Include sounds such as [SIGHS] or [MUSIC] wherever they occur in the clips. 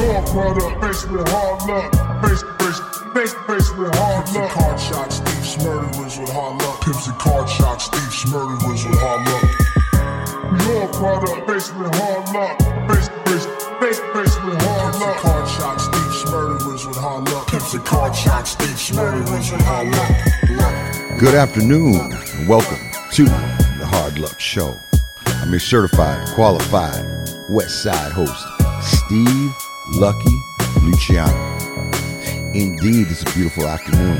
Your product, faced with hard luck. Face, face, face, face with hard Pimps luck. card shots, thieves, murderers with hard luck. Pimps and card shots, thieves, murderers with hard luck. Your product, faced with hard luck. Face, face, face, face with hard Pimps luck. card shots, thieves, murderers with hard luck. Pimps and card shots, thieves, murderers with hard luck. Good afternoon, and welcome to the Hard Luck Show. I'm your certified, qualified West Side host, Steve Lucky Luciano. Indeed, it's a beautiful afternoon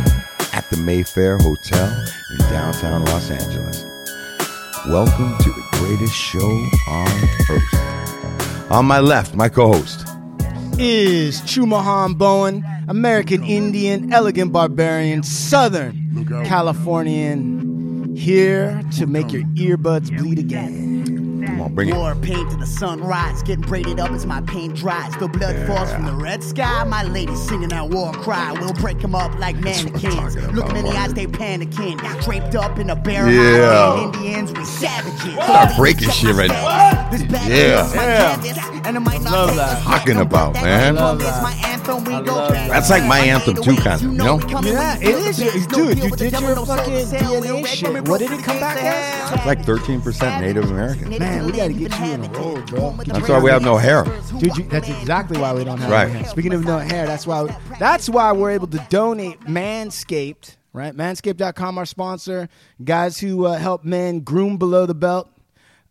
at the Mayfair Hotel in downtown Los Angeles. Welcome to the greatest show on earth. On my left, my co-host, is Chumahan Bowen, American Indian, elegant barbarian, Southern Californian, here to make your earbuds bleed again. Come on, bring it. War paint to the sunrise, getting braided up as my paint dries. The blood falls from the red sky. My lady singing that war cry. We'll break them up like mannequins. talking Looking in the eyes, they panicking. Draped up in a bear Yeah. hide. Indians, we savages. Start breaking shit right now. This bad Yeah. is Yeah. canvas, and it might not Love take that. us Talking about, man. love Love that. my anthem. We go love back. that. That's like my anthem too, kind of, you know know? we coming Yeah, when it we feel is. the your- bass. No Dude, you did devil, your fucking. DNA shit. What did it come back as? It's like 13% Native American. Man, we gotta get you in a roll, bro. That's why we have no hair. Dude, you, that's exactly why we don't have Right. hair. Speaking of no hair, that's why that's why we're able to donate Manscaped, right? Manscaped.com, our sponsor. Guys who uh, help men groom below the belt.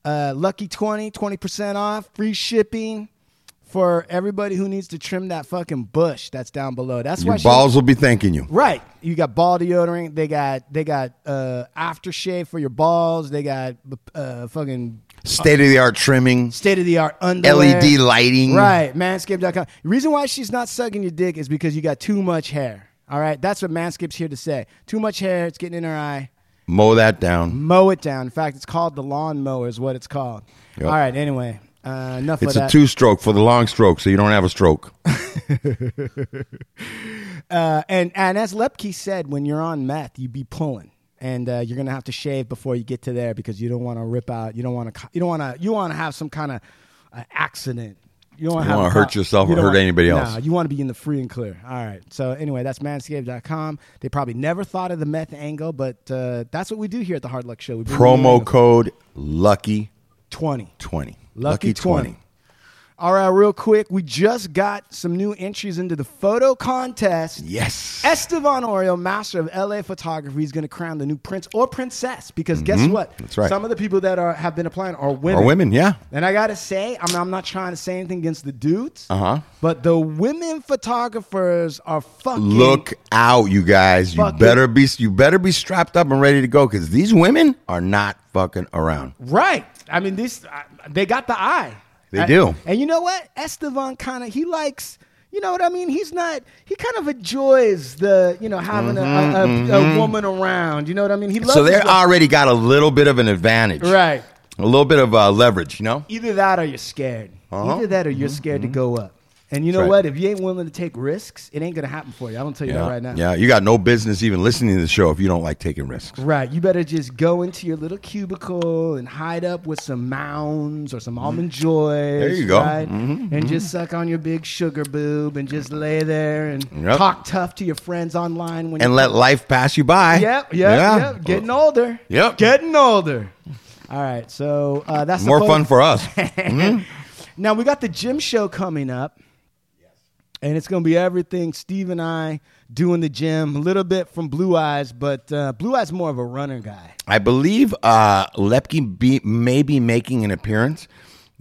Uh, Lucky 20, 20% off, free shipping for everybody who needs to trim that fucking bush that's down below. That's why Your she- balls will be thanking you. Right. You got ball deodorant. They got they got uh, aftershave for your balls. They got uh, fucking State of the art trimming, state of the art underwear. LED lighting. Right, manscaped.com. The reason why she's not sucking your dick is because you got too much hair. All right, that's what Manscaped's here to say. Too much hair, it's getting in her eye. Mow that down. Mow it down. In fact, it's called the lawn mower, is what it's called. Yep. All right, anyway, uh, enough It's of a two stroke for the long stroke, so you don't have a stroke. [LAUGHS] uh, and and as Lepke said, when you're on meth, you be pulling. And uh, you're gonna have to shave before you get to there because you don't want to rip out. You don't want to. You don't want to. You want to have some kind of uh, accident. You don't want wanna hurt yourself or hurt anybody else. Nah, you want to be in the free and clear. All right. So anyway, that's manscaped.com. They probably never thought of the meth angle, but uh, that's what we do here at the Hard Luck Show. We Promo code Lucky twenty. twenty. Lucky 20. All right, real quick, we just got some new entries into the photo contest. Yes. Estevan Oriol, master of LA photography, is going to crown the new prince or princess. Because guess what? Mm-hmm. That's right. Some of the people that are have been applying are women. Or women, yeah. And I gotta say, I mean, I'm not trying to say anything against the dudes, Uh-huh. but the women photographers are fucking Look out, you guys. You better be you better be strapped up and ready to go because these women are not fucking around. right. I mean, this uh, they got the eye. They I- do. And you know what? Estevan kind of he likes. You know what I mean? He's not. He kind of enjoys the you know having a, a, a, a woman around. You know what I mean? He loves Mm-hmm, So they already got a little bit of an advantage. right. A little bit of uh, leverage, you know? Either that or you're scared. Uh-huh. Either that or you're scared to go up. And you know right. what? If you ain't willing to take risks, it ain't gonna happen for you. I'm gonna tell you that right now. yeah, you got no business even listening to the show if you don't like taking risks. Right. You better just go into your little cubicle and hide up with some mounds or some almond joys. Mm-hmm. There you go. Right? Mhm, And just suck on your big sugar boob and just lay there and Yep. talk tough to your friends online when And let life pass you by. Yep, yep, Yeah. yep. Getting older. Yep. Getting older. All right, so uh, that's More fun for us. [LAUGHS] Now we got the gym show coming up. And it's going to be everything Steve and I do in the gym, a little bit from Blue Eyes, but uh, Blue Eyes more of a runner guy. I believe uh, Lepke be, may be making an appearance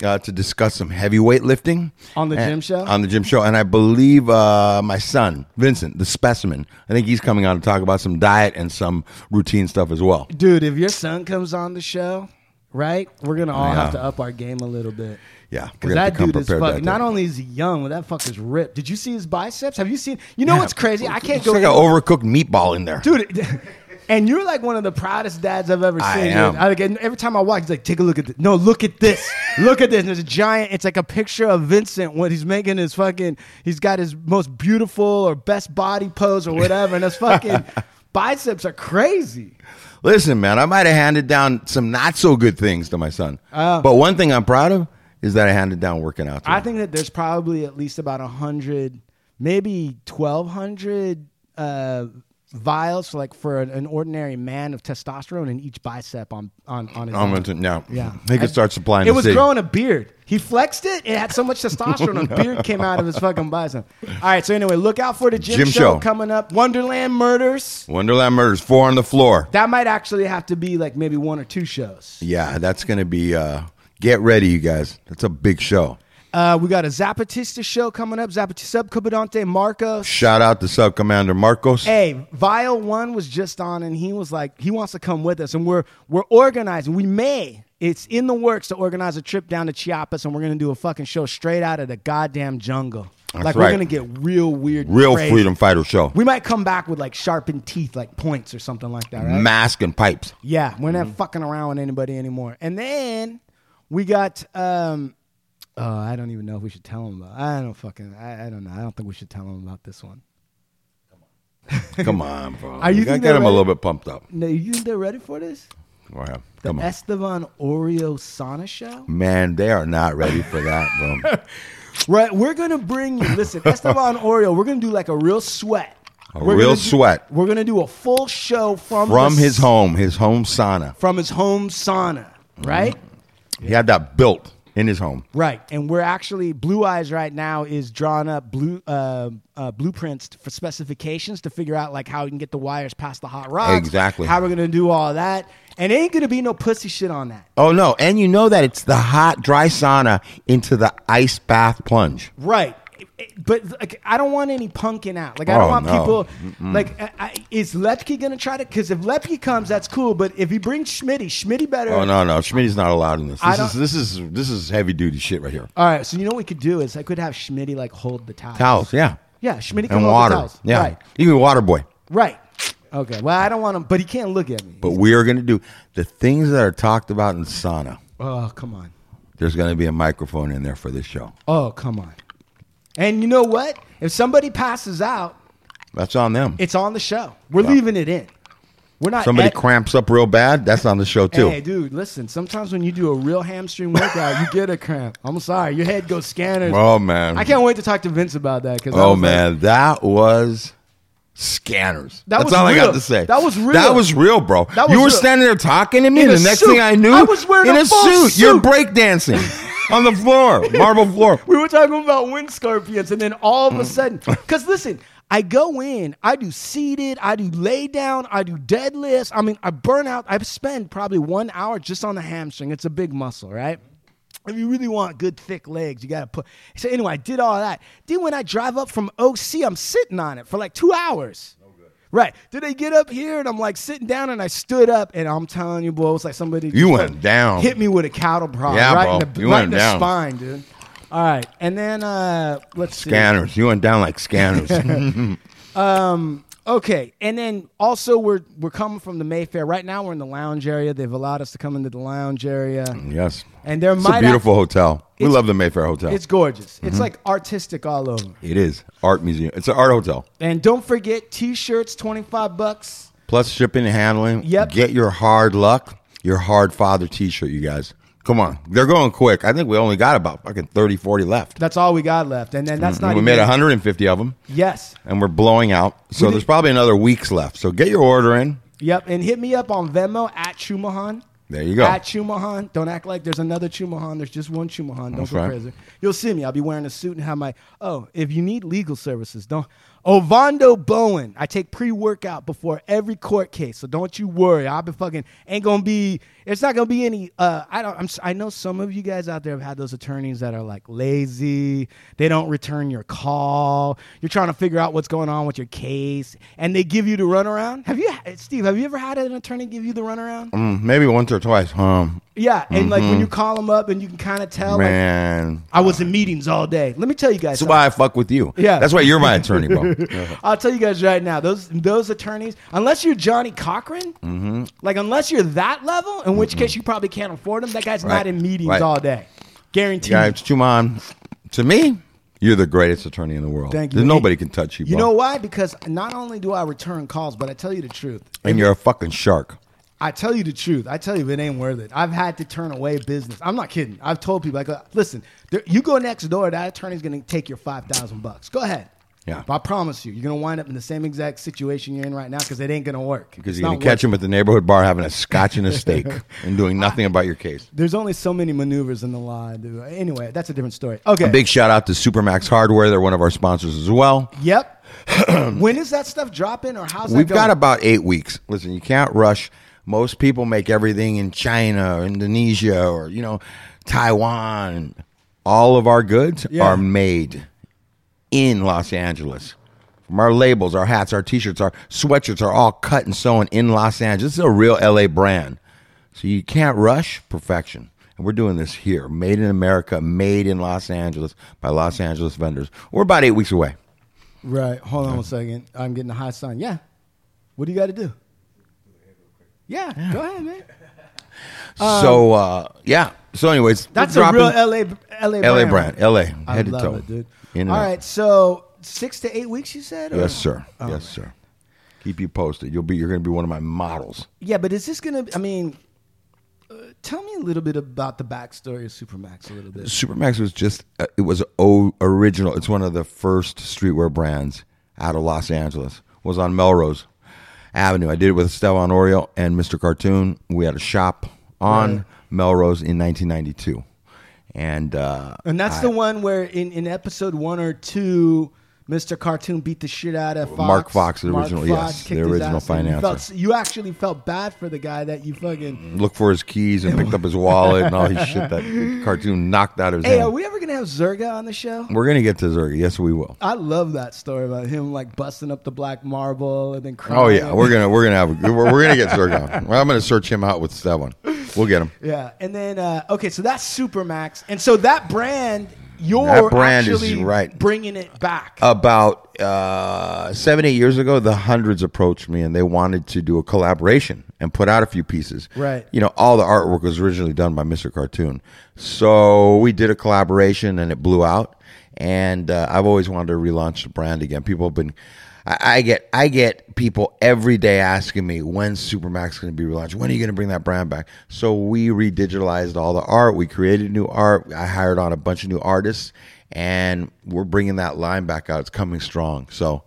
uh, to discuss some heavyweight lifting On the And- gym show? On the gym show, and I believe uh, my son Vincent, the specimen. I think he's coming on to talk about some diet and some routine stuff as well. Dude, if your son comes on the show, right, we're going to all have to up our game a little bit. Yeah, Because that dude is fucking. Not only is he young, but that fucker's ripped. Did you see his biceps? Have you seen? You know what's crazy? I can't It's go. like an overcooked meatball in there, dude. [LAUGHS] And you're like one of the proudest dads I've ever I seen. am. I, like, every time I walk, he's like, "Take a look at this. No, look at this. [LAUGHS] look at this." And there's a giant. It's like a picture of Vincent when he's making his fucking. He's got his most beautiful or best body pose or whatever, and his fucking [LAUGHS] biceps are crazy. Listen, man, I might have handed down some not so good things to my son. Oh. But one thing I'm proud of is that I handed down working out? to I them? think that there's probably at least about a hundred, maybe twelve hundred uh, vials, like for an, an ordinary man of testosterone in each bicep on on on his. I'm now. Yeah, he could start supplying. It was city. growing a beard. He flexed it. It had so much testosterone, a [LAUGHS] beard came out of his fucking bicep. All right. So anyway, look out for the gym, Gym show, show. coming up. Wonderland Murders. Wonderland Murders, four on the floor. That might actually have to be like maybe one or two shows. Yeah, that's gonna be. uh Get ready, you guys. That's a big show. Uh, we got a Zapatista show coming up. Zapatista Subcomandante Marcos. Shout out to Sub Commander Marcos. Hey, Vile One was just on, and he was like, he wants to come with us, and we're we're organizing. We may. It's in the works to organize a trip down to Chiapas, and we're gonna do a fucking show straight out of the goddamn jungle. That's like we're gonna get real weird, Real crazy. freedom fighter show. We might come back with like sharpened teeth, like points or something like that, right? Mask and pipes. Yeah, we're Mm-hmm. not fucking around with anybody anymore. And then we got um oh, I don't even know if we should tell him. about. I don't fucking I, I don't know. I don't think we should tell him about this one. Come on, come on, bro. Are you gotta get him a little bit pumped up. No, you think they're ready for this? Go ahead. The Come on. Esteban Oriol Sauna show? Man, they are not ready for that, bro. [LAUGHS] Right, we're gonna bring you. Listen, Esteban Oriol, we're gonna do like a real sweat. A We're real do- sweat. We're gonna do a full show from From the his home, his home sauna. from his home sauna, right? Mm-hmm. He had that built in his home. Right, and we're actually Blue Eyes right now is drawing up blue uh, uh, blueprints for specifications to figure out like how we can get the wires past the hot rocks. Exactly. How we're gonna do all that, and ain't gonna be no pussy shit on that. Oh no, and you know that it's the hot, dry sauna into the ice bath plunge. Right. But like, I don't want any punking out. Like I don't Oh, want no. people. Like, I, I, is Lepke gonna try to? Because if Lepke comes, that's cool. But if he brings Schmitty, Schmitty better. Oh no, no, Schmitty's not allowed in this. This is this is this is heavy duty shit right here. All right. So you know what we could do is I could have Schmitty like hold the towels. Towels, yeah, Yeah, Schmitty can and hold water, the towels. yeah. Right. Even water boy. Right. Okay. Well, I don't want him, but he can't look at me. But we are going to do the things that are talked about in sauna. oh, come on. There's going to be a microphone in there for this show. Oh, come on. And you know what? If somebody passes out, That's on them. it's on the show. We're leaving it in. We're not. Somebody ed- cramps up real bad. That's on the show too. Hey, dude, listen. Sometimes when you do a real hamstring workout, you get a cramp. I'm sorry, your head goes scanners. Oh man. I can't wait to talk to Vince about that. Cause Oh was like- man, that was scanners. That That's was all I got to say. That was real. That was real, bro. That you were real. standing there talking to me, In and the next suit. thing I knew, I was wearing in a a full suit. You're suit. breakdancing on the floor, marble floor. [LAUGHS] we were talking about wind scorpions, and then all Mm. of a sudden, because listen, I go in, I do seated, I do lay down, I do deadlifts. I mean, I burn out. I spend probably one hour just on the hamstring. It's a big muscle, right? If you really want good thick legs, you gotta put. So anyway, I did all that. Then when I drive up from OC, I'm sitting on it for like two hours. Right. Did they get up here and I'm like sitting down and I stood up and I'm telling you, boy, it was like somebody You went down. hit me with a cattle prod Yeah, right bro. in the, You right went in the down. spine, dude. All right, and then uh, let's see. Scanners. You went down like scanners. [LAUGHS] Okay, and then also we're we're coming from the Mayfair. Right now we're in the lounge area. They've allowed us to come into the lounge area, yes. and there It's might a beautiful hotel. We love the Mayfair Hotel. It's gorgeous. Mm-hmm. It's like artistic all over. it is art museum. It's an art hotel. And don't forget t-shirts, twenty five bucks. Plus shipping and handling. Yep. Get your hard luck, your hard father T-shirt, you guys. Come on, they're going quick. I think we only got about fucking 30, 40 left. That's all we got left, and then that's not. Mm-hmm. we even, made 150 of them, Yes. and we're blowing out. So there's probably another weeks left. So get your order in. Yep, and hit me up on Venmo at Chumahan. There you go. At Chumahan. Don't act like there's another Chumahan. There's just one Chumahan. Don't That's go right. crazy. You'll see me. I'll be wearing a suit and have my. Oh, if you need legal services, don't. Ovando Bowen. I take pre workout before every court case, so don't you worry. I'll be fucking ain't gonna be. It's not gonna be any. Uh, I don't. I'm. i know some of you guys out there have had those attorneys that are like lazy. They don't return your call. You're trying to figure out what's going on with your case, and they give you the runaround. Have you, Steve? Have you ever had an attorney give you the runaround? Mm, maybe once or twice. Um, Yeah, and like when you call them up and you can kind of tell, like, man. I was in meetings all day. Let me tell you guys. That's why I fuck with you. Yeah. That's why you're my attorney, bro. something. [LAUGHS] I'll tell you guys right now. Those those attorneys, unless you're Johnnie Cochran, Mm-hmm. like unless you're that level, in which case you probably can't afford him. That guy's not in meetings right. all day, guaranteed. Guys, Chuman, to me, you're the greatest attorney in the world. Thank you. There's nobody can touch you, You bro. know why? Because not only do I return calls, but I tell you the truth. and you're a fucking shark. I tell you the truth. I tell you, it ain't worth it. I've had to turn away business. I'm not kidding. I've told people, like, uh, listen, there, you go next door, that attorney's going to take your five thousand bucks. Go ahead. Yeah. But I promise you, you're going to wind up in the same exact situation you're in right now because it ain't going to work. Because It's you're going to catch him at the neighborhood bar having a scotch and a [LAUGHS] steak and doing nothing about your case. There's only so many maneuvers in the law. dude. Anyway, that's a different story. Okay. A big shout out to Supermax Hardware. They're one of our sponsors as well. Yep. [CLEARS THROAT] when is that stuff dropping, or how's that We've got about eight weeks. Listen, you can't rush. Most people make everything in China, or Indonesia, or you know, Taiwan. All of our goods Yeah. are made in Los Angeles. From our labels, our hats, our T-shirts, our sweatshirts are all cut and sewn in Los Angeles. This is a real LA brand, so you can't rush perfection. And we're doing this here, made in America, made in Los Angeles by Los Angeles vendors. We're about eight weeks away. Right. Hold on a second. I'm getting a high sign. Yeah. What do you got to do? Yeah, Go ahead, man. so uh, yeah. So, anyways, Um, That's a real LA LA brand. LA brand, LA, I head to love toe. it, dude. In and All out. right. So six to eight weeks, you said? or- Yes, sir. Oh, yes, sir. Keep you posted. You'll be. You're going to be one of my models. Yeah, but is this gonna? I mean, uh, tell me a little bit about the backstory of Supermax. A little bit. Supermax was just. Uh, it was o- original. It's one of the first streetwear brands out of Los Angeles. Was on Melrose Avenue. I did it with Esteban Oriol and Mr. Cartoon. We had a shop on Right. Melrose in 1992, and uh, And that's I- the one where in, in episode one or two, Mr. Cartoon beat the shit out of Fox. Mark Fox, the Mark original- Fox yes, the original and you felt- You actually felt bad for the guy that you fucking. looked for his keys and picked up his wallet and all his shit that [LAUGHS] cartoon knocked out of his Hey, hand. are we ever gonna have Zerga on the show? We're gonna get to Zerga. Yes, we will. I love that story about him like busting up the black marble and then crying. Oh yeah, we're gonna we're gonna have we're, we're gonna get Zerga. Well, I'm gonna search him out with Esteban. We'll get him. Yeah, and then uh, okay, so that's Supermax, and so that brand, you're That brand is right. bringing it back. About uh, seven eight years ago, the hundreds approached me and they wanted to do a collaboration and put out a few pieces. Right. You know, all the artwork was originally done by Mr. Cartoon, so we did a collaboration and it blew out. And uh, I've always wanted to relaunch the brand again. People have been. I I get I get people every day asking me when Supermax is going to be relaunched? When are you going to bring that brand back? So we redigitalized all the art. We created new art. I hired on a bunch of new artists, and we're bringing that line back out. It's coming strong. So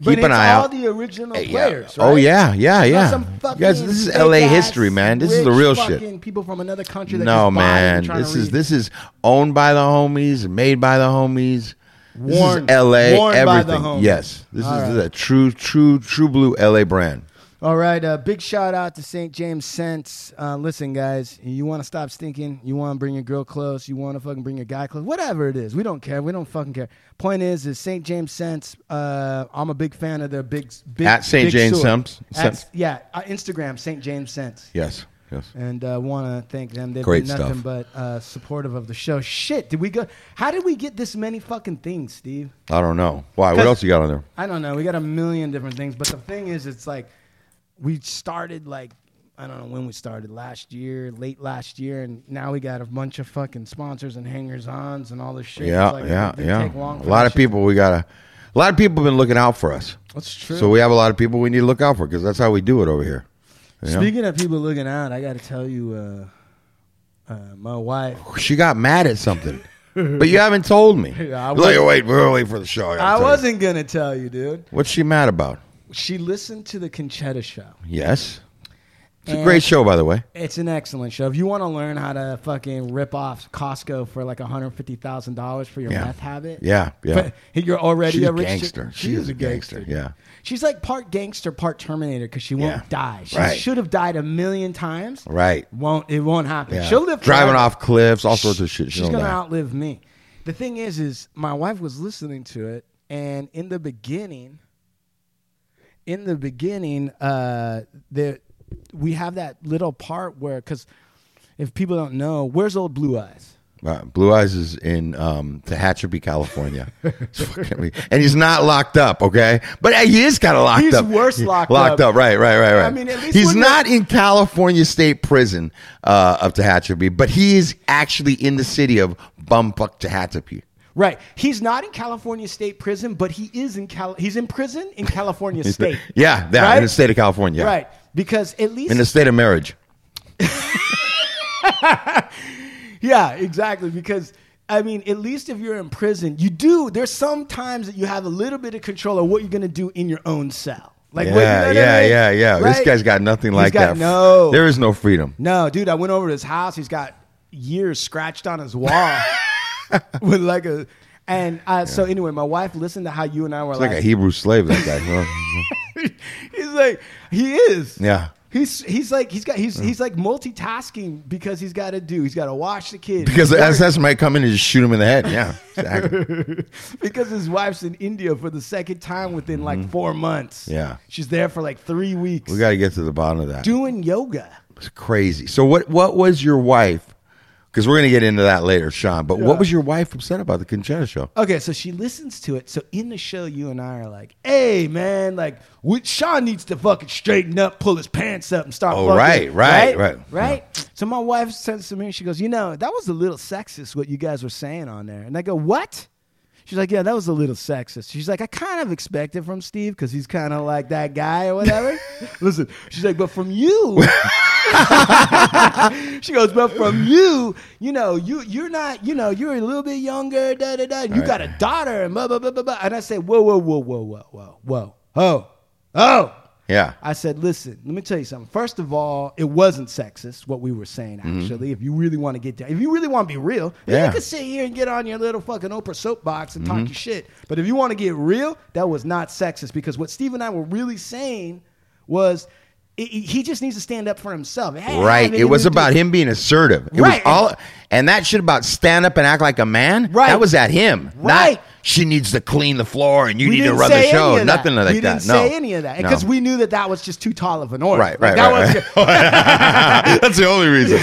But keep an it's eye all out. the original eh, Yeah. players. Oh yeah, yeah, yeah. You guys, this is LA history, man. This is the real shit. People from another country. That No just buy it and man, this is read. this is owned by the homies, made by the homies. This Worn- is LA, worn by the everything. Yes, this All is right. a true, true, true blue LA brand. All right, uh, big shout out to St. James Scents. Uh, listen, guys, you want to stop stinking? You want to bring your girl close? You want to fucking bring your guy close? Whatever it is, we don't care. We don't fucking care. Point is, is St. James Scents. Uh, I'm a big fan of their big, big At St. James sword. Scents? At- Scents. yeah, uh, Instagram St. James Scents. Yes, yes. and uh, want to thank them. They've Great been nothing stuff. but uh, supportive of the show. Shit, did we go? How did we get this many fucking things, Steve? I don't know why. What else you got on there? I don't know. We got a million different things, but the thing is, it's like we started like I don't know when we started last year, late last year, and now we got a bunch of fucking sponsors and hangers-ons and all this shit. Yeah, like, yeah, yeah. A lot of shit- people we gotta. A lot of people have been looking out for us. That's true. So we have a lot of people we need to look out for because that's how we do it over here. Speaking of people looking out, I got to tell you, uh, uh, my wife. [LAUGHS] She got mad at something, [LAUGHS] but you haven't told me. I like, wait, we're waiting for the show. gotta I wasn't gonna tell you, dude. What's she mad about? She listened to the Conchetta show. Yes, it's a great show, by the way. It's an excellent show. If you want to learn how to fucking rip off Costco for like $150,000 for your Yeah. meth habit, Yeah, yeah. you're already She's a rich gangster. She is a gangster, yeah. She's like part gangster, part Terminator because she won't Yeah. die. She Right. should have died a million times. Right. Won't it won't happen. Yeah. She'll live driving forever. off cliffs, all sorts of shit. She She's gonna die. outlive me. The thing is, is my wife was listening to it, and in the beginning, in the beginning, uh, there we have that little part where, because if people don't know, where's old Blue Eyes? Uh, Blue Eyes is in um, Tehachapi, California, [LAUGHS] and he's not locked up. Okay, but uh, he is kind of locked He's up. He's worse locked up. locked up. up. Right, right, right, right. I mean, at least he's not in California State Prison uh, of Tehachapi, but he is actually in the city of Bumfuck Tehachapi. Right. He's not in California State Prison, but he is in Cal. He's in prison in California [LAUGHS] State. Yeah, that Right? in the state of California. Right. Because at least in the state of marriage. [LAUGHS] Yeah, exactly. Because I mean, at least if you're in prison, you do. There's some times that you have a little bit of control of what you're gonna do in your own cell. Like, yeah, what- you know what I yeah, mean? yeah, yeah. This Right? guy's got nothing like got that. No, There is no freedom. no, dude. I went over to his house. He's got years scratched on his wall [LAUGHS] with like a. And uh, so anyway, my wife listened to how you and I were It's like, like a Hebrew slave, that guy. [LAUGHS] [LAUGHS] he's like he is. yeah. He's he's like he's got he's he's like multitasking because he's got to do he's got to watch the kid Because the SS might come in and just shoot him in the head. Yeah. [LAUGHS] Exactly. because his wife's in India for the second time within like four months. Mm-hmm. Yeah. she's there for like three weeks we got to get to the bottom of that. doing yoga. It's crazy. So what what was your wife? Because we're gonna get into that later, Sean. But Yeah. what was your wife upset about the Conchetta show? Okay, so she listens to it. So in the show, you and I are like, "Hey, man, like, we, Sean needs to fucking straighten up, pull his pants up, and start." Oh, fucking, right, right, right, right. right. So my wife says to me, she goes, "You know, that was a little sexist what you guys were saying on there." And I go, "What?" She's like, "Yeah, that was a little sexist." She's like, "I kind of expect it from Steve because he's kind of like that guy or whatever." [LAUGHS] Listen, she's like, "But from you." [LAUGHS] she goes, but from you, you know, you you're not, you know, you're a little bit younger, da da da. You Right. got a daughter, and blah blah blah blah blah. And I said, whoa whoa whoa whoa whoa whoa whoa oh oh. Yeah. I said, listen, let me tell you something. First of all, it wasn't sexist what we were saying. Actually, if you really want to get down, if you really want to be real, Mm-hmm. Yeah. you can sit here and get on your little fucking Oprah soapbox and Mm-hmm. talk your shit. But if you want to get real, that was not sexist because what Steve and I were really saying was. it- it- he just needs to stand up for himself. Had Right. It was do- about him being assertive. It Right. was all and that shit about stand up and act like a man. Right. That was at him. Right. Not she needs to clean the floor and you we need to run the show. any of that. Nothing like we that. didn't no. say any of that No. because we knew that that was just too tall of an order. Right, Like, right, that right, was right. [LAUGHS] [LAUGHS] That's the only reason.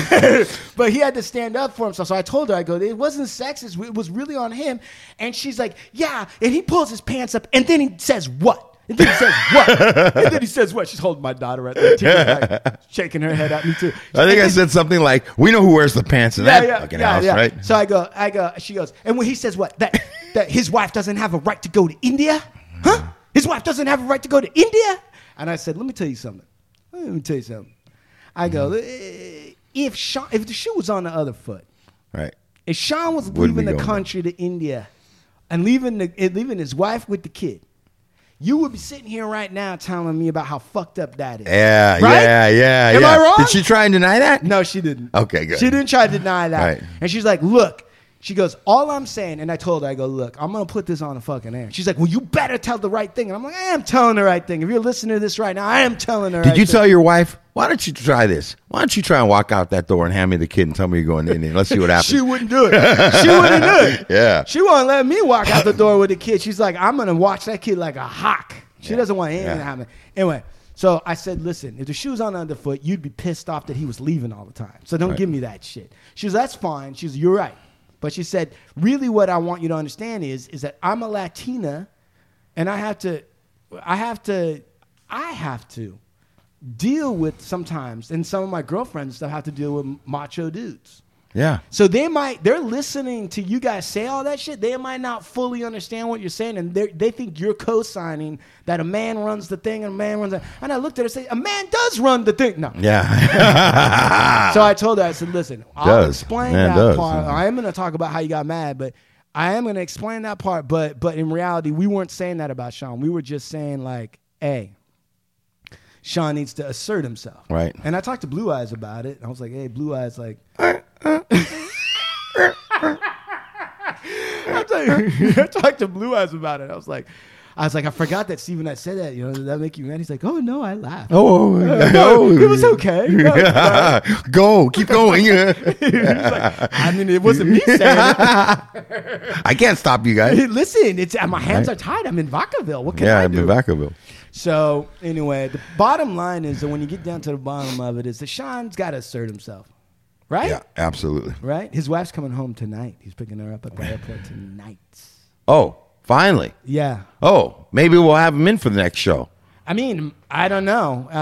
[LAUGHS] but he had to stand up for himself. So I told her, I go, it wasn't sexist. It was really on him. And she's like, yeah. And he pulls his pants up, and then he says what? And then he says what? and then he says what? She's holding my daughter at the like, shaking her head at me too. I think I said something like, "We know who wears the pants in that fucking house, right?" So I go, I go. She goes, and when he says what that that his wife doesn't have a right to go to India, huh? His wife doesn't have a right to go to India. And I said, let me tell you something. Let me tell you something. I go, "Eh, if Sean, if the shoe was on the other foot, Right. if Sean was Would leaving the country to India and leaving the leaving his wife with the kid, you would be sitting here right now telling me about how fucked up that is. Yeah, Right? yeah, yeah, Am yeah. I wrong? Did she try and deny that? No, she didn't. Okay, good. She didn't try to deny that. Right. And she's like, look, she goes, all I'm saying, and I told her, I go, look, I'm gonna put this on the fucking air. She's like, well, you better tell the right thing. And I'm like, I am telling the right thing. If you're listening to this right now, I am telling the right Did you thing. tell your wife? Why don't you try this? Why don't you try and walk out that door and hand me the kid and tell me you're going to India? Let's see what happens. [LAUGHS] She wouldn't do it. [LAUGHS] She wouldn't do it. [LAUGHS] Yeah. She won't let me walk out the door with the kid. She's like, I'm gonna watch that kid like a hawk. She doesn't want anything Yeah. to happen. Anyway, so I said, listen, if the shoe's on the underfoot, you'd be pissed off that he was leaving all the time. So don't Right. give me that shit. She was, that's fine. She's, you're right. But she said, really, what I want you to understand is, is that I'm a Latina, and I have to, I have to, I have to deal with sometimes, and some of my girlfriends stuff have to deal with macho dudes. Yeah. So they might they're listening to you guys say all that shit. They might not fully understand what you're saying, and they they think you're co-signing that a man runs the thing and a man runs. The, and I looked at her and said, "A man does run the thing." No. Yeah. [LAUGHS] So I told her, I said, "Listen, I'll Does. explain Man that does. part. I am going to talk about how you got mad, but I am going to explain that part. But but in reality, we weren't saying that about Sean. We were just saying like, hey." Sean needs to assert himself. Right. And I talked to Blue Eyes about it. I was like, hey, Blue Eyes, like, [LAUGHS] I talked- [LAUGHS] I talked to Blue Eyes about it. I was like, I was like, I forgot that Steven had said that. You know, did that make you mad? He's like, oh no, I laughed. oh, oh, oh [LAUGHS] no, it was okay. No. Go, keep going. Like, I mean, it wasn't me saying it. I can't stop you guys. Listen, it's my hands are tied. I'm in Vacaville. What can Yeah, I do? Yeah, I'm in Vacaville. So anyway, the bottom line is that when you get down to the bottom of it, is that Sean's got to assert himself, right? Yeah, absolutely. Right. His wife's coming home tonight. He's picking her up at the airport tonight. Oh, finally. Yeah. Oh, maybe we'll have him in for the next show. I mean, I don't know. Uh,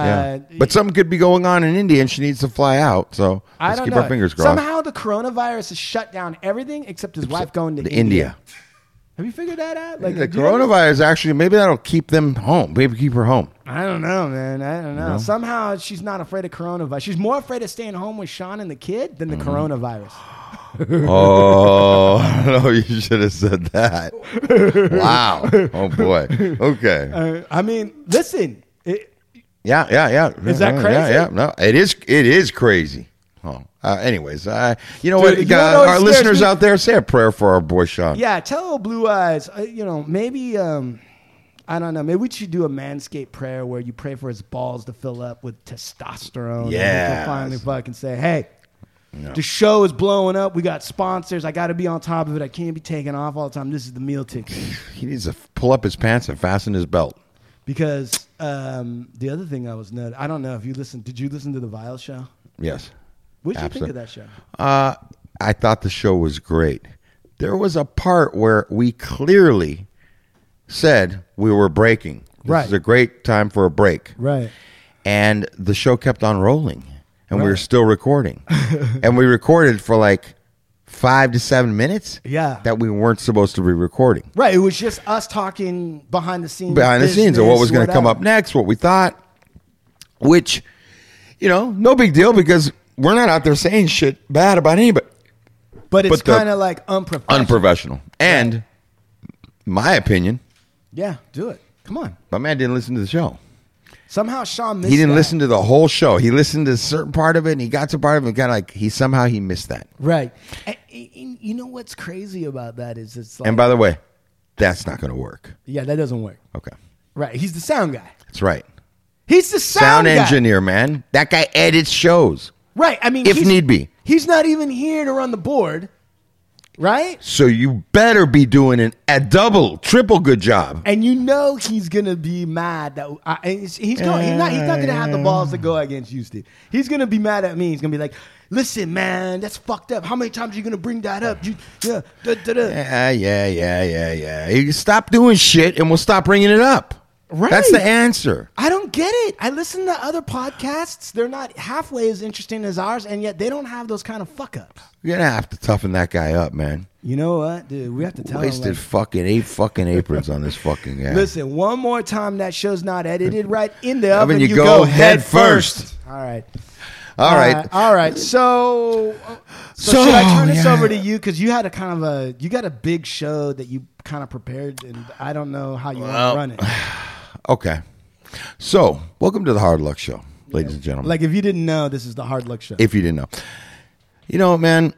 Yeah. but something could be going on in India and she needs to fly out. So I let's don't keep know. our fingers crossed. Somehow the coronavirus has shut down everything except his wife going to to India. India. Have you figured that out? Like the do you ever- coronavirus actually maybe that'll keep them home. Maybe keep her home. I don't know, man. I don't know. Somehow she's not afraid of coronavirus. She's more afraid of staying home with Sean and the kid than the Mm-hmm. coronavirus. [LAUGHS] Oh [LAUGHS] no, you should have said that. Wow. Oh boy. Okay. [LAUGHS] Uh, I mean, listen. It, Yeah, yeah, yeah. Is that crazy? Yeah, yeah. No, it is. It is crazy. Oh, uh, anyways, uh, you know Dude, what? you uh, what our listeners me? out there, say a prayer for our boy Sean. yeah, tell old Blue Eyes. Uh, you know, maybe. Um, I don't know. Maybe we should do a manscape prayer where you pray for his balls to fill up with testosterone. and he Yes. can finally fucking say, "Hey, the show is blowing up. We got sponsors. I got to be on top of it. I can't be taking off all the time. This is the meal ticket." [SIGHS] He needs to pull up his pants and fasten his belt. Because um, the other thing I was noted, I don't know if you listened. Did you listen to the Vile show? Yes. What did you think of that show? Uh, I thought the show was great. There was a part where we clearly said we were breaking. This Right. is a great time for a break. Right. And the show kept on rolling, and we were still recording. [LAUGHS] and we recorded for like five to seven minutes. Yeah. That we weren't supposed to be recording. Right. It was just us talking behind the scenes. behind the scenes of what was going to come up next, what we thought, which, you know, no big deal because we're not out there saying shit bad about anybody. But it's kind of like unprofessional. Unprofessional. And my opinion, yeah, do it. Come on. my man didn't listen to the show. Somehow Sean missed He didn't that. listen to the whole show. He listened to a certain part of it and he got to part of it and kind of like he somehow he missed that. Right. And, and you know what's crazy about that is it's like And by the way, that's not going to work. yeah, that doesn't work. Okay. Right. He's the sound guy. That's right. He's the sound, Sound engineer, man. That guy edits shows. Right. I mean, If he's- need be. he's not even here to run the board. Right. So you better be doing an, a double, triple good job. And you know he's gonna be mad that I, he's, he's going. He's not. He's not gonna have the balls to go against you, Steve. He's gonna be mad at me. He's gonna be like, "Listen, man, that's fucked up. How many times are you gonna bring that up? You, yeah, da, da, da. Yeah, yeah, yeah, yeah, yeah. You stop doing shit and we'll stop bringing it up. Right. That's the answer. I don't get it. I listen to other podcasts. They're not halfway as interesting as ours, and yet they don't have those kind of fuck ups. You're gonna have to toughen that guy up, man. You know what, dude? We have to tell Wasted him. Like, fucking eight fucking aprons on this fucking guy. Listen, one more time that show's not edited right in the Oven, you You, go go, head head first. first. All right. All right. Uh, all right. So, so, So, should I turn this yeah. over to you because you had a kind of a you got a big show that you kind of prepared, and I don't know how you Well, want to run it. [SIGHS] [SIGHS] Okay. So, welcome to the Hard Luck Show, ladies and gentlemen. Like if you didn't know, this is the hard luck show. if you didn't know. You know, man,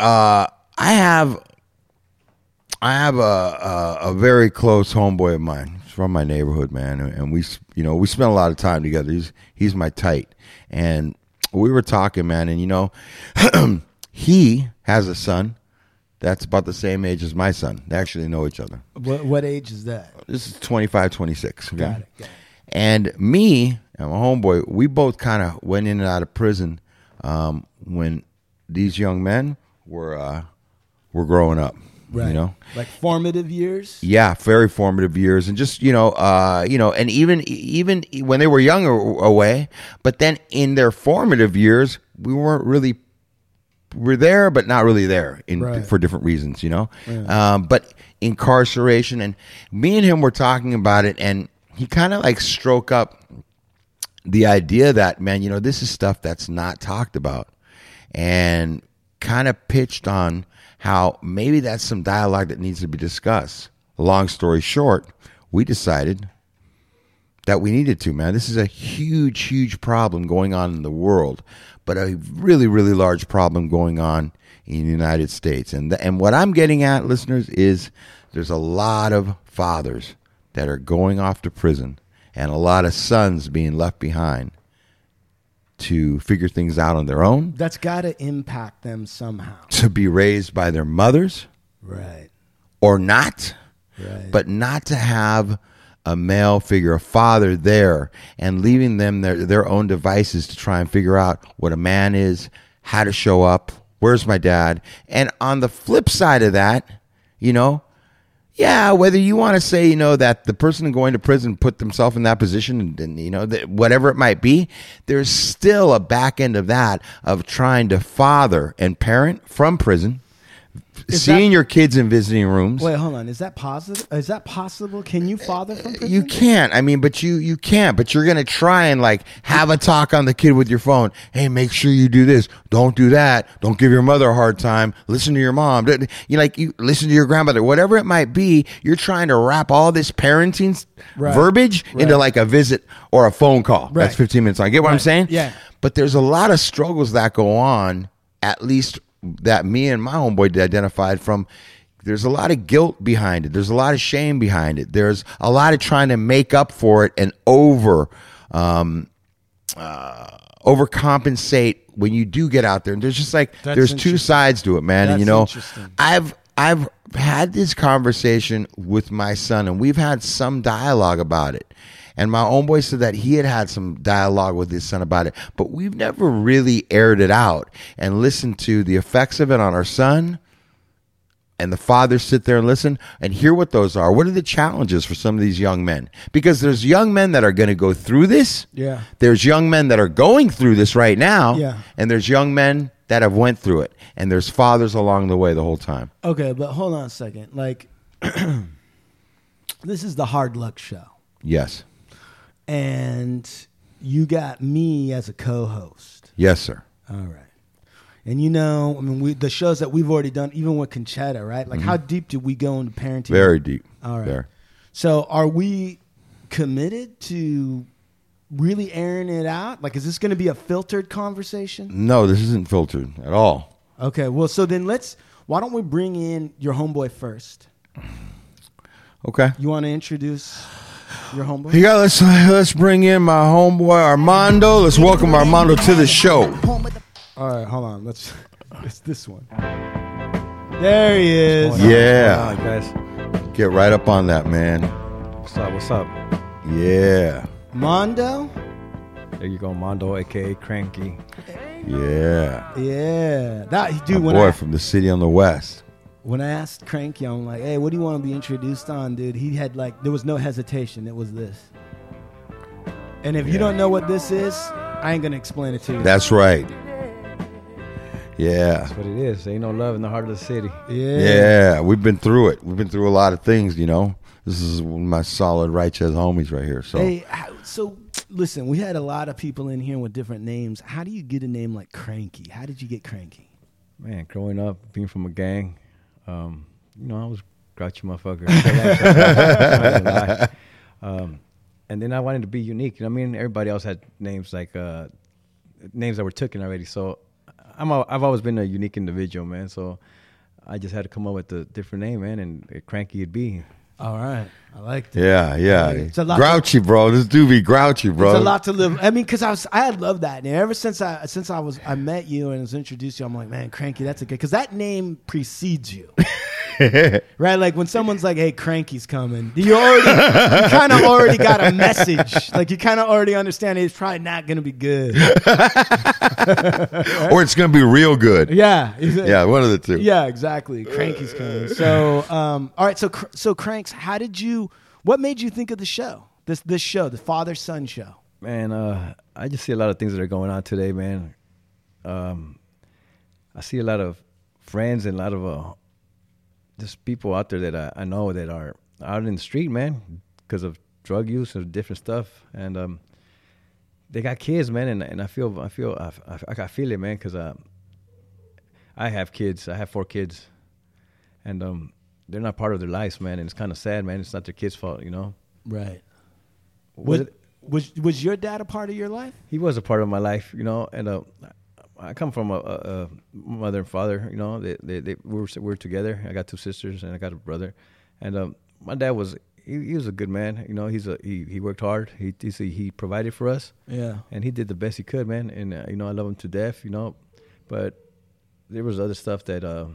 uh, I have I have a, a a very close homeboy of mine. He's from my neighborhood, man, and and we you know we spent a lot of time together. He's he's my tight, and we were talking, man, and you know, [CLEARS THROAT] he has a son that's about the same age as my son. They actually know each other. what, what age is that? This is 25, 26. Okay? Got it, got it. And me and my homeboy, we both kind of went in and out of prison um, when these young men were uh, were growing up. Right. You know, like formative years. yeah, very formative years, and just you know, uh, you know, and even even when they were younger away, but then in their formative years, we weren't really we're there, but not really there in Right. for different reasons, you know. Um, but incarceration, and me and him were talking about it, and he kind of like stroke up the idea that man, you know, this is stuff that's not talked about, and kind of pitched on how maybe that's some dialogue that needs to be discussed. Long story short, we decided that we needed to, man. This is a huge, huge problem going on in the world, but a really, really large problem going on in the United States. And the, and what I'm getting at, listeners, is there's a lot of fathers that are going off to prison, and a lot of sons being left behind to figure things out on their own, That's got to impact them somehow. [LAUGHS] to be raised by their mothers Right. or not Right. but not to have a male figure, a father there, and leaving them their their own devices to try and figure out what a man is, how to show up, where's my dad, and on the flip side of that, you know. Yeah, whether you want to say, you know, that the person going to prison put themselves in that position and, and you know, that whatever it might be, there's still a back end of that of trying to father and parent from prison Is seeing that- your kids in visiting rooms. Wait, hold on. Is that positive? Is that possible? Can you father from prison? You can't. I mean, but you you can't. But you're gonna try and like have a talk on the kid with your phone. Hey, make sure you do this. Don't do that. Don't give your mother a hard time. Listen to your mom. You like you listen to your grandmother. Whatever it might be, you're trying to wrap all this parenting Right. verbiage into like a visit or a phone call. That's 15 minutes long. Get what I'm saying? Yeah. But there's a lot of struggles that go on. At least that me and my homeboy identified from there's a lot of guilt behind it. There's a lot of shame behind it. There's a lot of trying to make up for it and over um, uh, overcompensate when you do get out there. And there's just like That's there's two sides to it, man. and you know. I've I've had this conversation with my son, and we've had some dialogue about it. And my own boy said that he had had some dialogue with his son about it, but we've never really aired it out and listened to the effects of it on our son. And the fathers sit there and listen and hear what those are. What are the challenges for some of these young men? Because there's young men that are going to go through this. Yeah. There's young men that are going through this right now. Yeah. And there's young men that have went through it. And there's fathers along the way the whole time. Okay, but hold on a second. Like, [CLEARS THROAT] this is the hard luck show, Yes. And you got me as a co-host. Yes, sir. All right. And you know, I mean, we the shows that we've already done, even with Conchetta, right? Like, how deep did we go into parenting? Mm-hmm. Very deep. All right. There. So, are we committed to really airing it out? Like, is this going to be a filtered conversation? No, this isn't filtered at all. Okay. Well, so then let's. Why don't we bring in your homeboy first? Okay. You want to introduce your homeboy? Yeah, let's let's bring in my homeboy Armando. Let's welcome Armando to the show. All right, hold on. Let's. It's this one. There he is. Yeah. Hi guys. Get right up on that, man. What's up? What's up? Yeah. Mondo. There you go, Mondo, aka Cranky. Yeah. Yeah, that My dude. When boy I from the city on the west. When I asked Cranky, I'm like, "Hey, what do you want to be introduced on, dude?" He had like, there was no hesitation. It was this. And if you don't know what this is, I ain't gonna explain it to you. That's right. Yeah. That's what it is. Ain't no love in the heart of the city. yeah. Yeah, we've been through it. We've been through a lot of things, you know. This is one of my solid righteous homies right here. So Hey, so listen, we had a lot of people in here with different names. How do you get a name like Cranky? How did you get Cranky? Man, growing up, being from a gang, um, you know, I was grouchy motherfucker. [LAUGHS] Um, and then I wanted to be unique. You know, I mean, everybody else had names like uh, names that were taken already. So I'm a, I've always been a unique individual, man. So I just had to come up with a different name, man, and Cranky it'd be. All right, I like it. yeah, yeah. It's a lot grouchy, bro. This dude be grouchy, bro. It's a lot to live. I mean, because I was, I had loved that name ever since I, since I was, I met you and was introduced to you. I'm like, man, Cranky, that's a good, because that name precedes you, [LAUGHS] [LAUGHS] right? Like when someone's like, hey, Cranky's coming, you already, you kind of already got a message. Like you kind of already understand it's probably not going to be good. or it's gonna be real good. Yeah, Yeah, one of the two. Yeah, exactly. Cranky's coming. So, um, all right. So, cr- so Cranks, how did you? What made you think of the show? This this show, the father son show. Man, uh, I just see a lot of things that are going on today, man. Um, I see a lot of friends and a lot of uh, just people out there that I, I know that are out in the street, man, because of drug use and different stuff, and um, they got kids, man, and, and I feel I feel I, I, I feel it, man, because uh, I have kids. I have four kids, and um, they're not part of their lives, man, and it's kind of sad, man. It's not their kids' fault, you know. Right. Was Was, it- was was your dad a part of your life? he was a part of my life, you know, and uh, I come from a, a, a mother and father, you know, they, they, they we were we were together. I got two sisters and I got a brother, and um, my dad was he, he was a good man, you know. He's a he, he worked hard. He he he provided for us, Yeah. and he did the best he could, man. And uh, you know, I love him to death, you know, but there was other stuff that uh,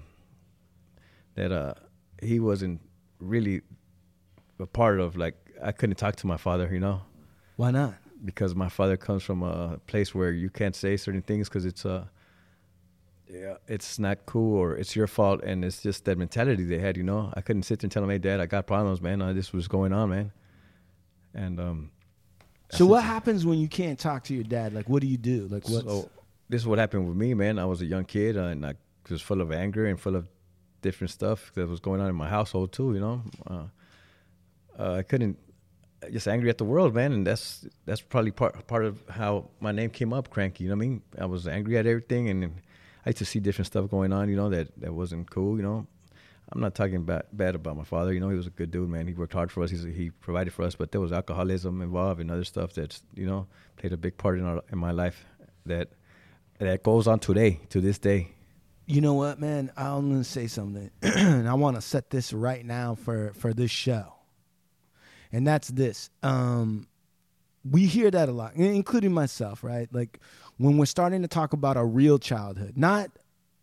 that uh, he wasn't really a part of. Like I couldn't talk to my father, you know Why not? Because my father comes from a place where you can't say certain things because it's uh yeah it's not cool or it's your fault and it's just that mentality they had you know i couldn't sit there and tell him hey dad i got problems man uh, this was going on man and um So what happens when you can't talk to your dad? Like, what do you do? Like, what? so this is what happened with me man i was a young kid uh, and i was full of anger and full of different stuff that was going on in my household too. You know, uh, uh, I couldn't just angry at the world, man, and that's that's probably part part of how my name came up, cranky. You know what I mean? I was angry at everything, and I used to see different stuff going on. You know that that wasn't cool. You know, I'm not talking bad bad about my father. You know, he was a good dude, man. He worked hard for us. He's, he provided for us, but there was alcoholism involved and other stuff that's you know played a big part in our in my life that that goes on today to this day. You know what, man? I'm gonna say something, [CLEARS THROAT] and I want to set this right now for for this show, and that's this. Um, we hear that a lot, including myself, right? Like when we're starting to talk about a real childhood, not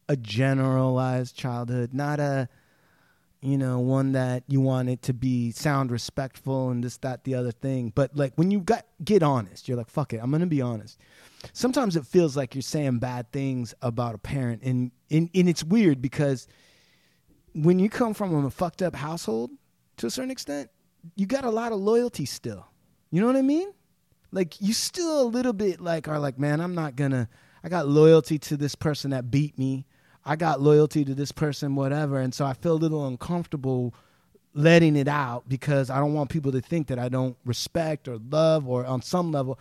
a generalized childhood, not a you know one that you want it to be sound respectful and this that the other thing but like when you got get honest you're like fuck it i'm gonna be honest sometimes it feels like you're saying bad things about a parent and and, and it's weird because when you come from a fucked up household to a certain extent you got a lot of loyalty still. You know what i mean? Like you still a little bit like are like man i'm not gonna i got loyalty to this person that beat me. I got loyalty to this person whatever. And so i feel a little uncomfortable letting it out because i don't want people to think that i don't respect or love or on some level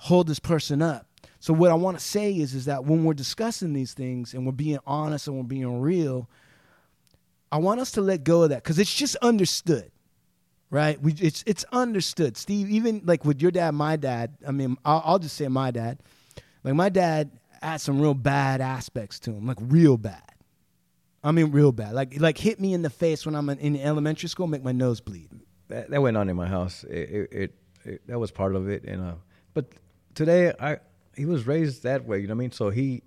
hold this person up. So what I want to say is is that when we're discussing these things and we're being honest and we're being real, I want us to let go of that because it's just understood, right? We it's it's understood. Steve, even like with your dad, my dad. I mean, I'll, I'll just say my dad. Like my dad had some real bad aspects to him, like real bad. I mean, real bad. Like like hit me in the face when I'm in, elementary school, make my nose bleed. That, that went on in my house. It, it, it, it that was part of it, and uh, but today I he was raised that way. You know what I mean? So he,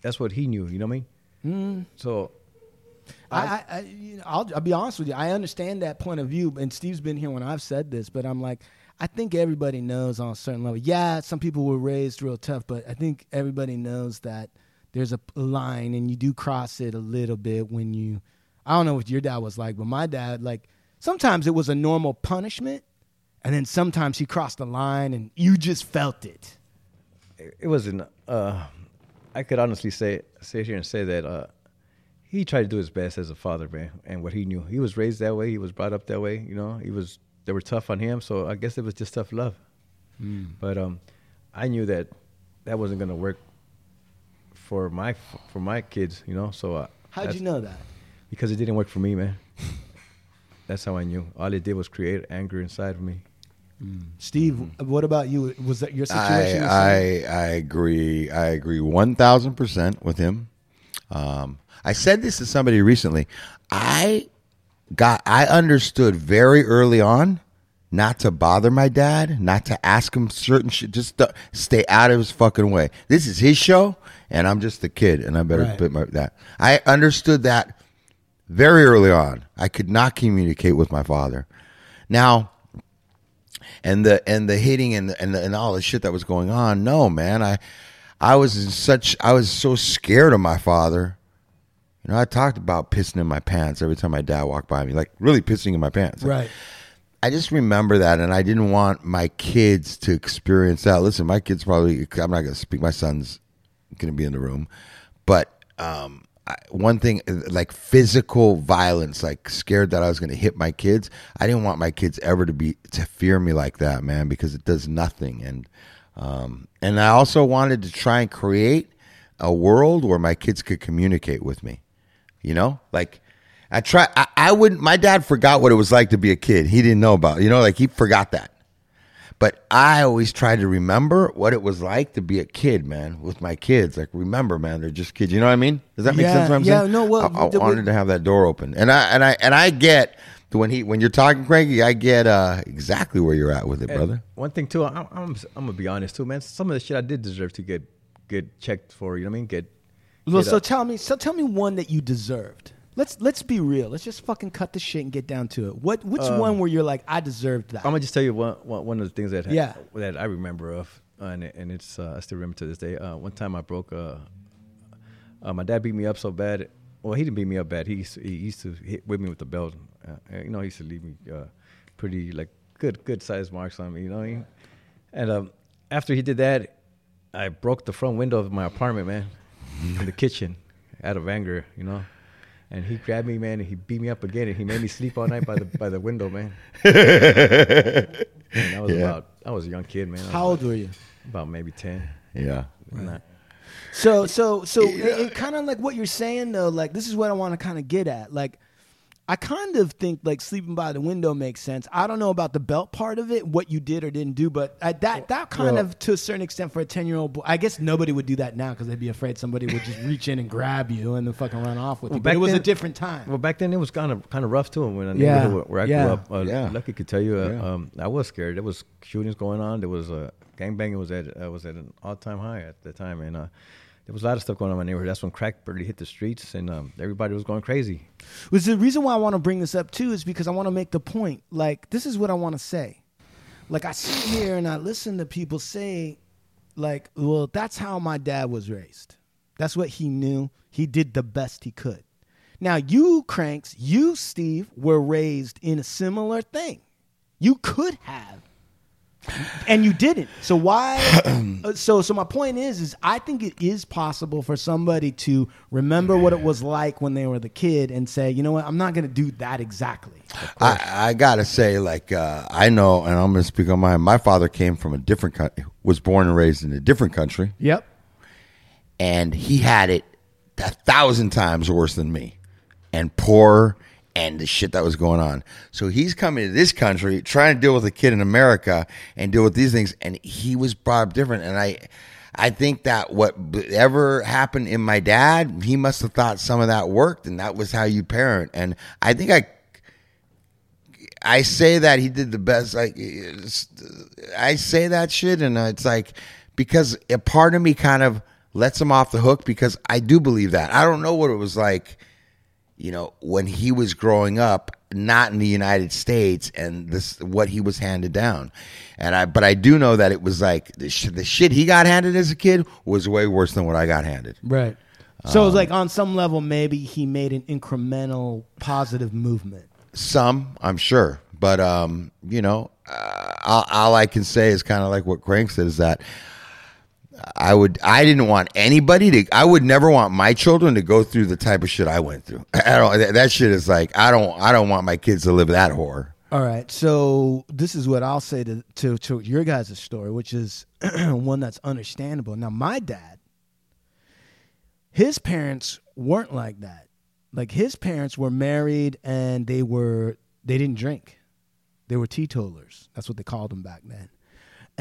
that's what he knew. You know what I mean? Mm. So I, I, I you know, I'll, I'll be honest with you. I understand that point of view, and Steve's been here when I've said this, but I'm like, I think everybody knows on a certain level. Yeah, some people were raised real tough, but I think everybody knows that there's a line, and you do cross it a little bit when you. I don't know what your dad was like, but my dad, like, sometimes it was a normal punishment, and then sometimes he crossed the line, and you just felt it it wasn't. Uh, I could honestly say sit here and say that uh, he tried to do his best as a father, man, and what he knew. He was raised that way. He was brought up that way. You know, he was. They were tough on him, so I guess it was just tough love. Mm. But um, I knew that that wasn't gonna work for my for my kids. You know, so uh, how'd you know that? Because it didn't work for me, man. [LAUGHS] that's how I knew. All it did was create anger inside of me. Mm. Steve, mm-hmm. what about you? Was that your situation? I, I, I agree. I agree one thousand percent with him. Um, I said this to somebody recently. I got. I understood very early on not to bother my dad, not to ask him certain shit, just to stay out of his fucking way. This is his show, and I'm just the kid, and I better right. put my that. I understood that very early on. I could not communicate with my father. Now and the and the hitting and and, the, and all the shit that was going on. No, man, I I was in such I was so scared of my father. You know, I talked about pissing in my pants every time my dad walked by me, like really pissing in my pants. Right. I just remember that, and I didn't want my kids to experience that. Listen, my kids probably, I'm not going to speak, my son's going to be in the room, but um, one thing like physical violence like scared that i was going to hit my kids i didn't want my kids ever to be to fear me like that man because it does nothing and um, and i also wanted to try and create a world where my kids could communicate with me you know like i try I, I wouldn't my dad forgot what it was like to be a kid he didn't know about you know like he forgot that but I always try to remember what it was like to be a kid, man, with my kids. Like, remember, man, they're just kids. You know what I mean? Does that make yeah, sense? What I'm yeah, saying? no. Well, I, I the, wanted to have that door open, and I and I and I get when he when you're talking, Cranky, I get uh, exactly where you're at with it, and brother. One thing too, I'm, I'm I'm gonna be honest too, man. Some of the shit I did deserve to get get checked for. You know what I mean? Get. Well, so tell me, so tell me one that you deserved. Let's let's be real. Let's just fucking cut the shit and get down to it. What which um, one where you're like, I deserved that? I'm gonna just tell you one one, one of the things that yeah. that I remember of, uh, and and it's uh, I still remember to this day. Uh, one time I broke. Uh, uh, my dad beat me up so bad. Well, he didn't beat me up bad. He used to, he used to hit with me with the belt. Uh, you know, he used to leave me pretty like good good sized marks on me. You know, and um, after he did that, I broke the front window of my apartment, man, in the kitchen, out of anger. You know and he grabbed me, man, and he beat me up again, and he made me sleep all night by the by the window, man. [LAUGHS] And I was Yeah. about, I was a young kid, man. How old were you? About maybe ten. Yeah. Not- So so so it, it kind of like what you're saying though. Like this is what I want to kind of get at. Like I kind of think like sleeping by the window makes sense. I don't know about the belt part of it, what you did or didn't do, but I, that that kind Well- of to a certain extent for a ten year old boy. I guess nobody would do that now because they'd be afraid somebody would just reach in and grab you and then fucking run off with Well, you. But it was a different time. Well, back then it was kind of kind of rough too. When I Yeah, where I yeah. grew up, uh, Yeah. Lucky could tell you, uh, Yeah. um, I was scared. There was shootings going on. There was uh, gangbanging was at uh, was at an all time high at the time, and uh, there was a lot of stuff going on in my neighborhood. That's when crack really hit the streets, and um, everybody was going crazy. was the reason why I want to bring this up too is because I want to make the point. Like this is what I want to say. Like I sit here and I listen to people say, like, well, that's how my dad was raised. That's what he knew. He did the best he could. Now you cranks, you Steve, were raised in a similar thing. You could have and you didn't. So why? [CLEARS THROAT] uh, so so my point is, is I think it is possible for somebody to remember what it was like when they were the kid and say, you know what, I'm not going to do that exactly. I, I gotta say, like uh, I know, and I'm gonna speak on mine. My father came from a different country, was born and raised in a different country, Yep. and he had it a thousand times worse than me, and poorer, and the shit that was going on. So he's coming to this country trying to deal with a kid in America and deal with these things, and he was brought up different. And I, I think that whatever happened in my dad, he must have thought some of that worked, and that was how you parent. And I think I I say that he did the best. Like, I say that shit, and it's like because a part of me kind of lets him off the hook because I do believe that. I don't know what it was like, you know, when he was growing up, not in the United States, and this what he was handed down. And I, but I do know that it was like the, sh- the shit he got handed as a kid was way worse than what I got handed. Right. So it's like on some level, maybe he made an incremental positive movement. Some, I'm sure, but um, you know, uh, all, all I can say is kind of like what Crank said is that I would, I didn't want anybody to, I would never want my children to go through the type of shit I went through. [LAUGHS] I don't, that, that shit is like, I don't, I don't want my kids to live that horror. All right. So this is what I'll say to to, to your guys' story, which is [CLEARS THROAT] one that's understandable. Now, my dad, his parents weren't like that. Like his parents were married and they were they didn't drink. They were teetotalers. That's what they called them back then.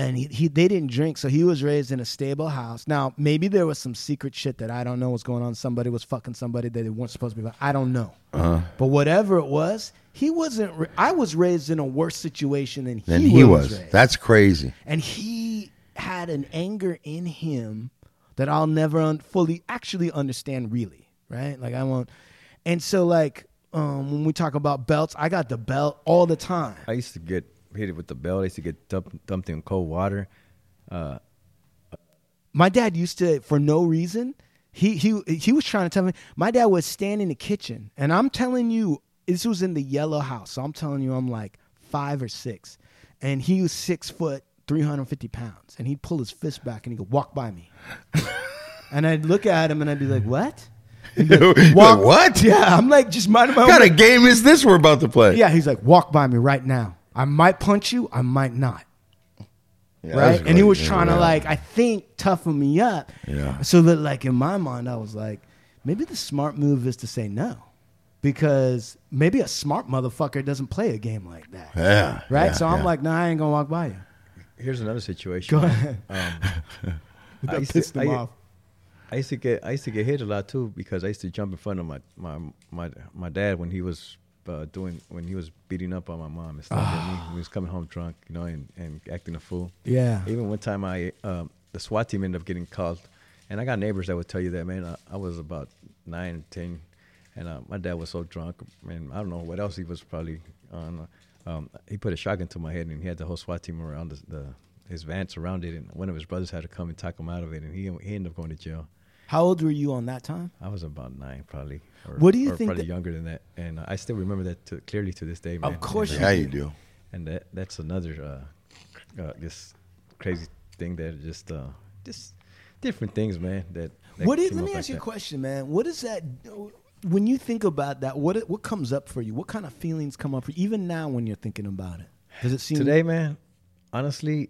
And he, he they didn't drink, so he was raised in a stable house. Now, maybe there was some secret shit that I don't know what's going on. Somebody was fucking somebody that they weren't supposed to be. I don't know. But whatever it was, he wasn't. ra- I was raised in a worse situation than he, Than he was. was. That's crazy. and he had an anger in him that I'll never un- fully actually understand. Really, right? Like I won't. And so, like um, when we talk about belts, I got the belt all the time. I used to get hit it with the belt. I used to get dumped, dumped in cold water. Uh, My dad used to, for no reason, he he he was trying to tell me. My dad would stand in the kitchen, and I'm telling you, this was in the yellow house. So I'm telling you, I'm like five or six, and he was six foot, three hundred fifty pounds, and he'd pull his fist back and he could walk by me, [LAUGHS] and I'd look at him and I'd be like, "What?" [LAUGHS] He'd be like, Like, what? Yeah, I'm like just minding my What kind of game is this we're about to play? Yeah, he's like, "Walk by me right now. I might punch you. I might not." Yeah, right? And he was crazy. trying to like, I think, toughen me up. Yeah. So that like in my mind, I was like, maybe the smart move is to say no, because maybe a smart motherfucker doesn't play a game like that. Yeah. Right. yeah, so I'm yeah. like, nah, I ain't gonna walk by you. here's another situation. Go ahead. Um, [LAUGHS] I That used pissed to, him I, off. I used to get I used to get hit a lot too because I used to jump in front of my my my, my dad when he was uh, doing when he was beating up on my mom and stuff. and he, he was coming home drunk, you know, and, and acting a fool. Yeah. Even one time I um, the SWAT team ended up getting called, and I got neighbors that would tell you that man. I, I was about nine, ten, and uh, my dad was so drunk, and I don't know what else he was probably on. Um, he put a shotgun to my head, and he had the whole SWAT team around the, the his van surrounded, and one of his brothers had to come and talk him out of it, and he he ended up going to jail. How old were you on that time? I was about nine, probably. Or, What do you or think Probably younger than that, and uh, I still remember that to, clearly to this day, man. Of course And, Yeah, uh, you do. and that that's another uh, uh, this crazy thing that just uh, just different things, man. That, that What is, came let me like ask you a question, man. What is that? when you think about that, what what comes up for you? What kind of feelings come up for you? Even now, when you're thinking about it, does it seem Today, man, honestly,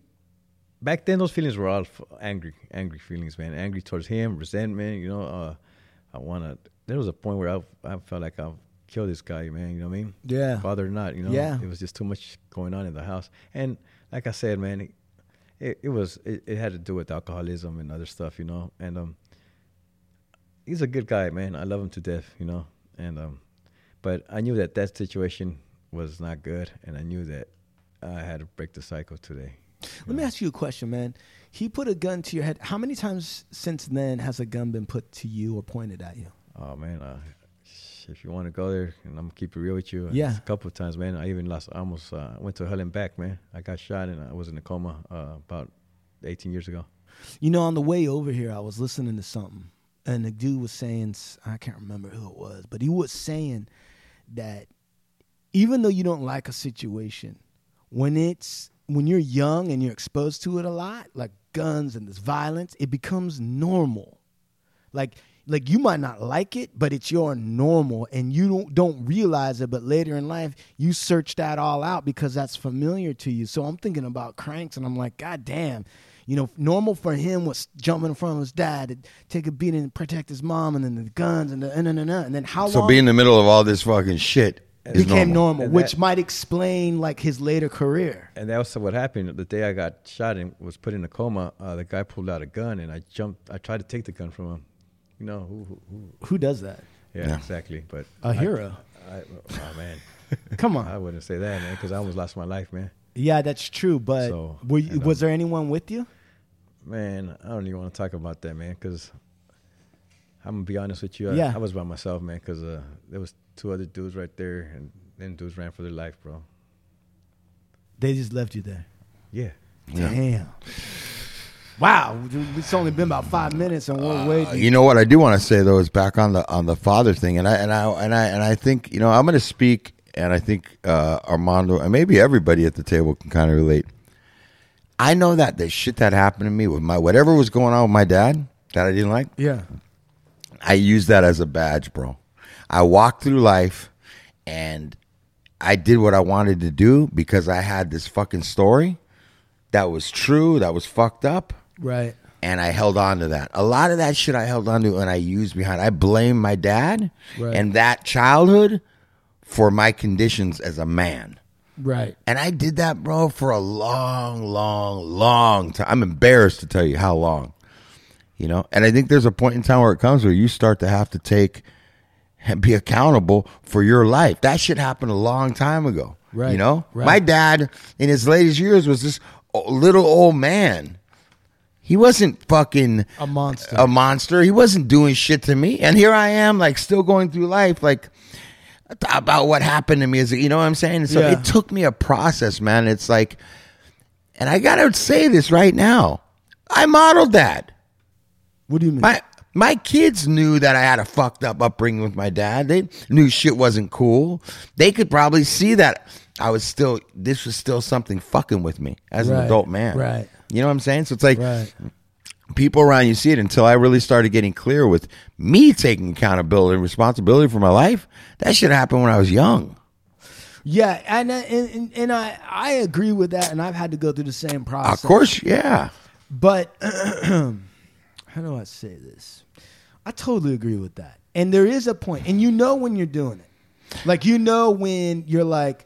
back then those feelings were all angry, angry feelings, man. Angry towards him, resentment. You know, uh, I wanna. There was a point where I, I felt like I'll kill this guy, man. You know what I mean? Yeah. Father or not, you know. Yeah. It was just too much going on in the house, and like I said, man, it, it, it was it, it had to do with alcoholism and other stuff, you know. And um, he's a good guy, man. I love him to death, you know. And um, but I knew that that situation was not good, and I knew that I had to break the cycle today. Let me ask you a question, man. He put a gun to your head. How many times since then has a gun been put to you or pointed at you? Oh man, uh, if you want to go there, and I'm gonna keep it real with you. Yeah. a couple of times, man. I even lost. I almost uh, went to hell and back, man. I got shot and I was in a coma uh, about 18 years ago. You know, on the way over here, I was listening to something, and the dude was saying, I can't remember who it was, but he was saying that even though you don't like a situation, when it's when you're young and you're exposed to it a lot, like guns and this violence, it becomes normal. Like like you might not like it, but it's your normal and you don't don't realize it, but later in life you search that all out because that's familiar to you. So I'm thinking about cranks and I'm like, God damn. You know, normal for him was jumping in front of his dad to take a beating and protect his mom, and then the guns and the and, and, and, and then how So long be in the middle of all this fucking shit is became normal. normal, And which that- might explain like his later career. And that was what happened. The day I got shot and was put in a coma, uh, the guy pulled out a gun, and I jumped. I tried to take the gun from him. You know who? who, who Who does that? yeah, Yeah. exactly. But A I- hero. I, oh man, [LAUGHS] Come on! I wouldn't say that, man, because I almost lost my life, man. Yeah, that's true. But So, were you, was um, there anyone with you? Man, I don't even want to talk about that, man, because I'm gonna be honest with you. I, Yeah. I was by myself, man, because uh, there was two other dudes right there, and then dudes ran for their life, bro. They just left you there. Yeah. Damn. Wow, it's only been about five minutes, and we're way. Uh, you know what I do want to say though is back on the on the father thing, and I and I and I and I think you know I'm going to speak, and I think uh, Armando and maybe everybody at the table can kind of relate. I know that the shit that happened to me with my whatever was going on with my dad that I didn't like. yeah, I use that as a badge, bro. I walked through life and I did what I wanted to do because I had this fucking story that was true, that was fucked up, right. and I held on to that. A lot of that shit I held on to and I used behind. I blame my dad Right. and that childhood for my conditions as a man. Right. And I did that, bro, for a long, long, long time. I'm embarrassed to tell you how long. You know, and I think there's a point in time where it comes where you start to have to take and be accountable for your life. That shit happened a long time ago. Right, You know, right. my dad in his latest years was this little old man. He wasn't fucking A monster. a monster. He wasn't doing shit to me. And here I am, like still going through life, like about what happened to me. Is you know what I'm saying? So Yeah. it took me a process, man. It's like, and I gotta say this right now. I modeled that. What do you mean? My my kids knew that I had a fucked up upbringing with my dad. They knew shit wasn't cool. They could probably see that I was still this was still something fucking with me as an adult man. right. You know what I'm saying? So it's like right. people around you see it until I really started getting clear with me taking accountability and responsibility for my life. That shit happened when I was young. Yeah, and, uh, and and and I I agree with that, and I've had to go through the same process. Of course, yeah. But [CLEARS THROAT] how do I say this? I totally agree with that. And there is a point, and you know when you're doing it. Like you know when you're like,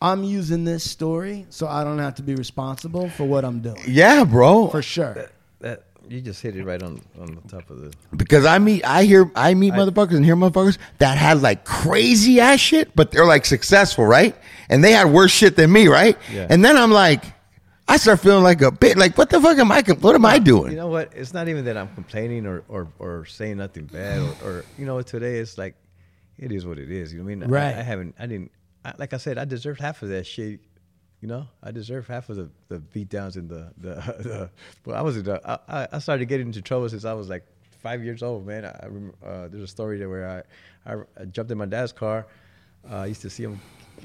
I'm using this story, so I don't have to be responsible for what I'm doing. Yeah, bro. For sure. That you just hit it right on on the top of the. Because I meet, I hear, I meet motherfuckers and hear motherfuckers that had like crazy ass shit, but they're like successful, right? And they had worse shit than me, right? Yeah. And then I'm like, I start feeling like a bit, like what the fuck am I? What am I doing? You know what? It's not even that I'm complaining or or, or saying nothing bad or, or you know today it's like it is what it is. You know what I mean? Right. I, I haven't. I didn't. I, like I said, I deserved half of that shit. You know, I deserve half of the, the beat downs and the the. [LAUGHS] the well, I was the, I, I started getting into trouble since I was like five years old, man. I remember uh, there's a story there where I, I I jumped in my dad's car. Uh, I used to see him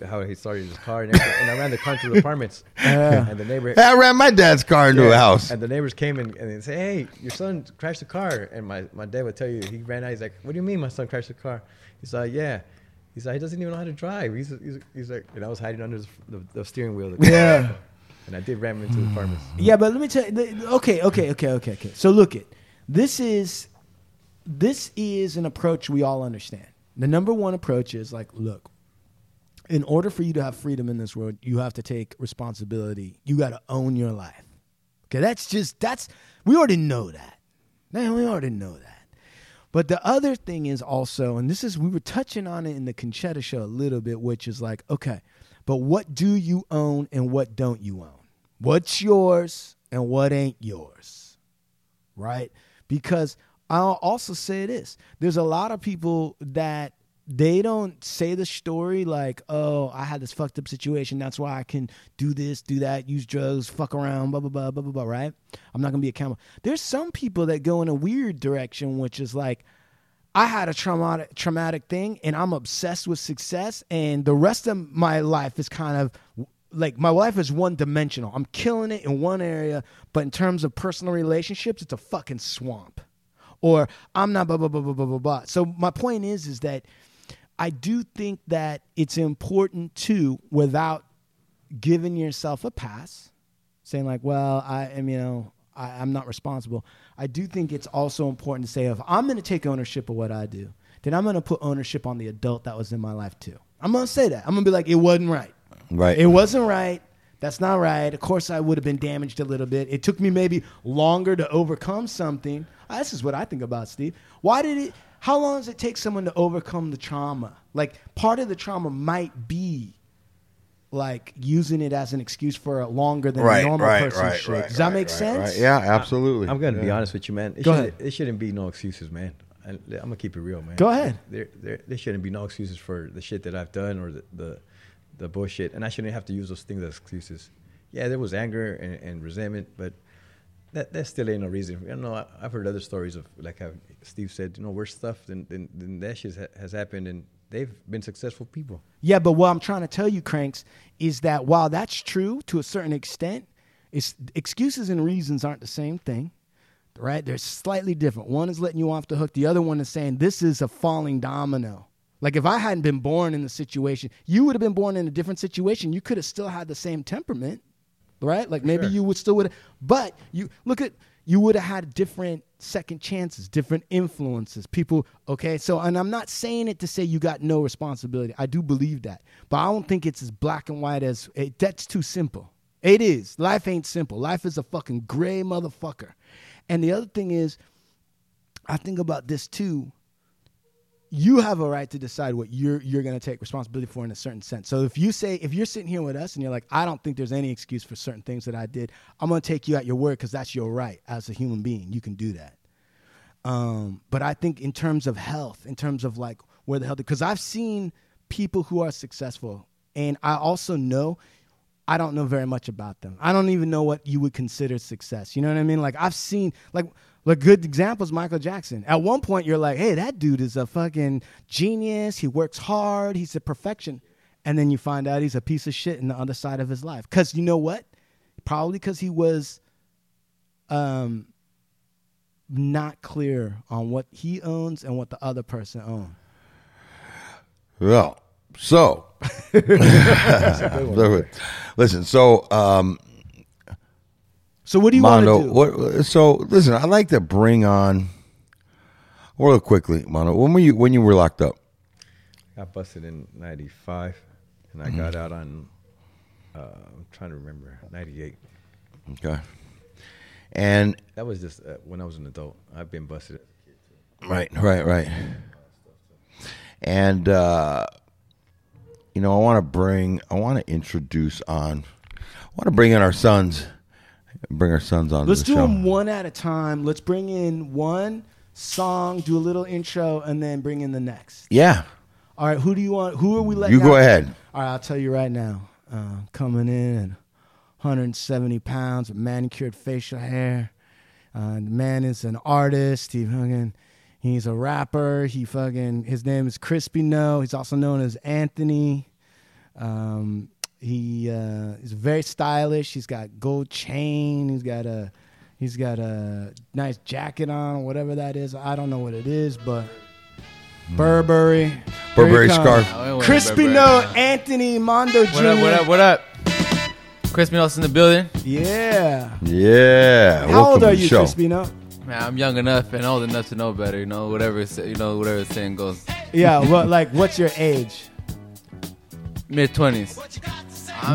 how he started his car and and I ran the car into the apartments. [LAUGHS] And the neighbor I ran my dad's car into a house. And the neighbors came in and they say, "Hey, your son crashed the car." And my, my dad would tell you he ran out. He's like, "What do you mean my son crashed the car?" He's like, "Yeah." He's like, "He doesn't even know how to drive." He's he's, he's like, and I was hiding under the, the, the steering wheel. Yeah. And I did ram him into the apartments. Mm. Yeah, but let me tell you. Okay, okay, okay, okay, okay. So look it. This is this is an approach we all understand. The number one approach is like, look, in order for you to have freedom in this world, you have to take responsibility. You got to own your life. Okay, that's just that's we already know that. Man, we already know that. But the other thing is also, and this is we were touching on it in the Conchetta show a little bit, which is like, okay, but what do you own and what don't you own? What's yours and what ain't yours? Right? Because I'll also say this. There's a lot of people that they don't say the story like, oh, I had this fucked up situation. That's why I can do this, do that, use drugs, fuck around, blah, blah, blah, blah, blah, blah, right? I'm not going to be accountable. There's some people that go in a weird direction, which is like, I had a traumatic traumatic thing and I'm obsessed with success and the rest of my life is kind of like my life is one dimensional. I'm killing it in one area, but in terms of personal relationships, it's a fucking swamp. Or I'm not blah blah blah blah blah blah blah. So my point is is that I do think that it's important to without giving yourself a pass, saying like, well, I am, you know, I, I'm not responsible. I do think it's also important to say, if I'm going to take ownership of what I do, then I'm going to put ownership on the adult that was in my life too. I'm going to say that. I'm going to be like, it wasn't right. Right. It wasn't right. That's not right. Of course, I would have been damaged a little bit. It took me maybe longer to overcome something. Ah, This is what I think about Steve. Why did it? How long does it take someone to overcome the trauma? Like part of the trauma might be like using it as an excuse for a longer than a normal person should. Does that make sense? Yeah, absolutely. I'm gonna be honest with you, man. It Go shouldn't, ahead. It shouldn't be no excuses, man. I, I'm gonna keep it real, man. Go ahead. There, there, there shouldn't be no excuses for the shit that I've done or the, the, the bullshit, and I shouldn't have to use those things as excuses. Yeah, there was anger and, and resentment, but that that still ain't no reason. You know, I, I've heard other stories of like how Steve said, you know, worse stuff than than, than that shit ha- has happened, and they've been successful people. Yeah, but what I'm trying to tell you, Cranks, is that while that's true to a certain extent, it's, excuses and reasons aren't the same thing, right? They're slightly different. One is letting you off the hook. The other one is saying this is a falling domino. Like if I hadn't been born in the situation, you would have been born in a different situation. You could have still had the same temperament, right? Like maybe Sure. you would still would, but you look at you would have had different second chances, different influences. People, okay. So, and I'm not saying it to say you got no responsibility. I do believe that, but I don't think it's as black and white as it, that's too simple. It is. Life ain't simple. Life is a fucking gray motherfucker. And the other thing is, I think about this too you have a right to decide what you're you're going to take responsibility for in a certain sense. So if you say if you're sitting here with us and you're like, I don't think there's any excuse for certain things that I did, I'm going to take you at your word because that's your right as a human being. You can do that. Um, but I think in terms of health, in terms of like where the hell, because I've seen people who are successful, and I also know I don't know very much about them. I don't even know what you would consider success. You know what I mean? Like I've seen like like good examples Michael Jackson. At one point you're like, "Hey, that dude is a fucking genius. He works hard. He's a perfection." And then you find out he's a piece of shit in the other side of his life. Cuz you know what? Probably cuz he was um not clear on what he owns and what the other person owns. Well, so [LAUGHS] [LAUGHS] listen. So, um, So what do you want Mondo, to do? what? So listen, I like to bring on. Real quickly, Mono. When were you when you were locked up? I got busted in '95, and I Mm-hmm. got out on. Uh, I'm trying to remember '98. Okay. And That was just uh, when I was an adult. I've been busted. Right, right, right. And uh, you know, I want to bring, I want to introduce on, I want to bring in our sons, bring our sons on. Let's do show. them one at a time. Let's bring in one song, do a little intro, and then bring in the next. Yeah, All right, who do you want? Who are we letting? you go ahead. All right, I'll tell you right now. Uh, coming in at 170 pounds with manicured facial hair. Uh, the man is an artist. He fucking, he's a rapper. He fucking, his name is Crispy Note. He's also known as Anthony. Um, he uh, is very stylish. He's got gold chain. He's got a he's got a nice jacket on, whatever that is. I don't know what it is, but Burberry. Here Burberry scarf. I ain't Crispy Burberry. Anthony Mondo Jr. What up? What up? What up? Crispy Notes in the building. Yeah. Yeah. How old are you, show. Crispy note? Man, I'm young enough and old enough to know better. You know, whatever you know, whatever the saying goes. Yeah. Well, like, what's your age? Mid twenties.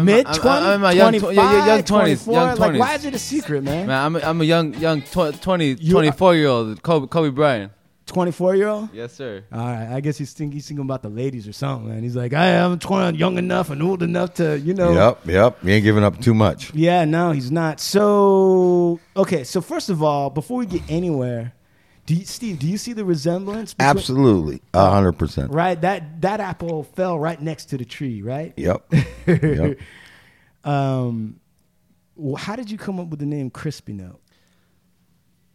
Mid I'm- 20, I'm a young tw- 25, yeah, yeah, young 20s, 24? young Like, why is it a secret, man? Man, I'm a, I'm a young young tw- 20, You- 24 year old Kobe Kobe Bryant. 24 year old? Yes, sir. All right, I guess he's thinking he's thinking about the ladies or something, man. He's like, I am 20, young enough and old enough to, you know. Yep, yep. You ain't giving up too much. Yeah, no, he's not. So, okay, so first of all, before we get anywhere, do you, Steve, do you see the resemblance? between- Absolutely. A hundred percent. Right, that that apple fell right next to the tree, right? Yep. [LAUGHS] yep. Um, wh- how did you come up with the name Crispy Note?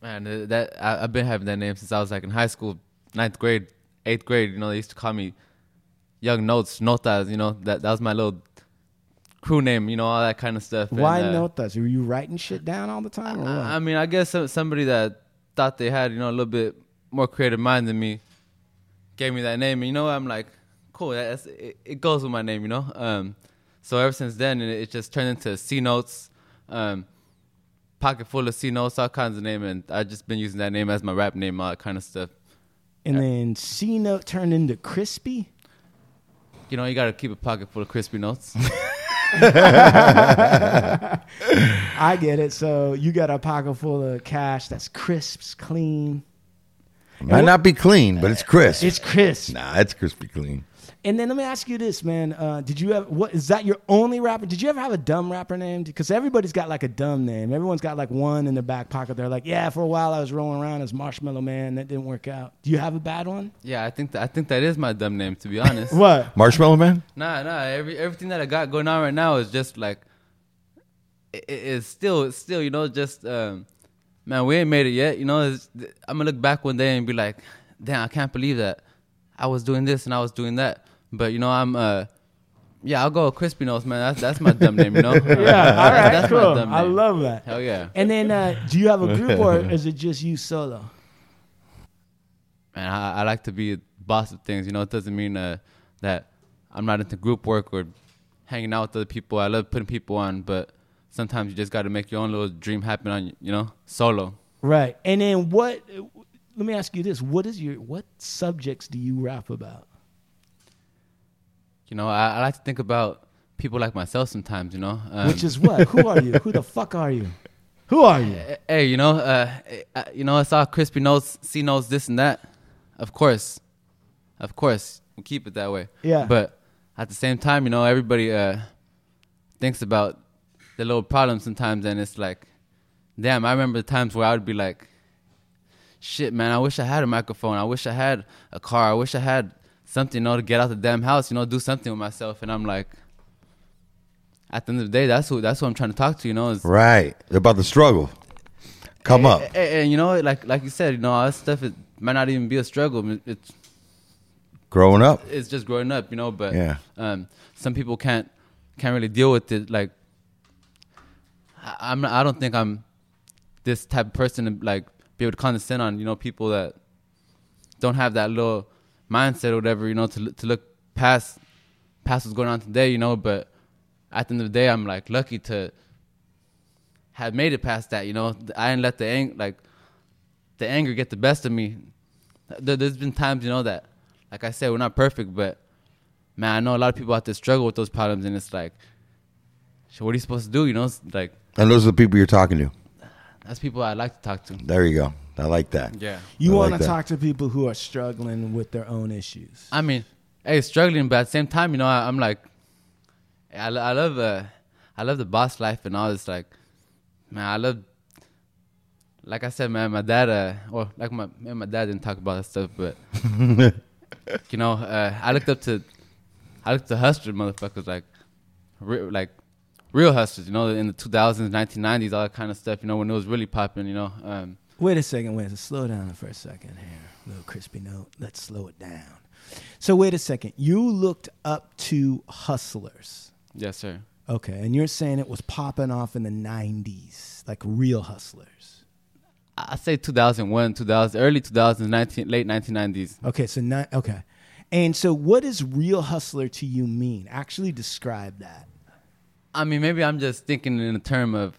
Man, uh, that I, I've been having that name since I was like in high school, ninth grade, eighth grade. You know, they used to call me Young Notes, Notas. You know, that that was my little crew name. You know, all that kind of stuff. Why And, uh, notas? Were you writing shit down all the time, or? I I mean, I guess somebody that thought they had, you know, a little bit more creative mind than me gave me that name. And, you know, I'm like, cool, that's, it, it goes with my name, you know? Um, so ever since then, it, it just turned into C Notes, um, pocket full of C Notes, all kinds of name. And I've just been using that name as my rap name, all that kind of stuff. and then C Note turned into Crispy. You know, you got to keep a pocket full of crispy notes. [LAUGHS] [LAUGHS] I get it. So you got a pocket full of cash that's crisp, clean. Might not be clean, but it's uh, crisp. It's crisp. nah, it's crispy clean. And then let me ask you this, man. Uh, did you have what is that your only rapper? Did you ever have a dumb rapper name? Because everybody's got like a dumb name. Everyone's got like one in their back pocket. They're like, yeah, for a while I was rolling around as Marshmallow Man. That didn't work out. Do you have a bad one? yeah, I think, that, I think that is my dumb name, to be honest. [LAUGHS] What? Marshmallow Man? Nah, nah. Every everything that I got going on right now is just like it, it- it's still it's still you know just um, man we ain't made it yet. You know it's, I'm gonna look back one day and be like, damn, I can't believe that I was doing this and I was doing that. But you know I'm uh yeah I'll go with crispy notes man. That's that's my dumb name. You know. [LAUGHS] Yeah. All right. That's my cool. dumb I love that. Hell yeah. And then, uh, do you have a group or [LAUGHS] is it just you solo? Man, I, I like to be a boss of things. You know, it doesn't mean uh, that I'm not into group work or hanging out with other people. I love putting people on, but sometimes you just got to make your own little dream happen on you, you know solo. Right. And then what? Let me ask you this: What is your what subjects do you rap about? You know, I, I like to think about people like myself sometimes. You know, um, Which is what? Who are you? Who the [LAUGHS] fuck are you? Who are you? eh, hey, you know, uh, eh, uh, you know, it's all crispy notes, C notes, this and that. Of course, of course, we keep it that way. Yeah. But at the same time, you know, everybody uh, thinks about the little problems sometimes, and it's like, damn, I remember the times where I would be like, shit, man, I wish I had a microphone. I wish I had a car. I wish I had something, you know, to get out the damn house, you know, do something with myself. And I'm like, at the end of the day, that's who that's who I'm trying to talk to, you know. Is, Right. About the struggle. Come up. and, and, you know, like like you said, you know, all that stuff it might not even be a struggle. It's Growing up. it's just growing up, you know. But Yeah. um, some people can't can't really deal with it. Like, I, I'm I don't think I'm this type of person to like be able to condescend on you know people that don't have that little mindset or whatever, you know, to look- to look past past what's going on today, you know. But at the end of the day, I'm like lucky to have made it past that, you know. I didn't let the ang- like the anger get the best of me. There, there's been times, you know, that like I said, we're not perfect, but man, I know a lot of people out there struggle with those problems, and it's like, so what are you supposed to do? You know, it's like And those are the people you're talking to. that's people I like to talk to. There you go. I like that. Yeah. You I want like to that. talk to people who are struggling with their own issues. I mean, hey, struggling, but at the same time, you know, I, I'm like, I, I love, uh, I love the boss life and all this. Like, man, I love, like I said, man, my dad, uh, well, like my, man, my dad didn't talk about that stuff, but [LAUGHS] you know, uh, I looked up to, I looked to hustler motherfuckers, like, re- like real hustlers, you know, in the 2000s, 1990s, all that kind of stuff, you know, when it was really popping, you know. Um, Wait a second. Wait. A second. slow down for a second here. Little crispy note. Let's slow it down. So wait a second. You looked up to hustlers. Yes, sir. Okay, and you're saying it was popping off in the '90s, like real hustlers. I say 2001, 2000, early 2000s, 19, late 1990s. Okay, so not okay. And so, what does real hustler to you mean? Actually, describe that. I mean, maybe I'm just thinking in a term of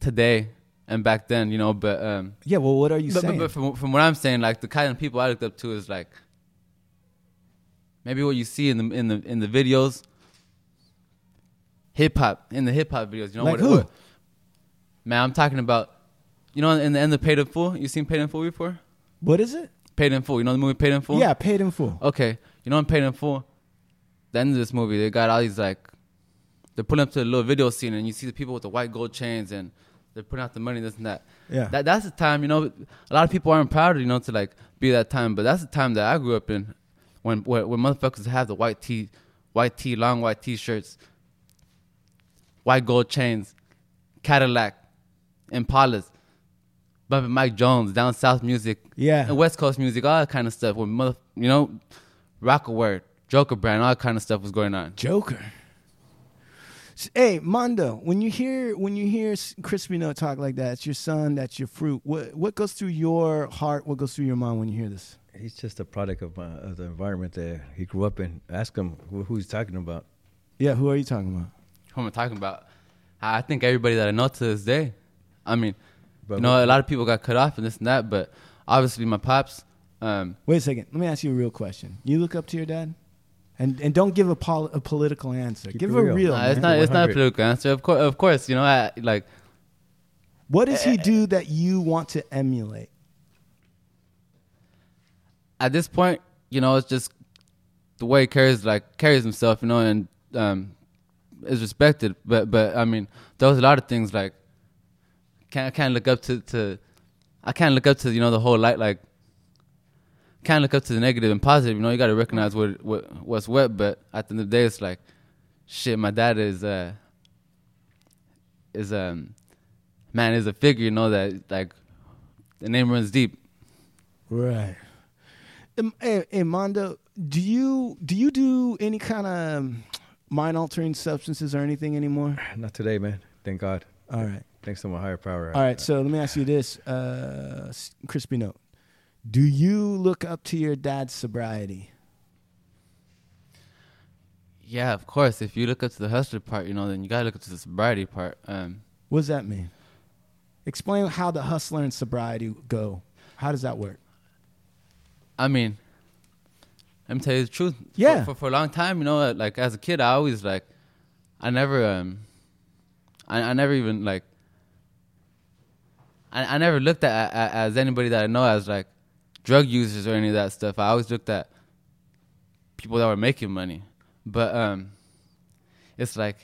today and back then, you know. But um, Yeah. Well, what are you but, but, saying? but from from what I'm saying, like the kind of people I looked up to is like maybe what you see in the in the in the videos, hip hop in the hip hop videos. You know Like what, who? what- Man, I'm talking about. You know, in the end of Paid in Full, you seen Paid in Full before? what is it? Paid in Full. You know the movie Paid in Full? Yeah, paid in full. Okay, you know in Paid in Full, the end of this movie, they got all these like, they're pulling up to a little video scene, and you see the people with the white gold chains, and they're putting out the money, this and that. Yeah. That that's the time, you know. A lot of people aren't proud, you know, to like be that time, but that's the time that I grew up in, when when, when motherfuckers have the white tee, white tee, long white t-shirts, white gold chains, Cadillac, Impalas, bumping Mike Jones, down south music, Yeah. and West Coast music, all that kind of stuff. With mother, you know, Rocawear, Joker brand, all that kind of stuff was going on. Joker. S- Hey, Mondo, when you hear when you hear S- Crispy Note talk like that, it's your son, that's your fruit. What what goes through your heart? What goes through your mind when you hear this? He's just a product of, uh, of the environment that he grew up in. Ask him who, who he's talking about. Yeah, who are you talking about? Who am I talking about? I I think everybody that I know to this day. I mean, But you know, what- a lot of people got cut off and this and that, but obviously my pops. Um, Wait a second. Let me ask you a real question. You look up to your dad, and and don't give a, pol- a political answer. Keep give a real. real. nah, it's not. It's not a political answer. Of course, of course. You know, I, like What does he do that you want to emulate? at this point, you know, it's just the way he carries like carries himself, you know, and um, is respected. But but I mean, there was a lot of things like can't I can't look up to to I can't look up to you know the whole light like can't look up to the negative and positive. You know, you got to recognize what what what's what. But at the end of the day, it's like shit. My dad is uh is um man is a figure. You know that like the name runs deep. Right. Um, hey, hey, Mondo, do you do you do any kind of mind altering substances or anything anymore? [SIGHS] Not today, man. Thank God. All right. Thanks to my higher power. All right. So let me ask you this, uh, crispy note: Do you look up to your dad's sobriety? Yeah, of course. If you look up to the hustler part, you know, then you gotta look up to the sobriety part. Um, What does that mean? Explain how the hustler and sobriety go. How does that work? I mean, let me tell you the truth. For- Yeah. For, for, a long time, you know, like as a kid, I always like, I never, um, I, I never even like, I, I never looked at, at as anybody that I know as like drug users or any of that stuff. I always looked at people that were making money. But um, it's like,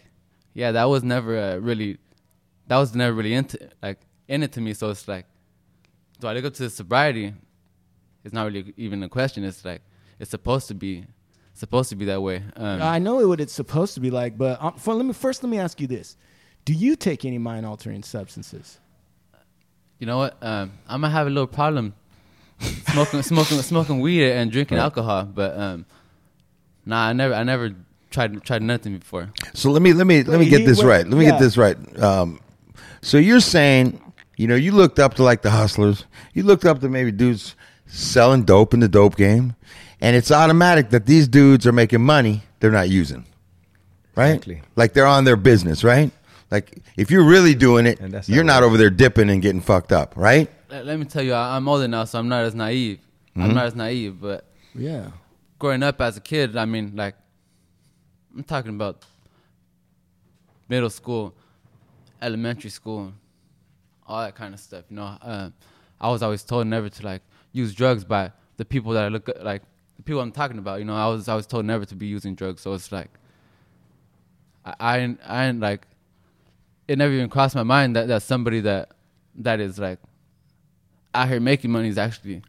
yeah, that was never uh, really, that was never really into like in it to me. So it's like, do I look up to the sobriety? It's not really even a question. It's like it's supposed to be, supposed to be that way. Um, I know what it's supposed to be like, but um, for, let me first let me ask you this: Do you take any mind altering substances? you know what? Um, I might have a little problem smoking, smoking, smoking weed and drinking alcohol, but um, nah, I never, I never tried tried nothing before. So let me let me let me get this right. Let me yeah. get this right. Um, so you're saying, you know, you looked up to like the hustlers. You looked up to maybe dudes selling dope in the dope game, and it's automatic that these dudes are making money they're not using, right? Exactly. Like they're on their business, right? Like if you're really doing it, you're not not over there dipping and getting fucked up, right? Let, let me tell you, I, I'm older now, so I'm not as naive. I'm not as naive, but Yeah. growing up as a kid, I mean, like, I'm talking about middle school, elementary school, all that kind of stuff. You know, uh, I was always told never to like use drugs by the people that I look at, like the people I'm talking about. You know, I was I was told never to be using drugs. So it's like, I I ain't, I ain't like, it never even crossed my mind that that somebody that that is like out here making money is actually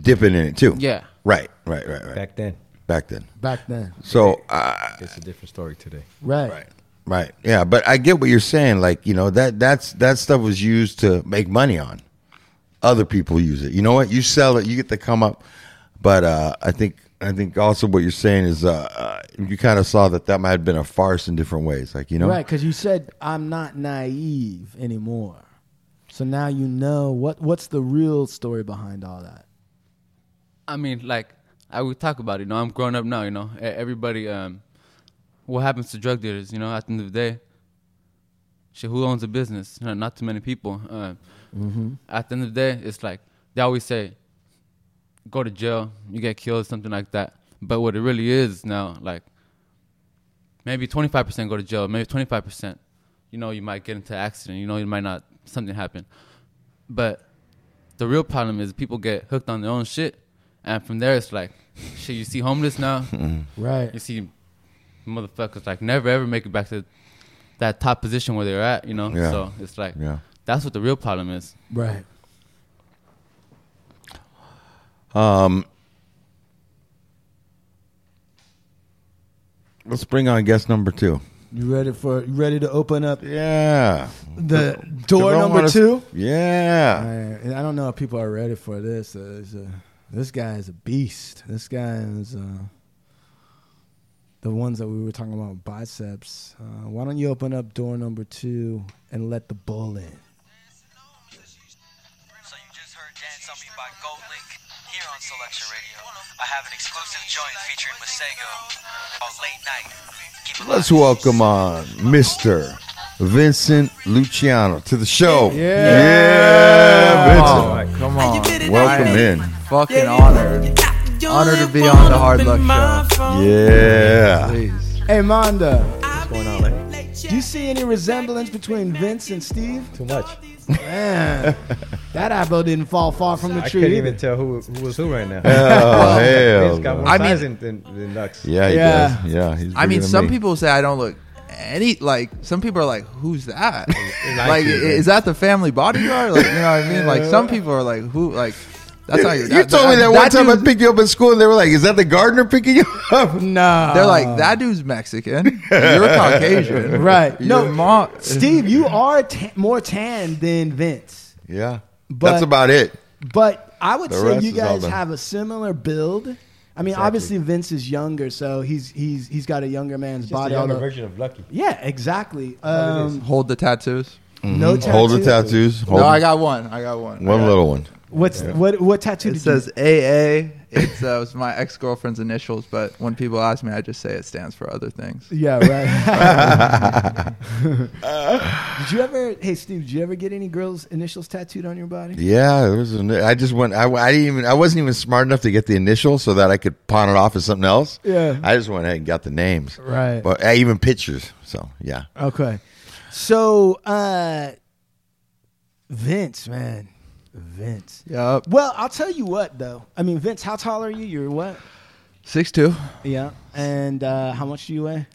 Dipping in it too. yeah. Right. Right. Right. Right. Back then, Back then. Back then. So. Uh, it's a different story today. Right. Right. Right. Yeah, but I get what you're saying. Like, you know, that that's that stuff was used to make money on. Other people use it. You know what? You sell it, you get to come up But uh, I think I think also what you're saying is uh, uh, you kind of saw that that might have been a farce in different ways, like you know, Right, because you said I'm not naive anymore. So now you know what what's the real story behind all that. I mean, like I would talk about it. You know, I'm growing up now. You know, everybody. Um, what happens to drug dealers? You know, at the end of the day, shit. Who owns a business? You know, not too many people. Uh, At the end of the day, it's like they always say, go to jail, you get killed, something like that. But what it really is now, like maybe 25% go to jail, maybe 25%. You know, you might get into an accident. You know, you might not something happen. But the real problem is people get hooked on their own shit, and from there it's like, [LAUGHS] shit. You see homeless now. [LAUGHS] Right. You see motherfuckers like never ever make it back to that top position where they're at. You know. Yeah. So it's like yeah. that's what the real problem is. Right. Um, let's bring on guest number two. You ready for you ready to open up Yeah, the door number two? Yeah, I, I don't know if people are ready for this. Uh, a- this guy is a beast. This guy is uh, the ones that we were talking about biceps. Uh, why don't you open up door number two and let the bull in? On Selection Radio. I have an exclusive joint featuring Masego called Late Night. Let's welcome on Mister Vincent Luciano to the show. Yeah. yeah, Vincent. right, come on. Welcome in. Fucking honored. Honored to be on the Hard Luck Show. Yeah. Please. Hey, Mondo, What's going on, man? Do you see any resemblance between Vince and Steve? Too much. Man, [LAUGHS] that apple didn't fall far from the I tree. couldn't either. even tell who who was who right now. Oh [LAUGHS] hell. He's got more I mean- size than, than, than Nux. Yeah, he Yeah. does. Yeah, he's. I bigger mean, than some me. people say I don't look any like. Some people are like, "Who's that?" [LAUGHS] like like, i- is that the family bodyguard? Like, you know what I mean? Like, some people are like, "Who?" Like, that's not your. You told me that, one time I picked you up at school, and they were like, "Is that the gardener picking you up?" [LAUGHS] No, They're like, "That dude's Mexican. You're [LAUGHS] Caucasian, Right. Your No, mom, [LAUGHS] Steve, you are ta- more tan than Vince. Yeah, But- that's about it. But I would The say you guys have a similar build. I mean, obviously Vince is younger, so he's he's he's got a younger man's Just body. a younger although- version of Lucky. yeah, exactly. Um, hold the tattoos." no tattoos. Hold the tattoos. Hold No, I got one. I got one. one got- little one. What's what what tattoo It did says AA. It's uh, it's my ex girlfriend's initials, but when people ask me, I just say it stands for other things. Yeah, right. [LAUGHS] [LAUGHS] did you ever? Hey, Steve, did you ever get any girls' initials tattooed on your body? Yeah, it was. An, I just went. I, I didn't even. I wasn't even smart enough to get the initials so that I could pawn it off as something else. Yeah. I just went ahead and got the names. Right. But uh, even pictures. So yeah. Okay. So, uh, Vince, man, Vince. Yup. Well, I'll tell you what, though. I mean, Vince, how tall are you? You're what? Six two. Yeah. And uh, how much do you weigh?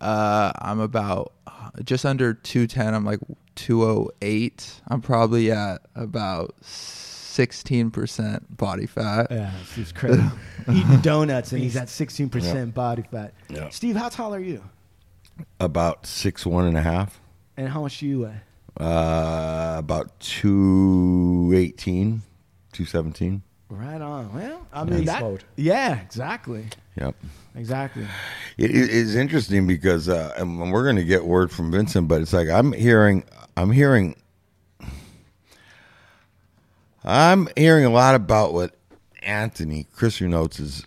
Uh, I'm about uh, just under 210. I'm like 208. I'm probably at about 16% body fat. Yeah, it's crazy. [LAUGHS] Eating donuts and he's at 16% body fat. Yeah. Steve, how tall are you? About six one and a half. And how much do you weigh? Uh, about two eighteen, two seventeen. Right on. Well, I mean, Beast that, mode. yeah, exactly. Yep. Exactly. It it is interesting because, uh, and we're going to get word from Vincent, but it's like I'm hearing, I'm hearing, I'm hearing a lot about what Anthony Chris Notes is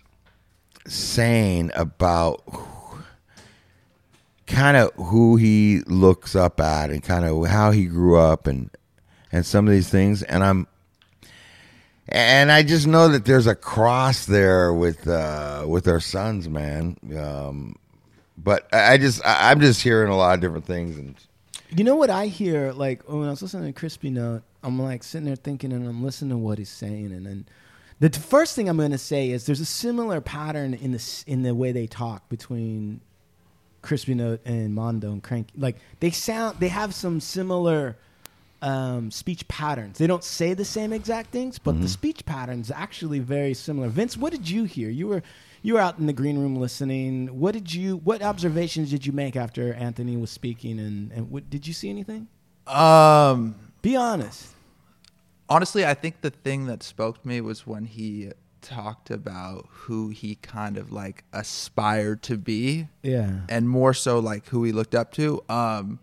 saying about kind of who he looks up at and kind of how he grew up and and some of these things, and I'm. And I just know that there's a cross there with uh, with our sons, man. Um, but I just I- I'm just hearing a lot of different things, and You know what I hear? Like when I was listening to Crispy Note, I'm like sitting there thinking, and I'm listening to what he's saying, and then the first thing I'm going to say is there's a similar pattern in the in the way they talk between Crispy Note and Mondo and Cranky. Like they sound, they have some similar um, speech patterns. They don't say the same exact things, but the speech patterns actually very similar. Vince, what did you hear? You were you were out in the green room listening. What did you? What observations did you make after Anthony was speaking? And and what, did you see anything? Um, Be honest. honestly, I think the thing that spoke to me was when he talked about who he kind of like aspired to be Yeah. and more so like who he looked up to. Um,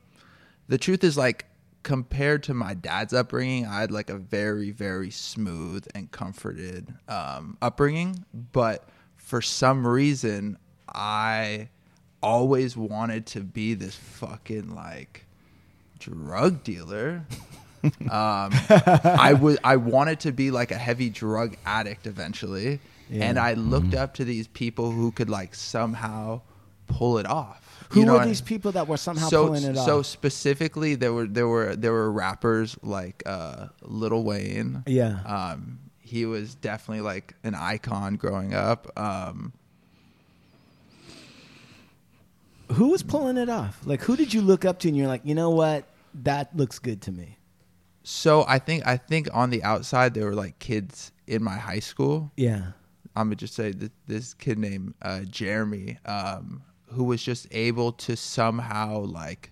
the truth is like compared to my dad's upbringing, I had like a very very smooth and comforted um, upbringing, but for some reason I always wanted to be this fucking like drug dealer. [LAUGHS] um, I [LAUGHS] was I wanted to be like a heavy drug addict eventually, and I looked up to these people who could like somehow pull it off. Who You know were these people that were somehow so pulling it so off? So specifically there were there were there were rappers like uh Lil Wayne. Yeah. Um he was definitely like an icon growing up. Um Who was pulling it off? Like, who did you look up to and you're like, you know what? That looks good to me. So I think I think on the outside there were like kids in my high school. Yeah. I'm gonna just say that this kid named uh, Jeremy, um, who was just able to somehow like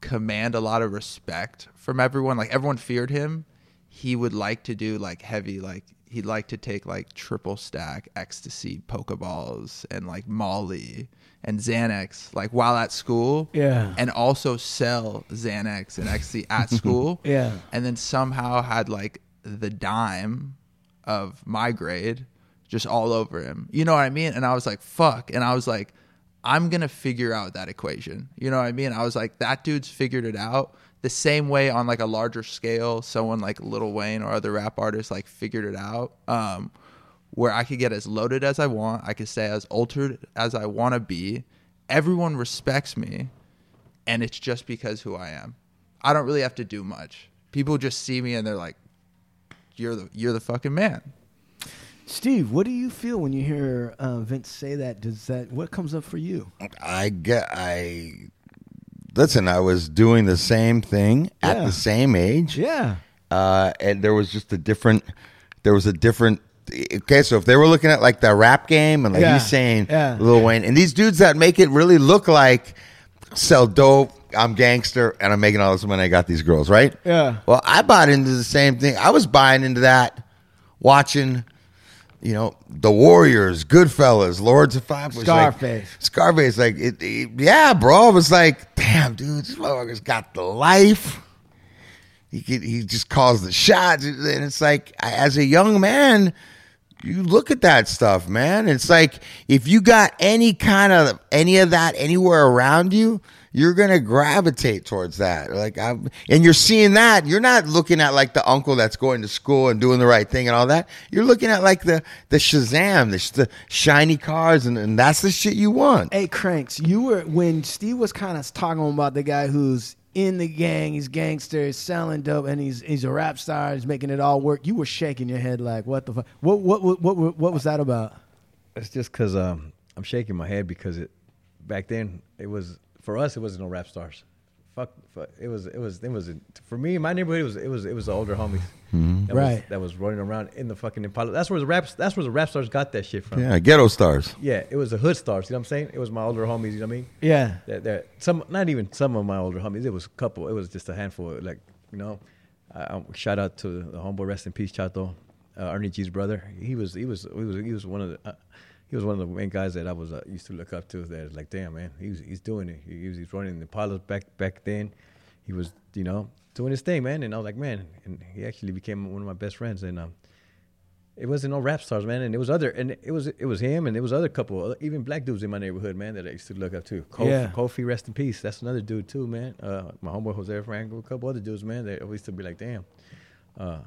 command a lot of respect from everyone. Like everyone feared him. He would like to do like heavy, like he'd like to take like triple stack ecstasy pokeballs and like Molly and Xanax, like while at school. Yeah. And also sell Xanax and ecstasy at [LAUGHS] school. Yeah. And then somehow had like the dime of my grade just all over him. You know what I mean? And I was like, fuck. And I was like, I'm going to figure out that equation. You know what I mean? I was like, that dude's figured it out the same way on like a larger scale, someone like Lil Wayne or other rap artists like figured it out. Um, where I could get as loaded as I want, I could stay as altered as I want to be. Everyone respects me, and it's just because who I am. I don't really have to do much. People just see me and they're like, "You're the you're the fucking man." Steve, what do you feel when you hear uh, Vince say that? Does that what comes up for you? I get I listen. I was doing the same thing at Yeah. the same age. Yeah. uh, and there was just a different. There was a different. Okay, so if they were looking at like the rap game and like Yeah, he's saying yeah. Lil Wayne and these dudes that make it really look like sell dope, I'm gangster, and I'm making all this money. I got these girls, right? Yeah. Well, I bought into the same thing. I was buying into that, watching, you know, the Warriors, Goodfellas, Lords of Fire, Scarface. Scarface, like, it, it- yeah, bro. It was like, damn, dude, this motherfucker's got the life. He could, he just calls the shots, and it's like, as a young man, you look at that stuff, man. It's like if you got any kind of any of that anywhere around you, you're gonna gravitate towards that. Like, I'm, and you're seeing that. You're not looking at like the uncle that's going to school and doing the right thing and all that. You're looking at like the the Shazam, the, the shiny cars, and, and that's the shit you want. Hey, Cranks, you were when Steve was kind of talking about the guy who's in the gang, he's gangster, he's selling dope, and he's he's a rap star, he's making it all work. You were shaking your head like, what the fuck? What what what what, what, what was that about? It's just because um, I'm shaking my head because it back then it was for us it wasn't no rap stars. Fuck, fuck it was it was it was for me my neighborhood it was it was it was the older homies that Right. was, that was running around in the fucking Impala. That's where the rap that's where the rap stars got that shit from. Yeah, ghetto stars. Yeah, it was the hood stars. You know what I'm saying? It was my older homies. You know what I mean? Yeah. That, that some not even some of my older homies. It was a couple. It was just a handful. Like you know, I, I, shout out to the homeboy. Rest in peace, Chato, uh, Ernie G's brother. He was he was he was he was one of the. Uh, he was one of the main guys that I was uh, used to look up to. That like, damn man, he's he's doing it. He, he was he's running the pilots back back then. He was you know doing his thing, man. And I was like, man, and he actually became one of my best friends. And um, it wasn't all rap stars, man, and it was other, and it was it was him, and it was other couple, even black dudes in my neighborhood, man, that I used to look up to. Kofi, Yeah. Kofi rest in peace. That's another dude too, man. Uh, my homeboy Jose Franco, a couple other dudes, man. They always used to be like, damn, uh,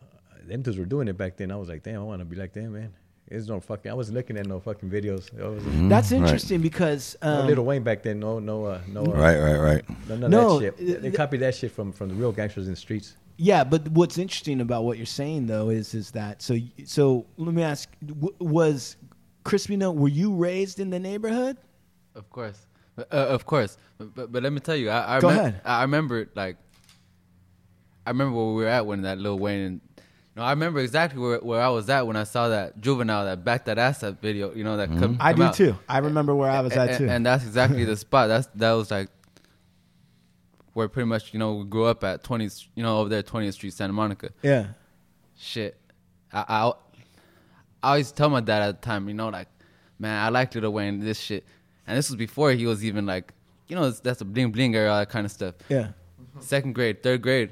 them dudes were doing it back then. I was like, damn, I want to be like them, man. There's no fucking. I wasn't looking at no fucking videos. I was, That's right. interesting because no um, Lil Wayne back then. No, no, uh, no. Uh, Right, right, right. None of No, that shit. They uh, copied that shit from from the real gangsters in the streets. Yeah, but what's interesting about what you're saying though is is that so so let me ask w- was Crispy Note were you raised in the neighborhood? Of course, uh, of course. But, but but let me tell you, I, I Go remem- ahead. I remember like, I remember where we were at when that Lil Wayne. And, you know, I remember exactly where, where I was at when I saw that juvenile that back that ass up video. You know that mm-hmm. come, I come do out. too. I remember where I was A- at a- too. And that's exactly the [LAUGHS] spot. That's that was like where pretty much you know we grew up at 20th, you know over there 20th Street, Santa Monica. yeah. Shit, I I, I always tell my dad at the time, you know, like, man, I like Lil Wayne, this shit. And this was before he was even like, you know, that's a bling bling era, all that kind of stuff. Yeah. Second grade, third grade.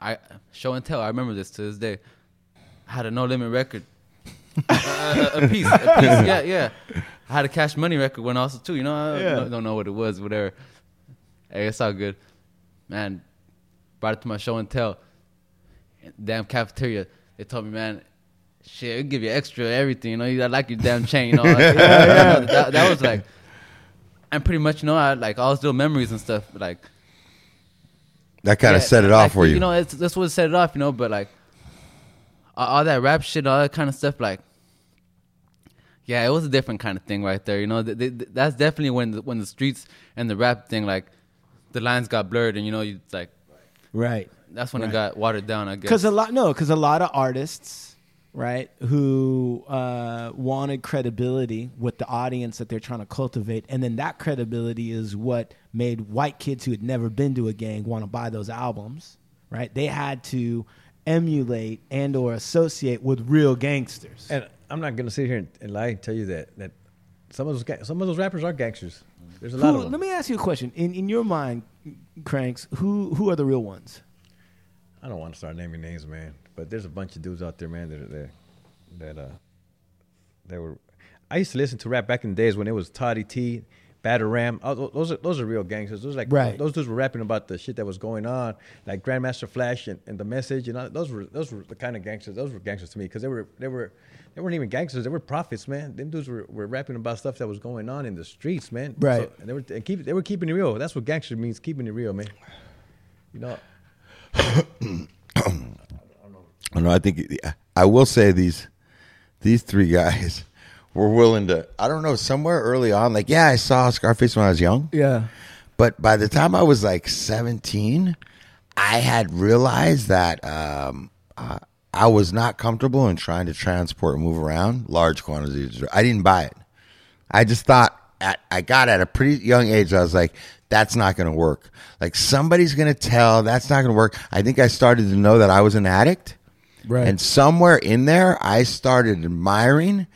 I show and tell. I remember this to this day. I had a no limit record. [LAUGHS] a, a piece, a piece. Yeah, yeah. I had a Cash Money record when also too. You know, I Yeah. don't, don't know what it was, whatever. Hey, it's all good, man. Brought it to my show and tell. Damn cafeteria. They told me, man, shit, we give you extra everything. You know, you I like your damn chain. You know, Like, that, that was like, and pretty much, you know, I had like all those little memories and stuff. Like, That kind of yeah, set it like, off for you. You know, it's, that's what set it off. You know, but like all, all that rap shit, all that kind of stuff, like. Yeah, it was a different kind of thing right there. You know, th- th- that's definitely when the, when the streets and the rap thing, like, the lines got blurred, and you know, you like Right. that's when Right. it got watered down. I guess. Because a lot, no, because a lot of artists, right, who uh, wanted credibility with the audience that they're trying to cultivate, and then that credibility is what made white kids who had never been to a gang want to buy those albums, right? They had to emulate and or associate with real gangsters. And I'm not gonna sit here and, and lie and tell you that that some of those some of those rappers are gangsters. There's a lot Who, of them. let me ask you a question. In in your mind, Cranks, who who are the real ones? I don't want to start naming names, man. But there's a bunch of dudes out there, man, that that that uh that were. I used to listen to rap back in the days when it was Toddy Tee, Batter Ram. Oh, those are those are real gangsters. Those like Right. those dudes were rapping about the shit that was going on, like Grandmaster Flash and, and the message. And all, those were those were the kind of gangsters. Those were gangsters to me because they were they were they weren't even gangsters. They were prophets, man. Them dudes were, were rapping about stuff that was going on in the streets, man. Right. So, and they were and keep they were keeping it real. That's what gangster means, keeping it real, man. You know. I know. I think I will say these these three guys [LAUGHS] were willing to. I don't know. Somewhere early on, like yeah, I saw Scarface when I was young. Yeah. But by the time I was like 17, I had realized that um, uh, I was not comfortable in trying to transport and move around large quantities. I didn't buy it. I just thought at, I got at a pretty young age. I was like, that's not going to work. Like somebody's going to tell that's not going to work. I think I started to know that I was an addict. Right. And somewhere in there, I started admiring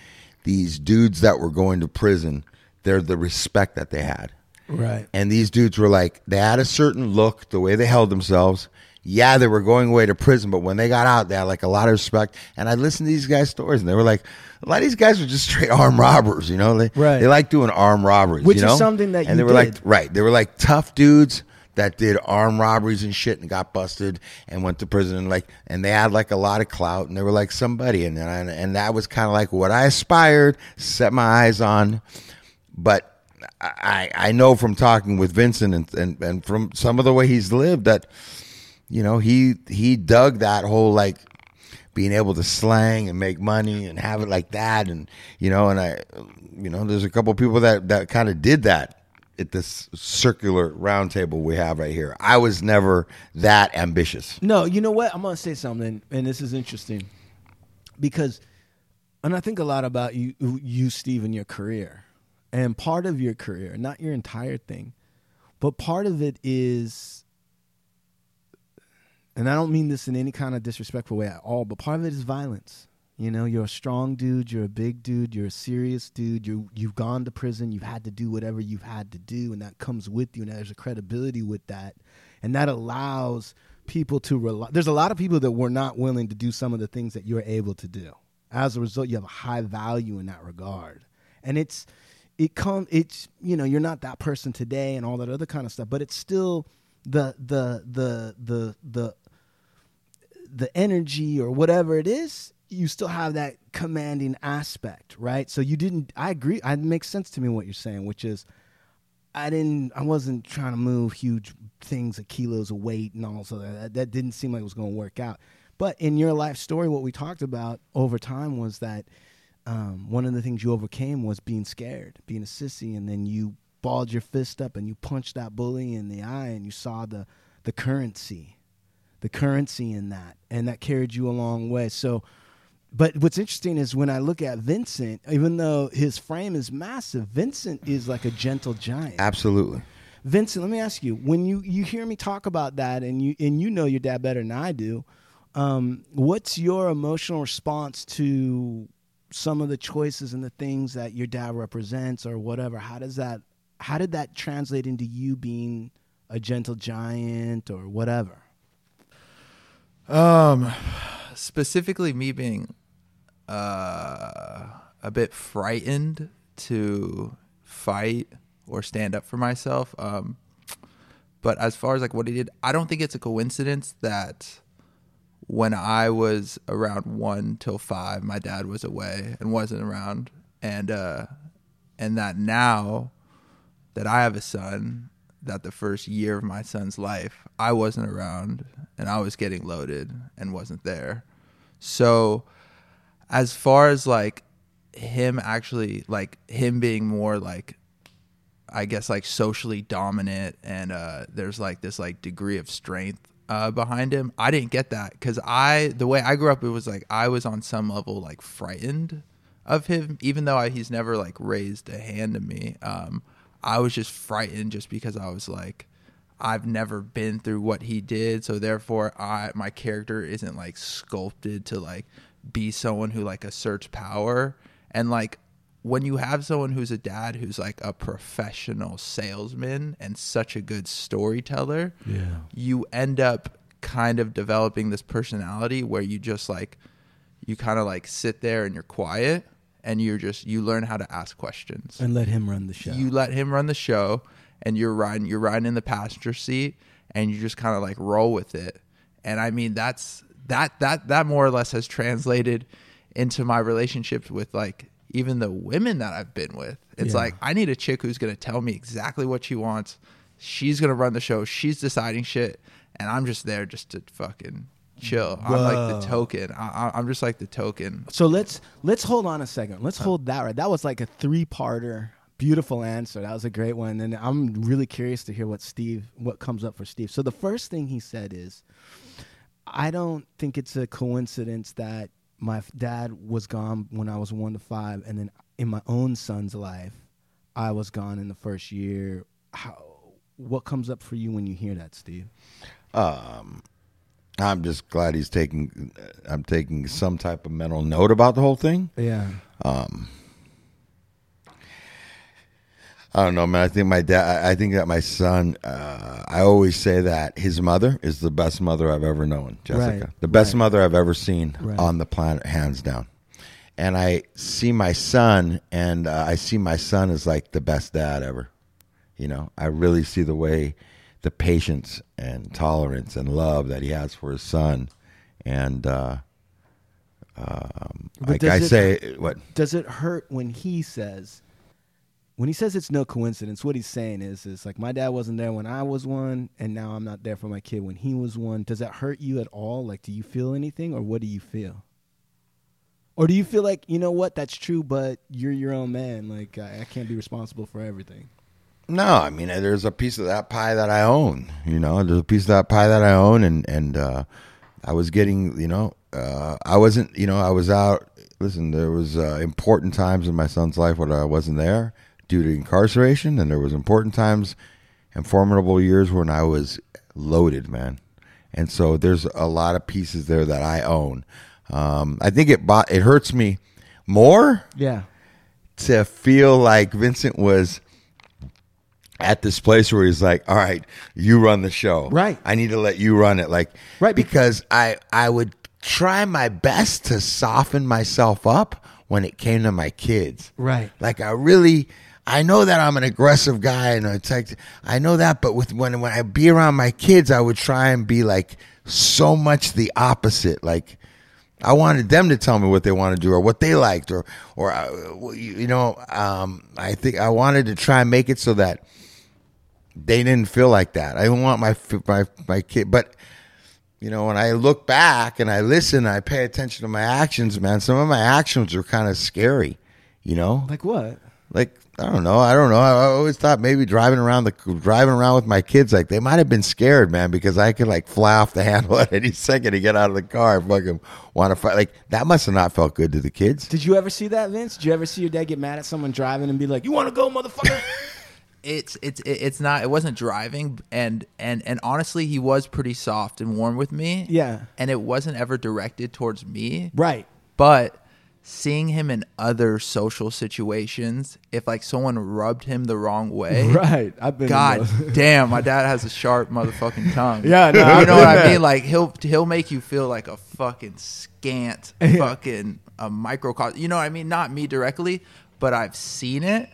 these dudes that were going to prison. They're the respect that they had. Right. And these dudes were like, they had a certain look, the way they held themselves. Yeah, they were going away to prison, but when they got out, they had like a lot of respect. And I listened to these guys' stories, and they were like, a lot of these guys were just [LAUGHS] straight armed robbers, you know? They, Right. They like doing armed robberies, Which you is something that and you they were like, right? They were like tough dudes that did armed robberies and shit and got busted and went to prison and like and they had like a lot of clout and they were like somebody and and, and that was kind of like what I aspired, set my eyes on, but. I, I know from talking with Vincent and, and, and from some of the way he's lived that you know he he dug that whole like being able to slang and make money and have it like that. And you know and I you know there's a couple people that that kind of did that at this circular round table we have right here. I was never that ambitious. No, you know what? I'm gonna say something, and this is interesting because, and I think a lot about you, you, Steve, and your career, and part of your career, not your entire thing, but part of it is, and I don't mean this in any kind of disrespectful way at all, but part of it is violence. You know, you're a strong dude, you're a big dude, you're a serious dude. You you've gone to prison, you've had to do whatever you've had to do, and that comes with you, and there's a credibility with that, and that allows people to rely. There's a lot of people that were not willing to do some of the things that you're able to do. As a result, you have a high value in that regard, and it's it come it's you know you're not that person today and all that other kind of stuff, but it's still the the the the the the energy or whatever it is, you still have that commanding aspect, right? So you didn't. I agree. It makes sense to me what you're saying, which is, I didn't. I wasn't trying to move huge things of kilos of weight and all so that that didn't seem like it was going to work out. But in your life story, what we talked about over time was that um, one of the things you overcame was being scared, being a sissy, and then you balled your fist up and you punched that bully in the eye, and you saw the the currency the currency in that, and that carried you a long way. So, but what's interesting is when I look at Vincent, even though his frame is massive, Vincent is like a gentle giant. Absolutely. Vincent, let me ask you: when you you hear me talk about that, and you and you know your dad better than I do, Um, what's your emotional response to some of the choices and the things that your dad represents, or whatever? How does that? How did that translate into you being a gentle giant or whatever? Um, specifically me being uh, a bit frightened to fight or stand up for myself. Um, but as far as like what he did, I don't think it's a coincidence that when I was around one till five, my dad was away and wasn't around, and uh, and that now that I have a son, that the first year of my son's life, I wasn't around and I was getting loaded and wasn't there. So, as far as like him actually, like him being more like, I guess like socially dominant and uh, there's like this like degree of strength uh, behind him. I didn't get that because I, the way I grew up, it was like I was on some level like frightened of him, even though I, he's never like raised a hand to me. Um, I was just frightened just because I was like, I've never been through what he did, so therefore I my character isn't like sculpted to like be someone who like asserts power and like when you have someone who's a dad who's like a professional salesman and such a good storyteller, Yeah. you end up kind of developing this personality where you just like you kind of like sit there and you're quiet and you're just you learn how to ask questions And let him run the show. you let him run the show and you're riding you're riding in the passenger seat and you just kind of like roll with it and i mean that's that that that more or less has translated into my relationships with like even the women that i've been with it's Yeah. like i need a chick who's going to tell me exactly what she wants she's going to run the show she's deciding shit and i'm just there just to fucking chill i'm like the token I, I- i'm just like the token So let's let's hold on a second. Let's hold that right. That was like a three-parter. Beautiful answer. That was a great one. And I'm really curious to hear what Steve what comes up for Steve. So the first thing he said is I don't think it's a coincidence that my dad was gone when I was 1 to 5 and then in my own son's life I was gone in the first year. How what comes up for you when you hear that, Steve? Um, I'm just glad he's taking. I'm taking some type of mental note about the whole thing. Yeah. Um, I don't know, man. I think my dad. I think that my son. Uh, I always say that his mother is the best mother I've ever known, Jessica. Right, The best right. mother I've ever seen Right. on the planet, hands down. And I see my son, and uh, I see my son as like the best dad ever. You know, I really see the way, the patience and tolerance and love that he has for his son, and uh, um, like I it- say, what does it hurt when he says when he says it's no coincidence what he's saying is is like my dad wasn't there when i was one and now i'm not there for my kid when he was one does that hurt you at all like do you feel anything or what do you feel or do you feel like you know what that's true but you're your own man like i, I can't be responsible for everything No, I mean there's a piece of that pie that I own. You know, there's a piece of that pie that I own, and and uh, I was getting, you know, uh, I wasn't, you know, I was out. Listen, there was uh, important times in my son's life when I wasn't there due to incarceration, and there was important times and formidable years when I was loaded, man. And so there's a lot of pieces there that I own. Um, I think it bo- it hurts me more yeah to feel like Vincent was at this place where he's like, "All right, you run the show. Right. I need to let you run it." Like, Right, Because I I would try my best to soften myself up when it came to my kids. Right. Like I really. I know that I'm an aggressive guy and it's like I know that, but with when when I be around my kids, I would try and be like so much the opposite. Like I wanted them to tell me what they want to do or what they liked or or uh, you know um, I think I wanted to try and make it so that they didn't feel like that. I didn't want my my my kid, but you know when I look back and I listen, I pay attention to my actions. Man, some of my actions are kind of scary. You know, like what like I don't know. I don't know. I, I always thought maybe driving around the driving around with my kids, like they might have been scared, man, because I could like fly off the [LAUGHS] handle at any second to get out of the car and fucking want to fight. Like that must have not felt good to the kids. did you ever see that vince did you ever see your dad get mad at someone driving and be like you want to go motherfucker [LAUGHS] it's it's it's not it wasn't driving and and and honestly he was pretty soft and warm with me Yeah. and it wasn't ever directed towards me Right. but seeing him in other social situations if like someone rubbed him the wrong [LAUGHS] way Right. I've been. god [LAUGHS] damn my dad has a sharp motherfucking [LAUGHS] tongue. Yeah, no, you I've know what i mean? Like he'll he'll make you feel like a fucking scant fucking a microcosm. You know what i mean? Not me directly but i've seen it.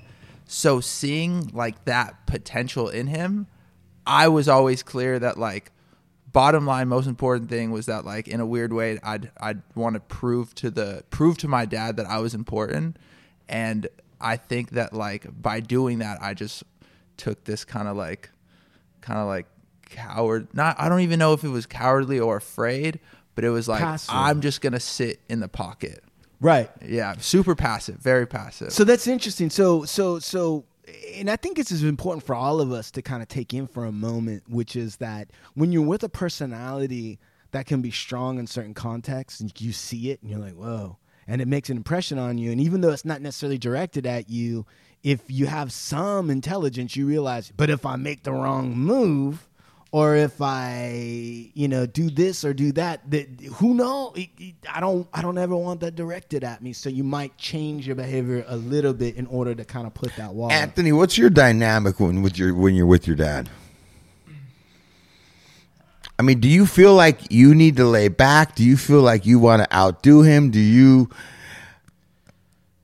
So seeing like that potential in him i was always clear that like bottom line most important thing was that like in a weird way i'd i'd want to prove to the prove to my dad that i was important and i think that like by doing that i just took this kind of like kind of like coward not i don't even know if it was cowardly or afraid but it was like Passive. i'm just gonna sit in the pocket Right. yeah super passive very passive So that's interesting. So so so and I think this is important for all of us to kind of take in for a moment, which is that when you're with a personality that can be strong in certain contexts and you see it and you're like, whoa. And it makes an impression on you. And even though it's not necessarily directed at you, if you have some intelligence, you realize, but if I make the wrong move, or if I, you know, do this or do that, that who know? It- it- I don't, I don't ever want that directed at me. So you might change your behavior a little bit in order to kind of put that wall. Anthony, what's your dynamic when with your when you're with your dad? I mean, do you feel like you need to lay back? Do you feel like you want to outdo him? Do you?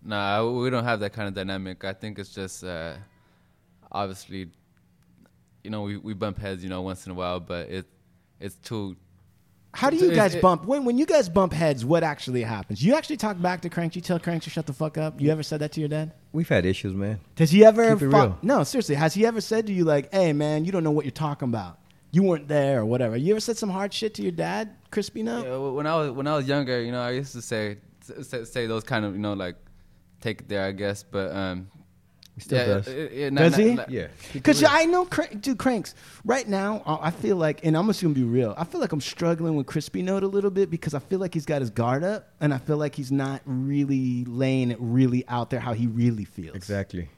Nah, we don't have that kind of dynamic. I think it's just uh, obviously, you know, we, we bump heads, you know, once in a while, but it it's too. How do you it- guys it- bump when when you guys bump heads? What actually happens? You actually talk back to Crank. You tell Crank to shut the fuck up. You ever said that to your dad? We've had issues, man. Has he ever? Keep it fought- real. No, seriously. Has he ever said to you like, "Hey, man, you don't know what you're talking about. You weren't there or whatever." You ever said some hard shit to your dad, Crispy? No. Yeah, when I was when I was younger, you know, I used to say say, say those kind of you know like take it there, I guess. But um, He still yeah, does. Uh, uh, it- it- not- Does not- he? not- Yeah. Because I know, Crank, dude, Cranks. Right now, I feel like, and I'm just gonna be real. I feel like I'm struggling with Crispy Note a little bit because I feel like he's got his guard up, and I feel like he's not really laying it really out there how he really feels. Exactly.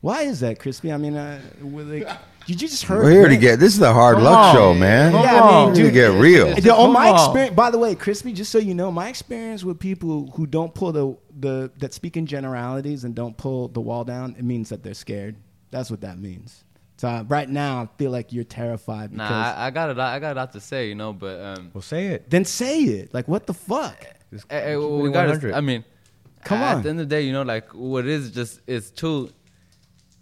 Why is that, Crispy? I mean, uh, were they, did you just heard? We're here to get. This is a hard Come luck on. show, man. Yeah, I mean, We dude, get real. The- on my experience, by the way, Crispy, just so you know, my experience with people who don't pull the, the that speak in generalities and don't pull the wall down, it means that they're scared. That's what that means. So uh, right now, I feel like you're terrified. Because, Nah, I, I got a lot. I got a lot to say, you know, but um, Well, say it. then say it. Like what the fuck? Just eh, eh, keep it we got. I mean, Come at on. the end of the day, you know, like what it is just it's too.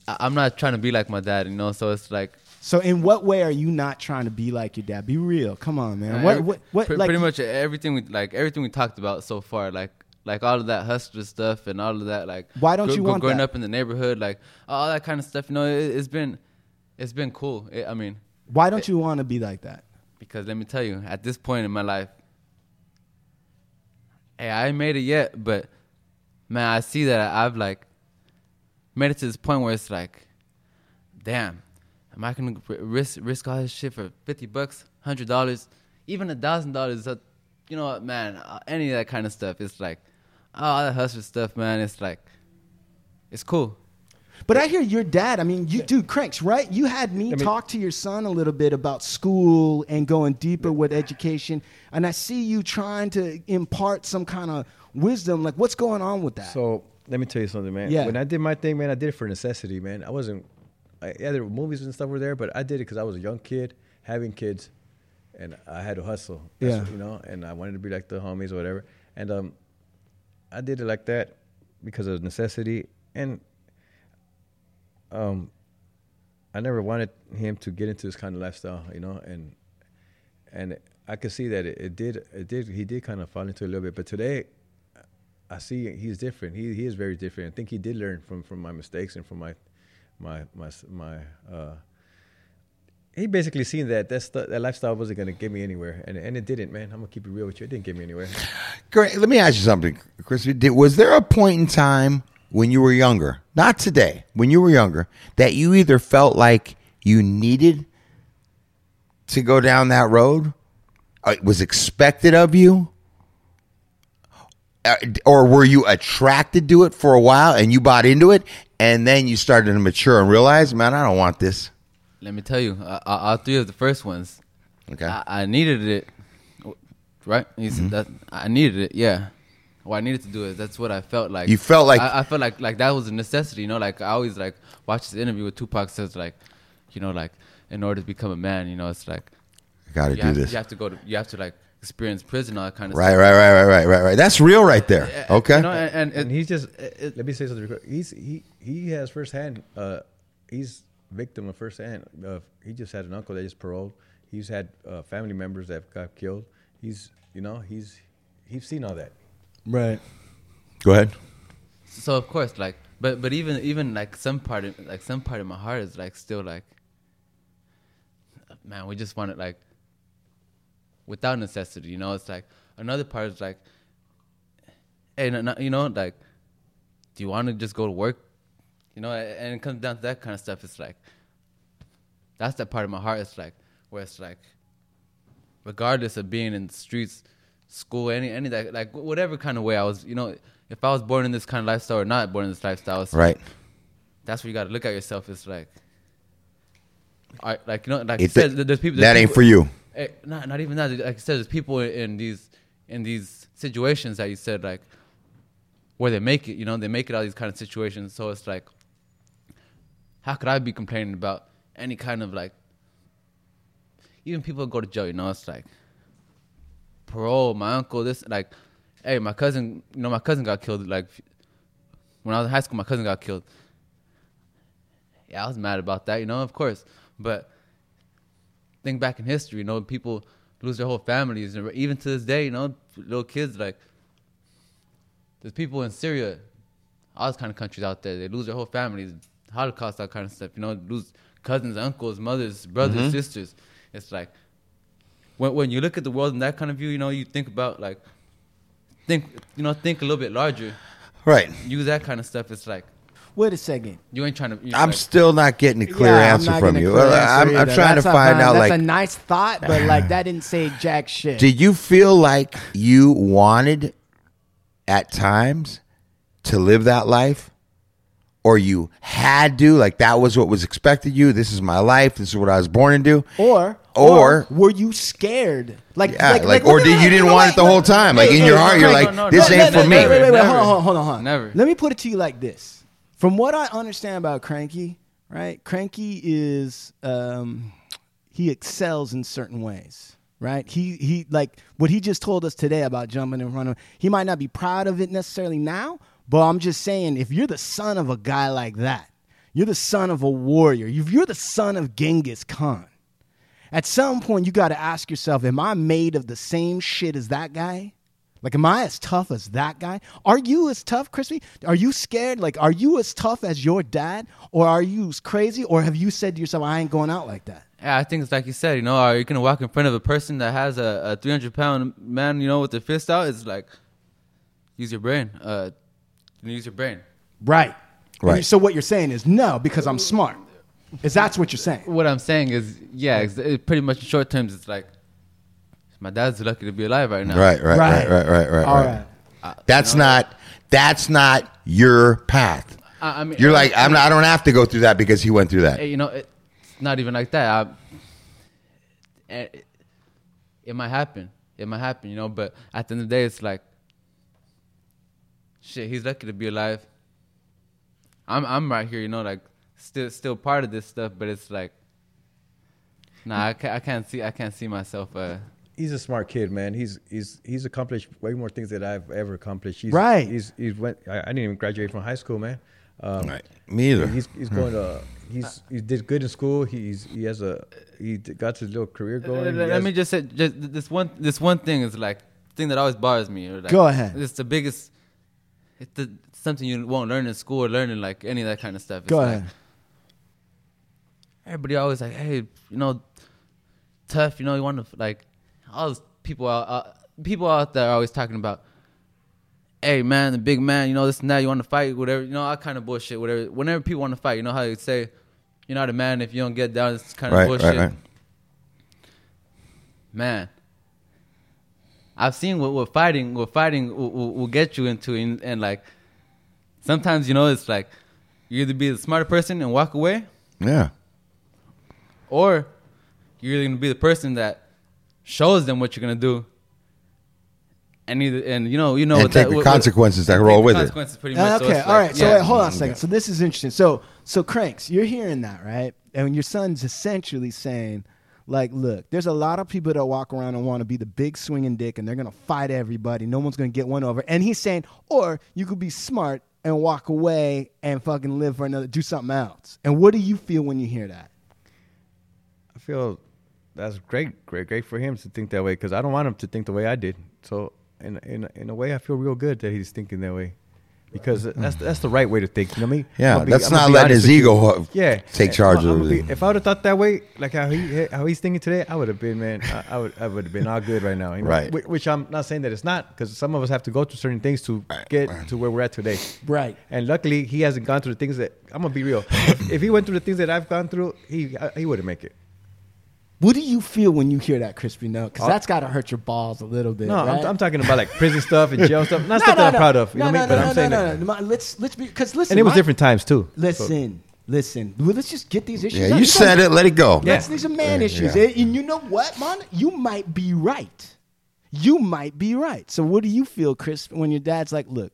I'm not trying to be like my dad, you know. So it's like So in what way are you not trying to be like your dad? Be real. Come on, man. What every- what what? like, pretty much everything we like everything we talked about so far like like all of that hustler stuff and all of that like Why don't you want growing that? up in the neighborhood like all that kind of stuff you know it, it's been it's been cool it, i mean Why don't you want to be like that? because let me tell you at this point in my life hey i ain't made it yet but man i see that i've like made it to this point where it's like damn am i gonna risk risk all this shit for 50 bucks 100 dollars even a thousand dollars uh, you know what man uh, any of that kind of stuff it's like oh, all that hustler stuff man it's like it's cool But I hear your dad. I mean, you do Cranks, right? You had me mean- talk to your son a little bit about school and going deeper with education, and I see you trying to impart some kind of wisdom. Like, what's going on with that? So let me tell you something, man. Yeah. When I did my thing, man, I did it for necessity, man. I wasn't. I, yeah, there were movies and stuff were there, but I did it because I was a young kid having kids, and I had to hustle. Yeah. You know, and I wanted to be like the homies or whatever, and um, I did it like that because of necessity, and um, I never wanted him to get into this kind of lifestyle, you know, and and I could see that it, it did it did he did kind of fall into a little bit, but today I see he's different. He he is very different. I think he did learn from from my mistakes and from my my my my. Uh, he basically seen that that, stu- that lifestyle wasn't gonna get me anywhere, and and it didn't, man. I'm gonna keep it real with you. It didn't get me anywhere. Great. Let me ask you something, Chris. Did, was there a point in time when you were younger, not today, when you were younger, that you either felt like you needed to go down that road, uh, it was expected of you, uh, or were you attracted to it for a while and you bought into it, and then you started to mature and realize, man, I don't want this. Let me tell you, uh, uh, all three of the first ones, Okay. I, I needed it, right? You Mm-hmm. that I needed it, yeah. What I needed to do is that's what I felt like. You felt like- I, I felt like like that was a necessity, you know. Like I always like watch this interview with Tupac says like, you know, like in order to become a man, you know, it's like you got to you do have, this. you have to go to you have to like experience prison, all that kind of Right, stuff. right, right, right, right, right, right. That's real right there. Okay. You know, and, and, and he's just it- let me say something. real quick. He's he he has firsthand. Uh, he's victim of firsthand. Of, he just had an uncle that just paroled. He's had uh, family members that got killed. He's you know he's he's seen all that. Right. Go ahead. so of course like but but even even like some part of like some part of my heart is like still like man we just want it like without necessity you know it's like another part is like hey you know like do you want to just go to work you know and it comes down to that kind of stuff it's like that's that part of my heart it's like where it's like regardless of being in the streets, school, any any that like whatever kind of way I was, you know, if I was born in this kind of lifestyle or not born in this lifestyle, it's Right. That's where you got to look at yourself. It's like, I, like you know, like It- you said, there's people that there's ain't for you. Eh, not not even that. Like I said, there's people in these in these situations that you said like where they make it. You know, they make it out of these kind of situations. So it's like, how could I be complaining about any kind of like even people go to jail, you know, it's like parole, my uncle, this like hey, my cousin you know, my cousin got killed like when I was in high school my cousin got killed. Yeah, I was mad about that, you know, of course. But think back in history, you know, people lose their whole families and even to this day, you know, little kids like there's people in Syria, all those kind of countries out there, they lose their whole families, Holocaust, that kind of stuff, you know, lose cousins, uncles, mothers, brothers, Mm-hmm. sisters. It's like when when you look at the world in that kind of view, you know, you think about like think you know, think a little bit larger. Right. Use that kind of stuff. It's like Wait a second. you ain't trying to. you're I'm like, still not getting a clear Yeah, answer from you. Well, answer I'm, I'm trying That's to find fine- out That's like a nice thought, but like that didn't say jack shit. Did you feel like you wanted at times to live that life? Or you had to, like that was what was expected of you. This is my life. This is what I was born into. Or, Or- were you scared? Like, Yeah, like, look or did you didn't know want what? it the whole time? Like in your heart, you're like, this ain't for me. Wait, wait, wait, wait. Never. Hold on, hold on, hold on, hold on. Never. Let me put it to you like this. From what I understand about Cranky, right? Cranky is um, he excels in certain ways, right? He he like what he just told us today about jumping in front of. He might not be proud of it necessarily now, but I'm just saying, if you're the son of a guy like that, you're the son of a warrior. If you're the son of Genghis Khan, at some point you got to ask yourself, am I made of the same shit as that guy? Like, am I as tough as that guy? Are you as tough, Crispy? Are you scared? Like, are you as tough as your dad? Or are you crazy? Or have you said to yourself, I ain't going out like that? Yeah, I think it's like you said. You know, are you gonna walk in front of a person that has a, a 300 pound man? You know, with their fist out? It's like use your brain. Uh, use your brain. Right. Right. you- so what you're saying is no, because I'm smart. Is that's what you're saying? What I'm saying is, yeah, it's, it pretty much in short terms, it's like my dad's lucky to be alive right now. Right, right, right, right, right, right. All right. right. That's not. That's not your path. I, I mean, You're like, I I'm not. I don't have to go through that because he went through that. Hey, you know, it's not even like that. I, it, it might happen. It might happen, you know. But at the end of the day, it's like, shit. He's lucky to be alive. I'm I'm right here, you know, like still still part of this stuff. But it's like, nah, I can't, I can't see I can't see myself. Uh, He's a smart kid, man. He's he's he's accomplished way more things than I've ever accomplished. He's, Right. He's he's went. I, I didn't even graduate from high school, man. Um, Right. Me either. He's he's going to he's he did good in school. He's he has a he got his little career going. let, let has- me just say, just this one this one thing is like thing that always bothers me. Like, Go ahead. It's the biggest. It's the, something you won't learn in school or learn in like any of that kind of stuff. It's Go like, ahead. everybody always like, hey, you know, tough. You know, you want to like all those people out, uh, people out there are always talking about, hey man, the big man. You know this and that. You want to fight, whatever. You know, all kind of bullshit. Whatever. Whenever people want to fight, you know how they say, you're not a man if you don't get down. It's kind of Right, bullshit. right, right. Man, I've seen what, we're fighting, what fighting will, will, will get you into, and, and like sometimes you know it's like you either be the smarter person and walk away, Yeah. or you're gonna be the person that shows them what you're gonna do, and either and you know you know And what take that, the what- what- consequences that take roll the with it. consequences Pretty Uh, much. So okay, it's all like, right. So yeah. wait, hold on a second. So this is interesting. So so cranks, you're hearing that, right? And your son's essentially saying, like, look, there's a lot of people that walk around and want to be the big swinging dick, and they're gonna fight everybody. No one's gonna get one over. And he's saying, or you could be smart and walk away and fucking live for another, do something else. And what do you feel when you hear that? I feel that's great, great, great for him to think that way because I don't want him to think the way I did. So in in in a way, I feel real good that he's thinking that way because that's that's the right way to think. You know what I mean? Yeah, I'm gonna be- that's I'm not be letting his with you. ego yeah take charge I'm- of I'm gonna. If I would have thought that way, like how he how he's thinking today, I would have been man. I, I would I would have been all good right now. You know? Right. Whi- Which I'm not saying that it's not because some of us have to go through certain things to get to where we're at today. Right. And luckily, he hasn't gone through the things that I'm gonna be real. if, if he went through the things that I've gone through, he uh, he wouldn't make it. What do you feel when you hear that crispy note? Because Oh. Uh, that's got to hurt your balls a little bit. No, right? I'm, I'm talking about like prison stuff and jail stuff. Not [LAUGHS] No, stuff no, that I'm proud of. You no, know no, what I mean? no, But no, I'm saying no, that- no, no. Let's let's be because listen. And it was my- different times too. So- Listen, listen. Well, let's just get these issues. Yeah, out. you guys- said it. Let it go. Let's, these are man Yeah, issues. yeah. And you know what, man? You might be right. You might be right. So, what do you feel, Chris, when your dad's like, look,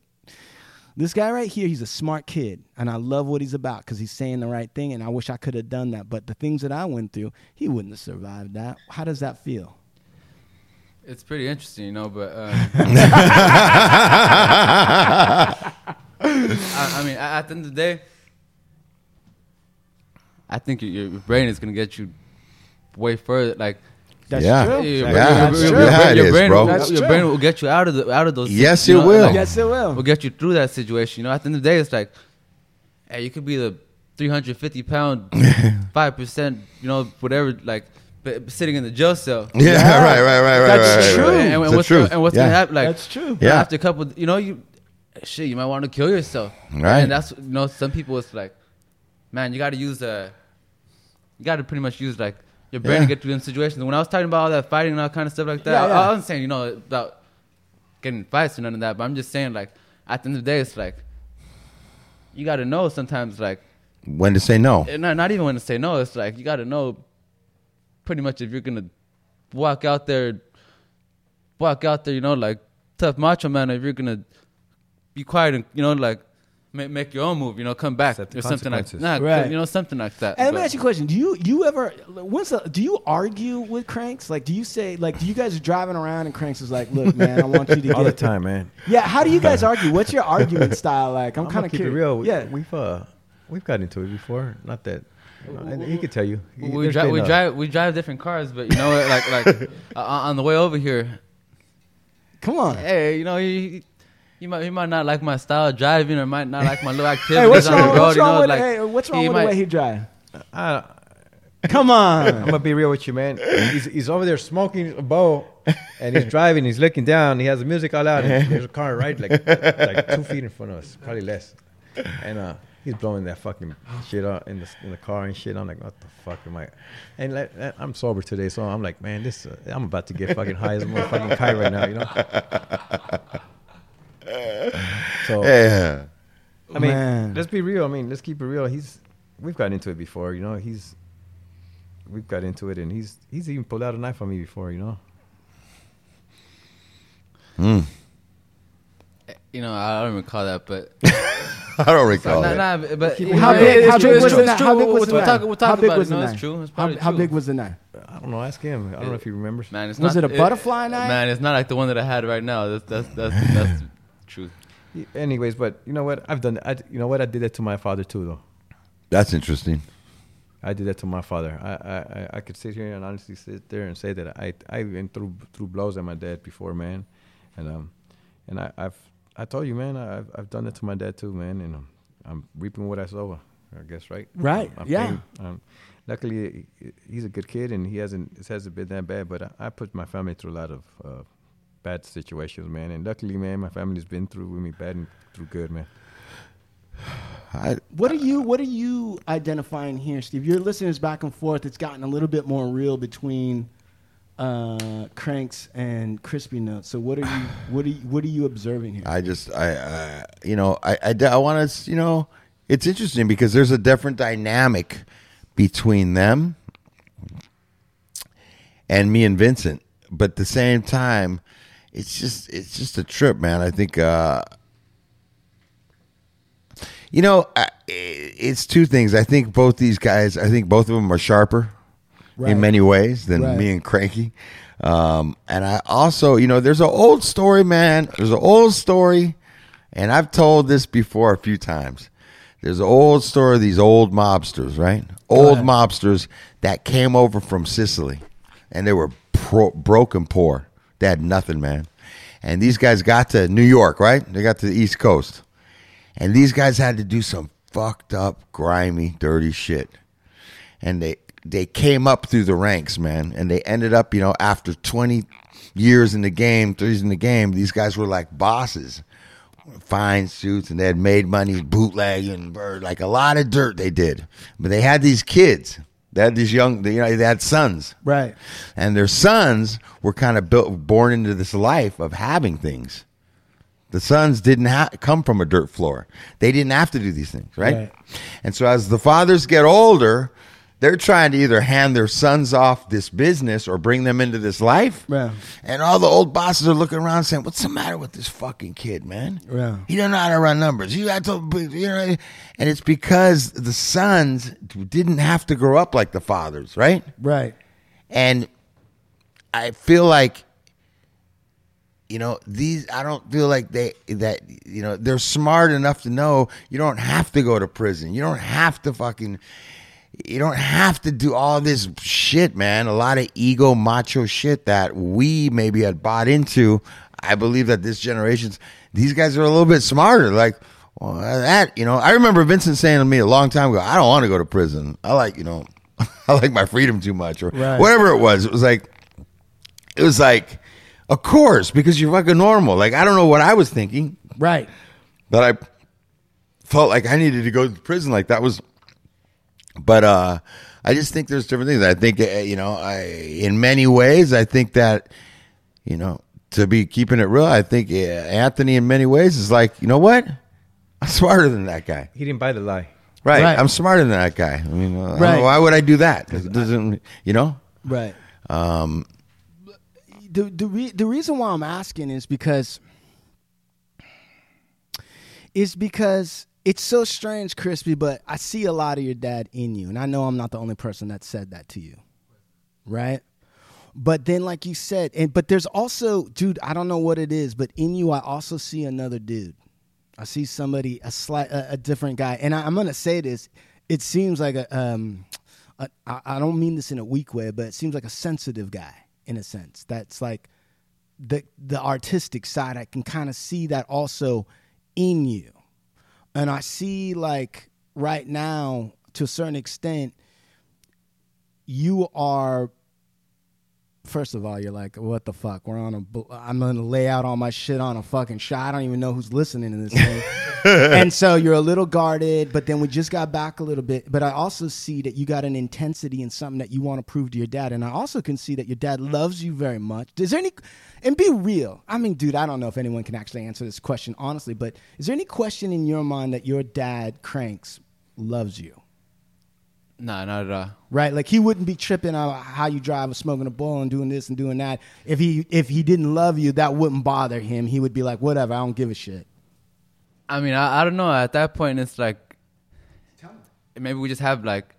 this guy right here, he's a smart kid, and I love what he's about because he's saying the right thing, and I wish I could have done that. But the things that I went through, he wouldn't have survived that. How does that feel? It's pretty interesting, you know, but uh, [LAUGHS] I, I mean, at at the end of the day, I think your, your brain is gonna get you way further. Like, That's Yeah. true. your, Yeah, that's your- true. your- Yeah, it your is, brain, bro. will- That's your true. brain will get you out of the out of those. Yes, you it know, will. like, Yes, it will. will get you through that situation. You know, at the end of the day, it's like, hey, you could be the 350 pound, [LAUGHS] five percent, you know, whatever, like, but sitting in the jail cell. [LAUGHS] Yeah, right, right, right, right. That's right, right, true. right. And, and It's the what's, truth. and what's Yeah. gonna happen? Like That's true. Yeah. After a couple, you know, you shit, you might want to kill yourself. Right. And that's you know, some people it's like, man, you got to use a, you got to pretty much use like your brain Yeah. to get through them situations. When I was talking about all that fighting and all kind of stuff like that, Yeah, I. I wasn't saying you know about getting fights or none of that, but I'm just saying like at the end of the day, it's like you got to know sometimes like When to say no. Eh, not, not even when to say no. It's like you got to know pretty much if you're gonna walk out there, walk out there, you know, like tough macho man. If you're gonna be quiet and you know, like make, make your own move, you know, come back Accept or something like that. nah, Right. you know, something like that. And let me ask you a question: Do you you ever when's the, do you argue with Cranks? Like, do you say like do you guys are driving around and Cranks is like, look, [LAUGHS] man, I want you to get all the time, man. Yeah, how do you guys [LAUGHS] argue? What's your argument style like? I'm I'm kind of keep curious. it real. We, yeah, we've uh, we've gotten into it before. Not that you know, and he could tell you. He- we drive, we drive, we drive different cars, but you know, what, like, like [LAUGHS] uh, on the way over here, come on. hey, you know, he, he might, he might not like my style of driving, or might not like my little [LAUGHS] activities Hey, what's on wrong, the road. what's you wrong know, with like hey, what's wrong with might- the way he drive? I, Come on. I'm gonna be real with you, man. He's, he's over there smoking a bowl, and he's driving. He's looking down. He has the music all out. And [LAUGHS] there's a car right like like two feet in front of us, probably less. And uh, he's blowing that fucking shit out in the in the car and shit. I'm like, what the fuck am I? And like, I'm sober today, so I'm like, man, this uh, I'm about to get fucking high as a motherfucking kite right now, you know. So Yeah. I mean, Man. let's be real. I mean, let's keep it real. He's we've got into it before, you know. He's we've got into it, and he's he's even pulled out a knife on me before, you know. Hmm. you know, I don't even call that, but [LAUGHS] I don't recall nah, it. nah, but- but it How big? How big was the knife? How big was We'll the knife? we'll talk How big about was it. the No, it's knife? true. It's How, how true. big was the knife? I don't know. Ask him. I don't know if he remembers. Man, it's Was not, it a butterfly knife? Man, it's not like the one that I had right now. That's that's that's that's [LAUGHS] the truth. Anyways, but you know what? I've done. I, you know what? I did that to my father too, though. That's interesting. I did that to my father. I, I, I- I could sit here and honestly sit there and say that I I went through through blows at my dad before, man, and um, and I, I've I told you, man, I've I've done that to my dad too, man, and um, I'm reaping what I sow. I guess, right? Right, I'm yeah. um, luckily, he's a good kid, and he hasn't it hasn't been that bad. But I, I put my family through a lot of uh, bad situations, man, and luckily, man, my family's been through with me bad and through good, man. I, What are you What are you identifying here, Steve? Your listeners back and forth. It's gotten a little bit more real between uh, cranks and crispy notes. So what are you what are you, what are you observing here? I just, I, I you know, I, I, I want to, you know, it's interesting because there's a different dynamic between them and me and Vincent, but at the same time, it's just, it's just a trip, man. I think, uh, you know, I- it's two things. I think both these guys, I think both of them are sharper Right. in many ways than Right. me and Cranky. Um, and I also, you know, there's an old story, man. There's an old story, and I've told this before a few times. There's an old story of these old mobsters, right? Old mobsters that came over from Sicily, and they were pro- broken poor. They had nothing, man. And these guys got to New York, right? They got to the East Coast. And these guys had to do some fucked up, grimy, dirty shit. And they they came up through the ranks, man. And they ended up, you know, after 20 years in the game, 30 years in the game, these guys were like bosses. Fine suits and they had made money bootlegging, like a lot of dirt they did. But they had these kids. They had these young, you know, they had sons right. and their sons were kind of built born into this life of having things the sons didn't ha- come from a dirt floor they didn't have to do these things right? Right. and so as the fathers get older they're trying to either hand their sons off this business or bring them into this life Yeah. and all the old bosses are looking around saying what's the matter with this fucking kid man Yeah. he doesn't know how to run numbers. You got to, you know, and it's because the sons didn't have to grow up like the fathers, right? Right. And I feel like, you know, these, I don't feel like they, that, you know, they're smart enough to know you don't have to go to prison. You don't have to fucking, you don't have to do all this shit, man. A lot of ego, macho shit that we maybe had bought into. I believe that this generation's, these guys are a little bit smarter. Like, well, that, you know, I remember Vincent saying to me a long time ago, I don't want to go to prison. I like, you know, [LAUGHS] I like my freedom too much or Right. whatever it was. It was like, it was like, of course, because you're fucking normal. Like, I don't know what I was thinking, Right. but I felt like I needed to go to prison. Like that was, but uh, I just think there's different things. I think uh, you know, I in many ways, I think that you know, to be keeping it real, I think uh, Anthony in many ways is like, you know what, I'm smarter than that guy. He didn't buy the lie. Right, Right. I'm smarter than that guy. I mean, uh, Right. know, why would I do that? It doesn't, you know. Right. Um, the the re- the reason why I'm asking is because is because it's so strange, Crispy. But I see a lot of your dad in you, and I know I'm not the only person that said that to you, right? But then, like you said, and but there's also, dude, I don't know what it is, but in you, I also see another dude. I see somebody, a slight, a, a different guy, and I, I'm gonna say this. It seems like a, um, a, I don't mean this in a weak way, but it seems like a sensitive guy in a sense. That's like the the artistic side. I can kind of see that also in you, and I see like right now to a certain extent, you are First of all, you're like, what the fuck? We're on a. I'm gonna lay out all my shit on a fucking shot. I don't even know who's listening to this thing. [LAUGHS] and so you're a little guarded, but then we just got back a little bit. But I also see that you got an intensity and something that you want to prove to your dad. And I also can see that your dad loves you very much. Is there any, and be real. I mean, dude, I don't know if anyone can actually answer this question honestly, but is there any question in your mind that your dad, Cranks, loves you? Nah, not at all. Right, like he wouldn't be tripping on how you drive and smoking a bowl and doing this and doing that. If he if he didn't love you, that wouldn't bother him. He would be like, whatever, I don't give a shit. I mean, I, I don't know. At that point, it's like maybe we just have like,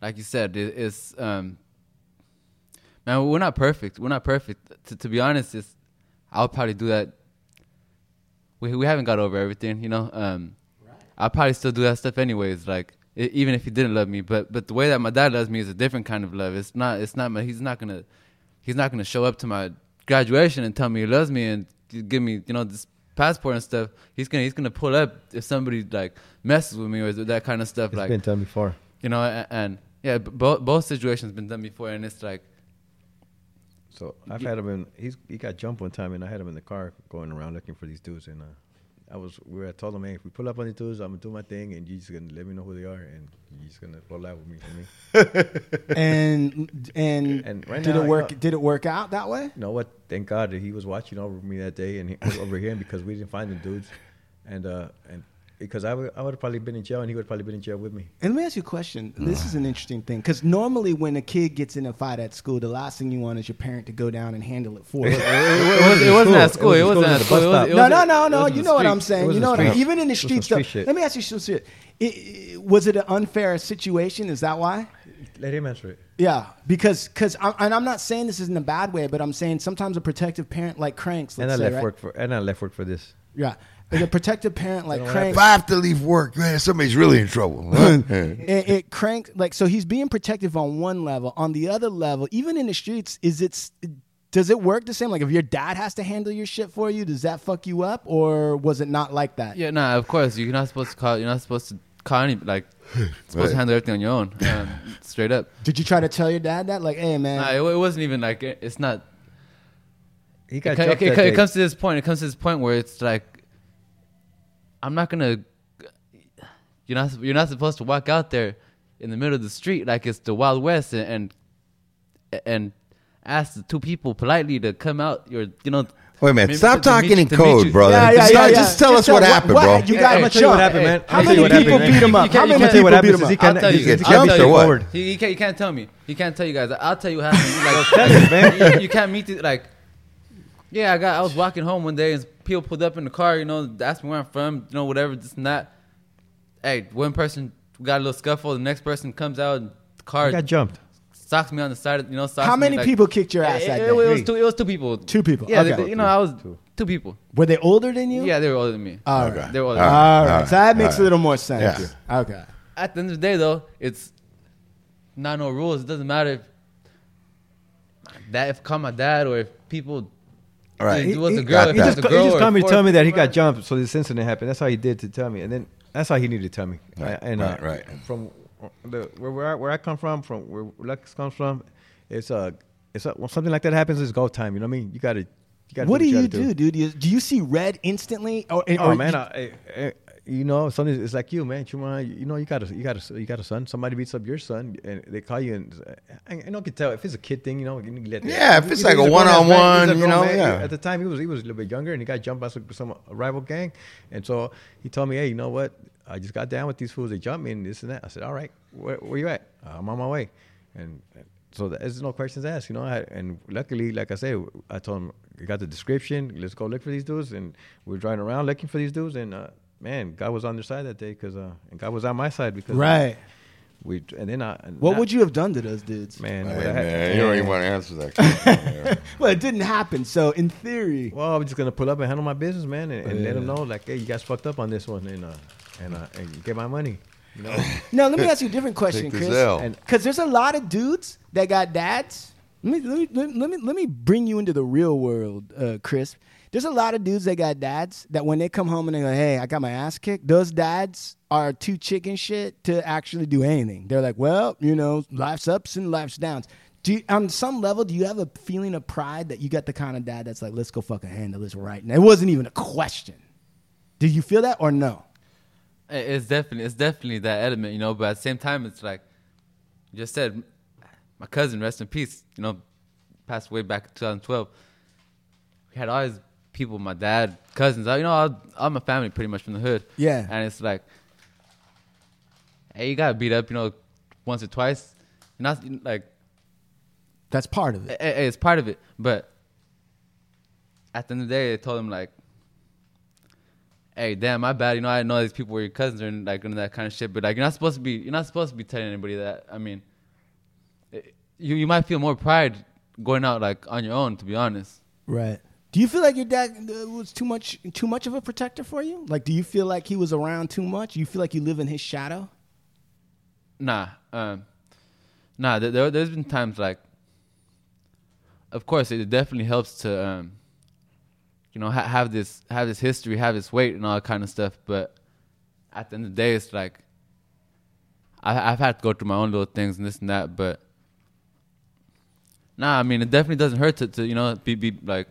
like you said, it, it's um, man, we're not perfect. We're not perfect. To, to be honest, it's I'll probably do that. We we haven't got over everything, you know. Um, right. I'll probably still do that stuff anyways. Like even if he didn't love me, but but the way that my dad loves me is a different kind of love. It's not. It's not. My, he's not gonna. He's not gonna show up to my graduation and tell me he loves me and give me you know this passport and stuff. He's gonna he's gonna pull up if somebody like messes with me or that kind of stuff. It's like been done before. you know, and, and yeah, both both situations been done before, and it's like So I've had him in. He's he got jumped one time, and I had him in the car going around looking for these dudes, and uh, I was where I told him, hey, if we pull up on the dudes, I'm gonna do my thing, and you just gonna let me know who they are, and you just gonna roll out with me. You I mean? and and, [LAUGHS] And right did now, it you work? know- did it work out that way? You know what? Thank God that he was watching over me that day and he, was over here because we didn't find the dudes, and uh, and because I would I would have probably been in jail and he would have probably been in jail with me. And let me ask you a question. Mm. This is an interesting thing because normally when a kid gets in a fight at school, the last thing you want is your parent to go down and handle it for [LAUGHS] you. It, was, it wasn't at school. It wasn't at school. It was, it no, no, no, no. You know what. I'm saying. You know what I'm. Even in the It was streets, though. street. Let me ask you some shit. It, it- was it an unfair situation? Is that why? Let him answer it. Yeah, because because and I'm not saying this is in a bad way, but I'm saying sometimes a protective parent like cranks. And Let's I say, left right? work for and I left work for this. Yeah, a protective parent like know cranks. If I have to leave work, man, somebody's really in trouble. [LAUGHS] it, [LAUGHS] it cranks like so he's being protective on one level on the other level even in the streets is it does it work the same like if your dad has to handle your shit for you does that fuck you up or was it not like that Yeah, nah. Of course, you're not supposed to call. You're not supposed to call any like. [LAUGHS] Supposed Right. to handle everything on your own, um, straight up. did you try to tell your dad that like hey man Nah, it, it wasn't even like it- it's not. He It, got co- jumped it, it comes to this point. It comes to this point where it's like, I'm not gonna. You're not. You're not supposed to walk out there in the middle of the street like it's the Wild West and and, and ask the two people politely to come out. Your, you know. Wait a minute. maybe Stop to- to talking you- in to code, you. brother. Yeah, yeah, just, yeah, yeah. just tell us what, happened, what- bro. you got hey, him a I'll what chunk. happened, man. how many people beat him up how many can't tell you what people beat him is he up can't- I'll tell he- you. he You can't can't tell you He, he can't. You can't tell me. He can't tell you guys. I'll tell you what happened. You, like, Tell us, man. you, you can't meet the, like. Yeah, I got. I was walking home one day and people pulled up in the car. You know, asked me where I'm from. You know, whatever, Just and that. Hey, one person got a little scuffle. The next person comes out. and The car He got jumped. socks me on the side. Of, you know, socks how me, many like- people kicked your ass It, that it, day it was two. It was two people. Two people, Yeah, okay. they- you know, I was Two. two people. were they older than you Yeah, they were older than me. all Okay. right They were older. All than me. right. all right so that makes all a little more sense Yeah. okay At the end of the day, though, it's not no rules. It doesn't matter if that if call my dad or if people. All right. It was He- a girl. got He just, a he just called me to tell me that he got jumped, so this incident happened. That's how he did to tell me, and then that's how he needed to tell me. Right, I- and, uh, right, right. From the where where I, where I come from, from where Lex comes from, it's a it's a, when something like that happens, it's go time. You know what I mean? You got to you got. what do you you gotta do dude do you, do you see red instantly or, Oh man, you- I, I, you know, something it's like you, man. You, you know, you got a, you got a, you got a son. Somebody beats up your son, and they call you, and I, I know, can tell if it's a kid thing, you know. You let Yeah, if it's like a one-on-one, man, he's a you know, man. yeah. At the time, he was he was a little bit younger, and he got jumped by some, some rival gang, and so he told me, hey, you know what? I just got down with these fools. They jumped me and this and that. I said, all right, where, where you at? I'm on my way, and. So there's no questions asked, you know. I, and luckily, like I said, I told him, "I got the description. Let's go look for these dudes." And we are driving around looking for these dudes. And uh, man, God was on their side that day because, uh, and God was on my side because right We and then I. And what that- would you have done to those dudes man? Hey, what I had- you don't even want to answer that. question. [LAUGHS] well it didn't happen so in theory Well, I'm just gonna pull up and handle my business, man, and, and let them know, like, hey, you guys fucked up on this one, and uh, and uh, and get my money. You know, [LAUGHS] now let me ask you a different question chris Because there's a lot of dudes that got dads. Let me let me let me let me, let me bring you into the real world, uh, Chris. There's a lot of dudes that got dads that when they come home and they go, "Hey, I got my ass kicked." Those dads are too chicken shit to actually do anything. They're like, "Well, you know, life's ups and life's downs." Do you, on some level, do you have a feeling of pride that you got the kind of dad that's like, "Let's go fucking handle this right now"? It wasn't even a question. Do you feel that or no? It's definitely it's definitely that element, you know. But at the same time, it's like you just said, my cousin, rest in peace, you know, passed away back in 2012. We had all people, my dad, cousins, you know, all, all my family pretty much from the hood. Yeah. and it's like, hey, you got beat up, you know, once or twice. Not like That's part of it. it's part of it. But at the end of the day, I told him like, "Hey, damn, my bad. You know, I know these people were your cousins and like and that kind of shit. But like, you're not supposed to be. You're not supposed to be telling anybody that. I mean, eh, you you might feel more pride going out like on your own. To be honest, Right. Do you feel like your dad uh, was too much too much of a protector for you? Like, do you feel like he was around too much? You feel like you live in his shadow? nah, um, nah. There, there's been times like, of course, it definitely helps to um, you know, ha- have this have this history, have this weight, and all that kind of stuff. But at the end of the day, it's like I, I've had to go through my own little things and this and that. But nah, I mean, it definitely doesn't hurt to, to you know be be like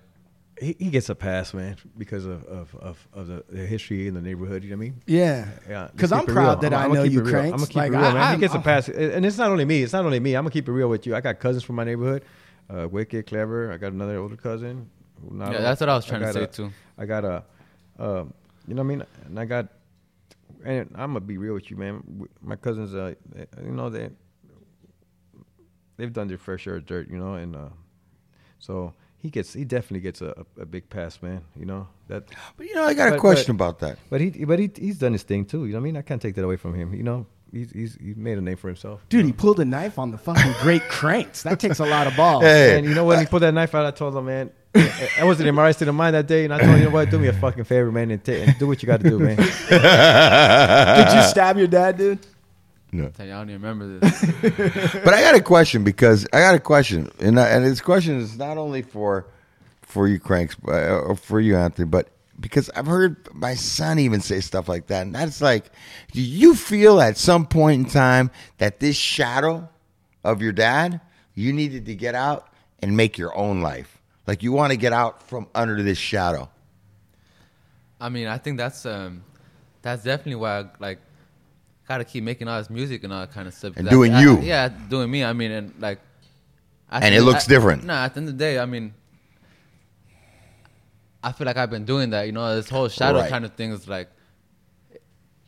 he, he gets a pass, man, because of of, of, of the, the history in the neighborhood. You know what I mean? Yeah. Yeah, Because let's I'm proud real. that I'ma- I I'ma know you, it real. Cranks. I'm gonna keep Like, it real, I- man. I'm- he gets a I'm- pass, and it's not only me. It's not only me. I'm gonna keep it real with you. I got cousins from my neighborhood, uh, wicked, clever. I got another older cousin. not Yeah, old. that's what I was trying to say, a- too. I got a, uh, you know what I mean? And I got, and I'm gonna be real with you, man. My cousins, uh, you know they, they've done their fair share of dirt, you know, and uh, so he gets, he definitely gets a, a, big pass, man. You know that. But you know, I got a question but- about that. But he, but he, he's done his thing too. You know what I mean? I can't take that away from him. You know, he's he's he made a name for himself. Dude, he pulled a knife on the fucking great cranks. That takes a lot of balls. Hey, And you know when he pulled that knife out, I told him, man, I wasn't in my right state of mind that day, and I told him, you know what, do me a fucking favor, man, and, ta- and do what you got to do, man. [LAUGHS] Did you stab your dad, dude? You, I don't even remember this. [LAUGHS] But I got a question because I got a question, and I, and this question is not only for for you cranks, but, uh, or for you Anthony, but because I've heard my son even say stuff like that, and that's like, do you feel at some point in time that this shadow of your dad, you needed to get out and make your own life, like you want to get out from under this shadow? I mean, I think that's um, that's definitely why I like gotta keep making all this music and all that kind of stuff. And I- doing I- you. yeah, doing me. I mean, and like, at And the it looks I- different. No, at the end of the day, I mean, I feel like I've been doing that. You know, this whole shadow Right. kind of thing is like,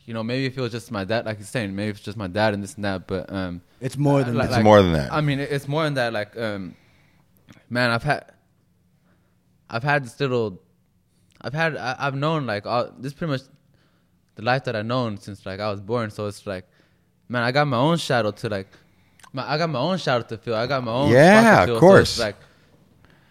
you know, maybe if it was just my dad, like you're saying, maybe it's just my dad and this and that, but um, It's more than like- that. It's more than that. I mean, it's more than that. Like, um, man, I've had, I've had this little, I've had, I, I've known like all this pretty much the life that I've known since like I was born. So it's like, man, I got my own shadow to like, my, I got my own shadow to feel. I got my own. spot to Yeah, of feel. So course. it's like,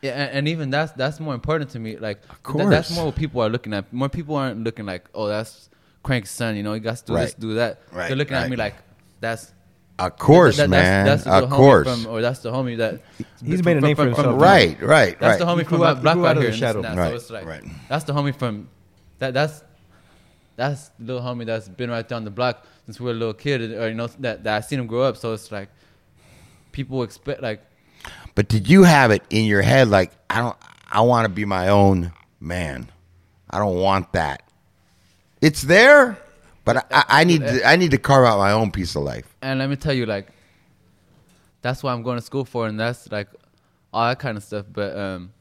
yeah, and, and even that's that's more important to me. Like, Of th- that's more what people are looking at. More people aren't looking like, oh, that's Crank's son. You know, he got to do this, do that. Right, They're looking right. at me like, that's Of course, that- man. That's, that's of course. From, or that's the homie that He's made a name for himself. right, right, right. That's the homie from grew my out- he block grew right out of here. the shadow. that. Right, So it's like right. that's the homie from that. That's that's the little homie that's been right down the block since we were a little kid, or you know that that I seen him grow up. So it's like people expect like But did you have it in your head like I don't I want to be my own man. I don't want that. It's there, but I, I, I need to, I need to carve out my own piece of life. And let me tell you, like, that's what I'm going to school for, and that's like all that kind of stuff. But um,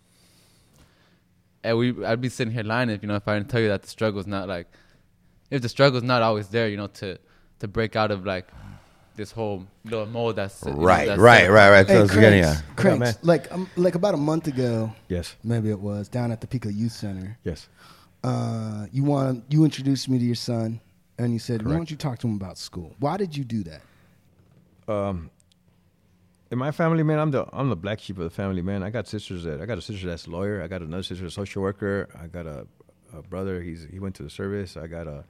and we, I'd be sitting here lying if you know if I didn't tell you that the struggle's not like, if the struggle's not always there, you know, to to break out of like this whole little mold that's you know, Right, that's right, set. right, right. That's what I Hey, was Cranks, at. Cranks, man? like um, like about a month ago, Yes, maybe it was down at the Pico Youth Center. yes. Uh, you want you introduced me to your son, and you said, "Why don't you talk to him about school?" Why did you do that? In my family, man, I'm the I'm the black sheep of the family, man. I got sisters that I got a sister that's a lawyer. I got another sister, a social worker. I got a, a brother. He's he went to the service. I got a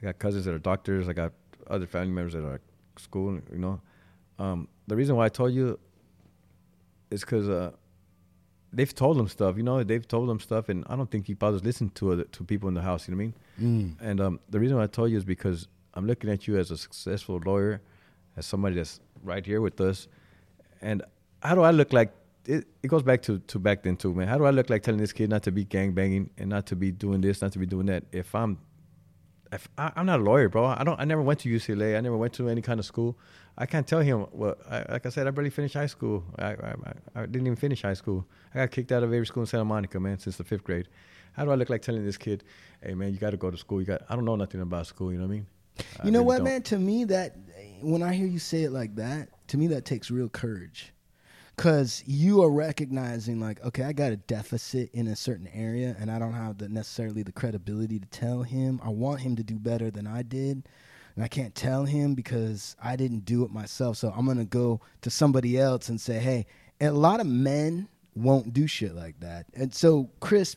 I got cousins that are doctors. I got other family members that are at school. You know, um, the reason why I told you is because uh, they've told him stuff. You know, they've told him stuff, and I don't think he bothers listening to other, to people in the house. You know what I mean? And um, the reason why I told you is because I'm looking at you as a successful lawyer, as somebody that's right here with us, and how do I look like? It, it goes back to, to back then too, man. How do I look like telling this kid not to be gang banging and not to be doing this, not to be doing that? If I'm, if I, I'm not a lawyer, bro. I don't. I never went to UCLA. I never went to any kind of school. I can't tell him. Well, I, like I said, I barely finished high school. I, I, I didn't even finish high school. I got kicked out of every school in Santa Monica, man, since the fifth grade. How do I look like telling this kid, "Hey, man, you got to go to school. You got." I don't know nothing about school. You know what I mean? You know really what, don't. man? To me, that when I hear you say it like that, to me that takes real courage, because you are recognizing like, okay, I got a deficit in a certain area, and I don't have the necessarily the credibility to tell him. I want him to do better than I did, and I can't tell him because I didn't do it myself. So I'm gonna go to somebody else and say, hey. And a lot of men won't do shit like that, and so Chris.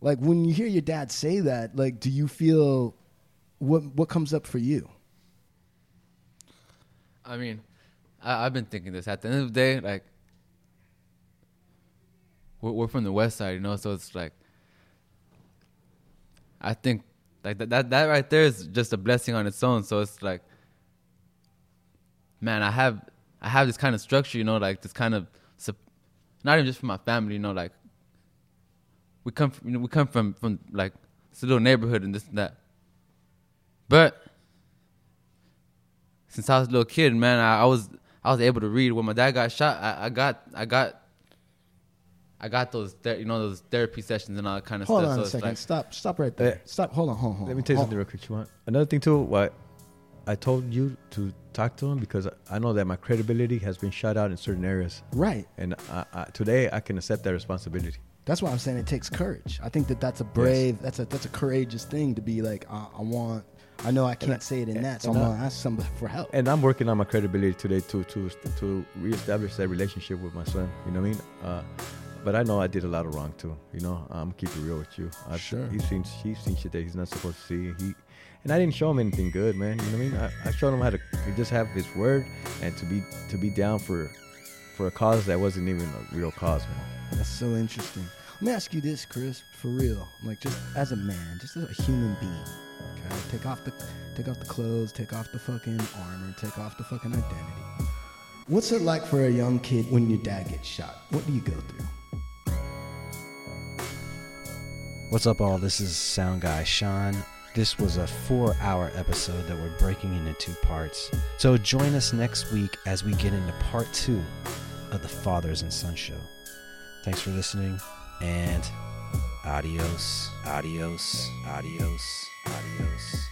Like when you hear your dad say that, like, do you feel what what comes up for you? I mean, I've been thinking this. At the end of the day, like, we're, we're from the west side, you know, so it's like, I think, like, that, that, that right there is just a blessing on its own. So it's like, man, I have, I have this kind of structure, you know, like this kind of, not even just for my family, you know, like, we come from, you know, we come from from like it's a little neighborhood and this and that. But since I was a little kid, man, I, I was I was able to read. When my dad got shot, I, I got I got I got those ther- you know those therapy sessions and all that kind of Hold stuff. on so a second. like- stop. Stop right there. Stop. Hold on. Hold on. Let me tell you hold something real quick. You want another thing too? What I told you to talk to him because I know that my credibility has been shot out in certain areas, Right. and I, I, today I can accept that responsibility. That's why I'm saying it takes courage. I think that that's a brave, that's a that's a courageous thing to be like. I, I want. I know I can't say it in that, so I'm gonna ask somebody for help. And I'm working on my credibility today to to to reestablish that relationship with my son. You know what I mean? Uh, but I know I did a lot of wrong too. You know, I'm keep it real with you. I, Sure. He's seen he's seen shit that he's not supposed to see. He and I didn't show him anything good, man. You know what I mean? I, I showed him how to just have his word and to be to be down for for a cause that wasn't even a real cause, man. That's so interesting. Let me ask you this, Chris, for real. Like just as a man, just as a human being. Okay, take off the take off the clothes, take off the fucking armor, take off the fucking identity. What's it like for a young kid when your dad gets shot? What do you go through? What's up, all? This is Sound Guy Sean. This was a four hour episode that we're breaking into two parts. So join us next week as we get into part two of the Fathers and Son Show. Thanks for listening and adios, adios, adios, adios.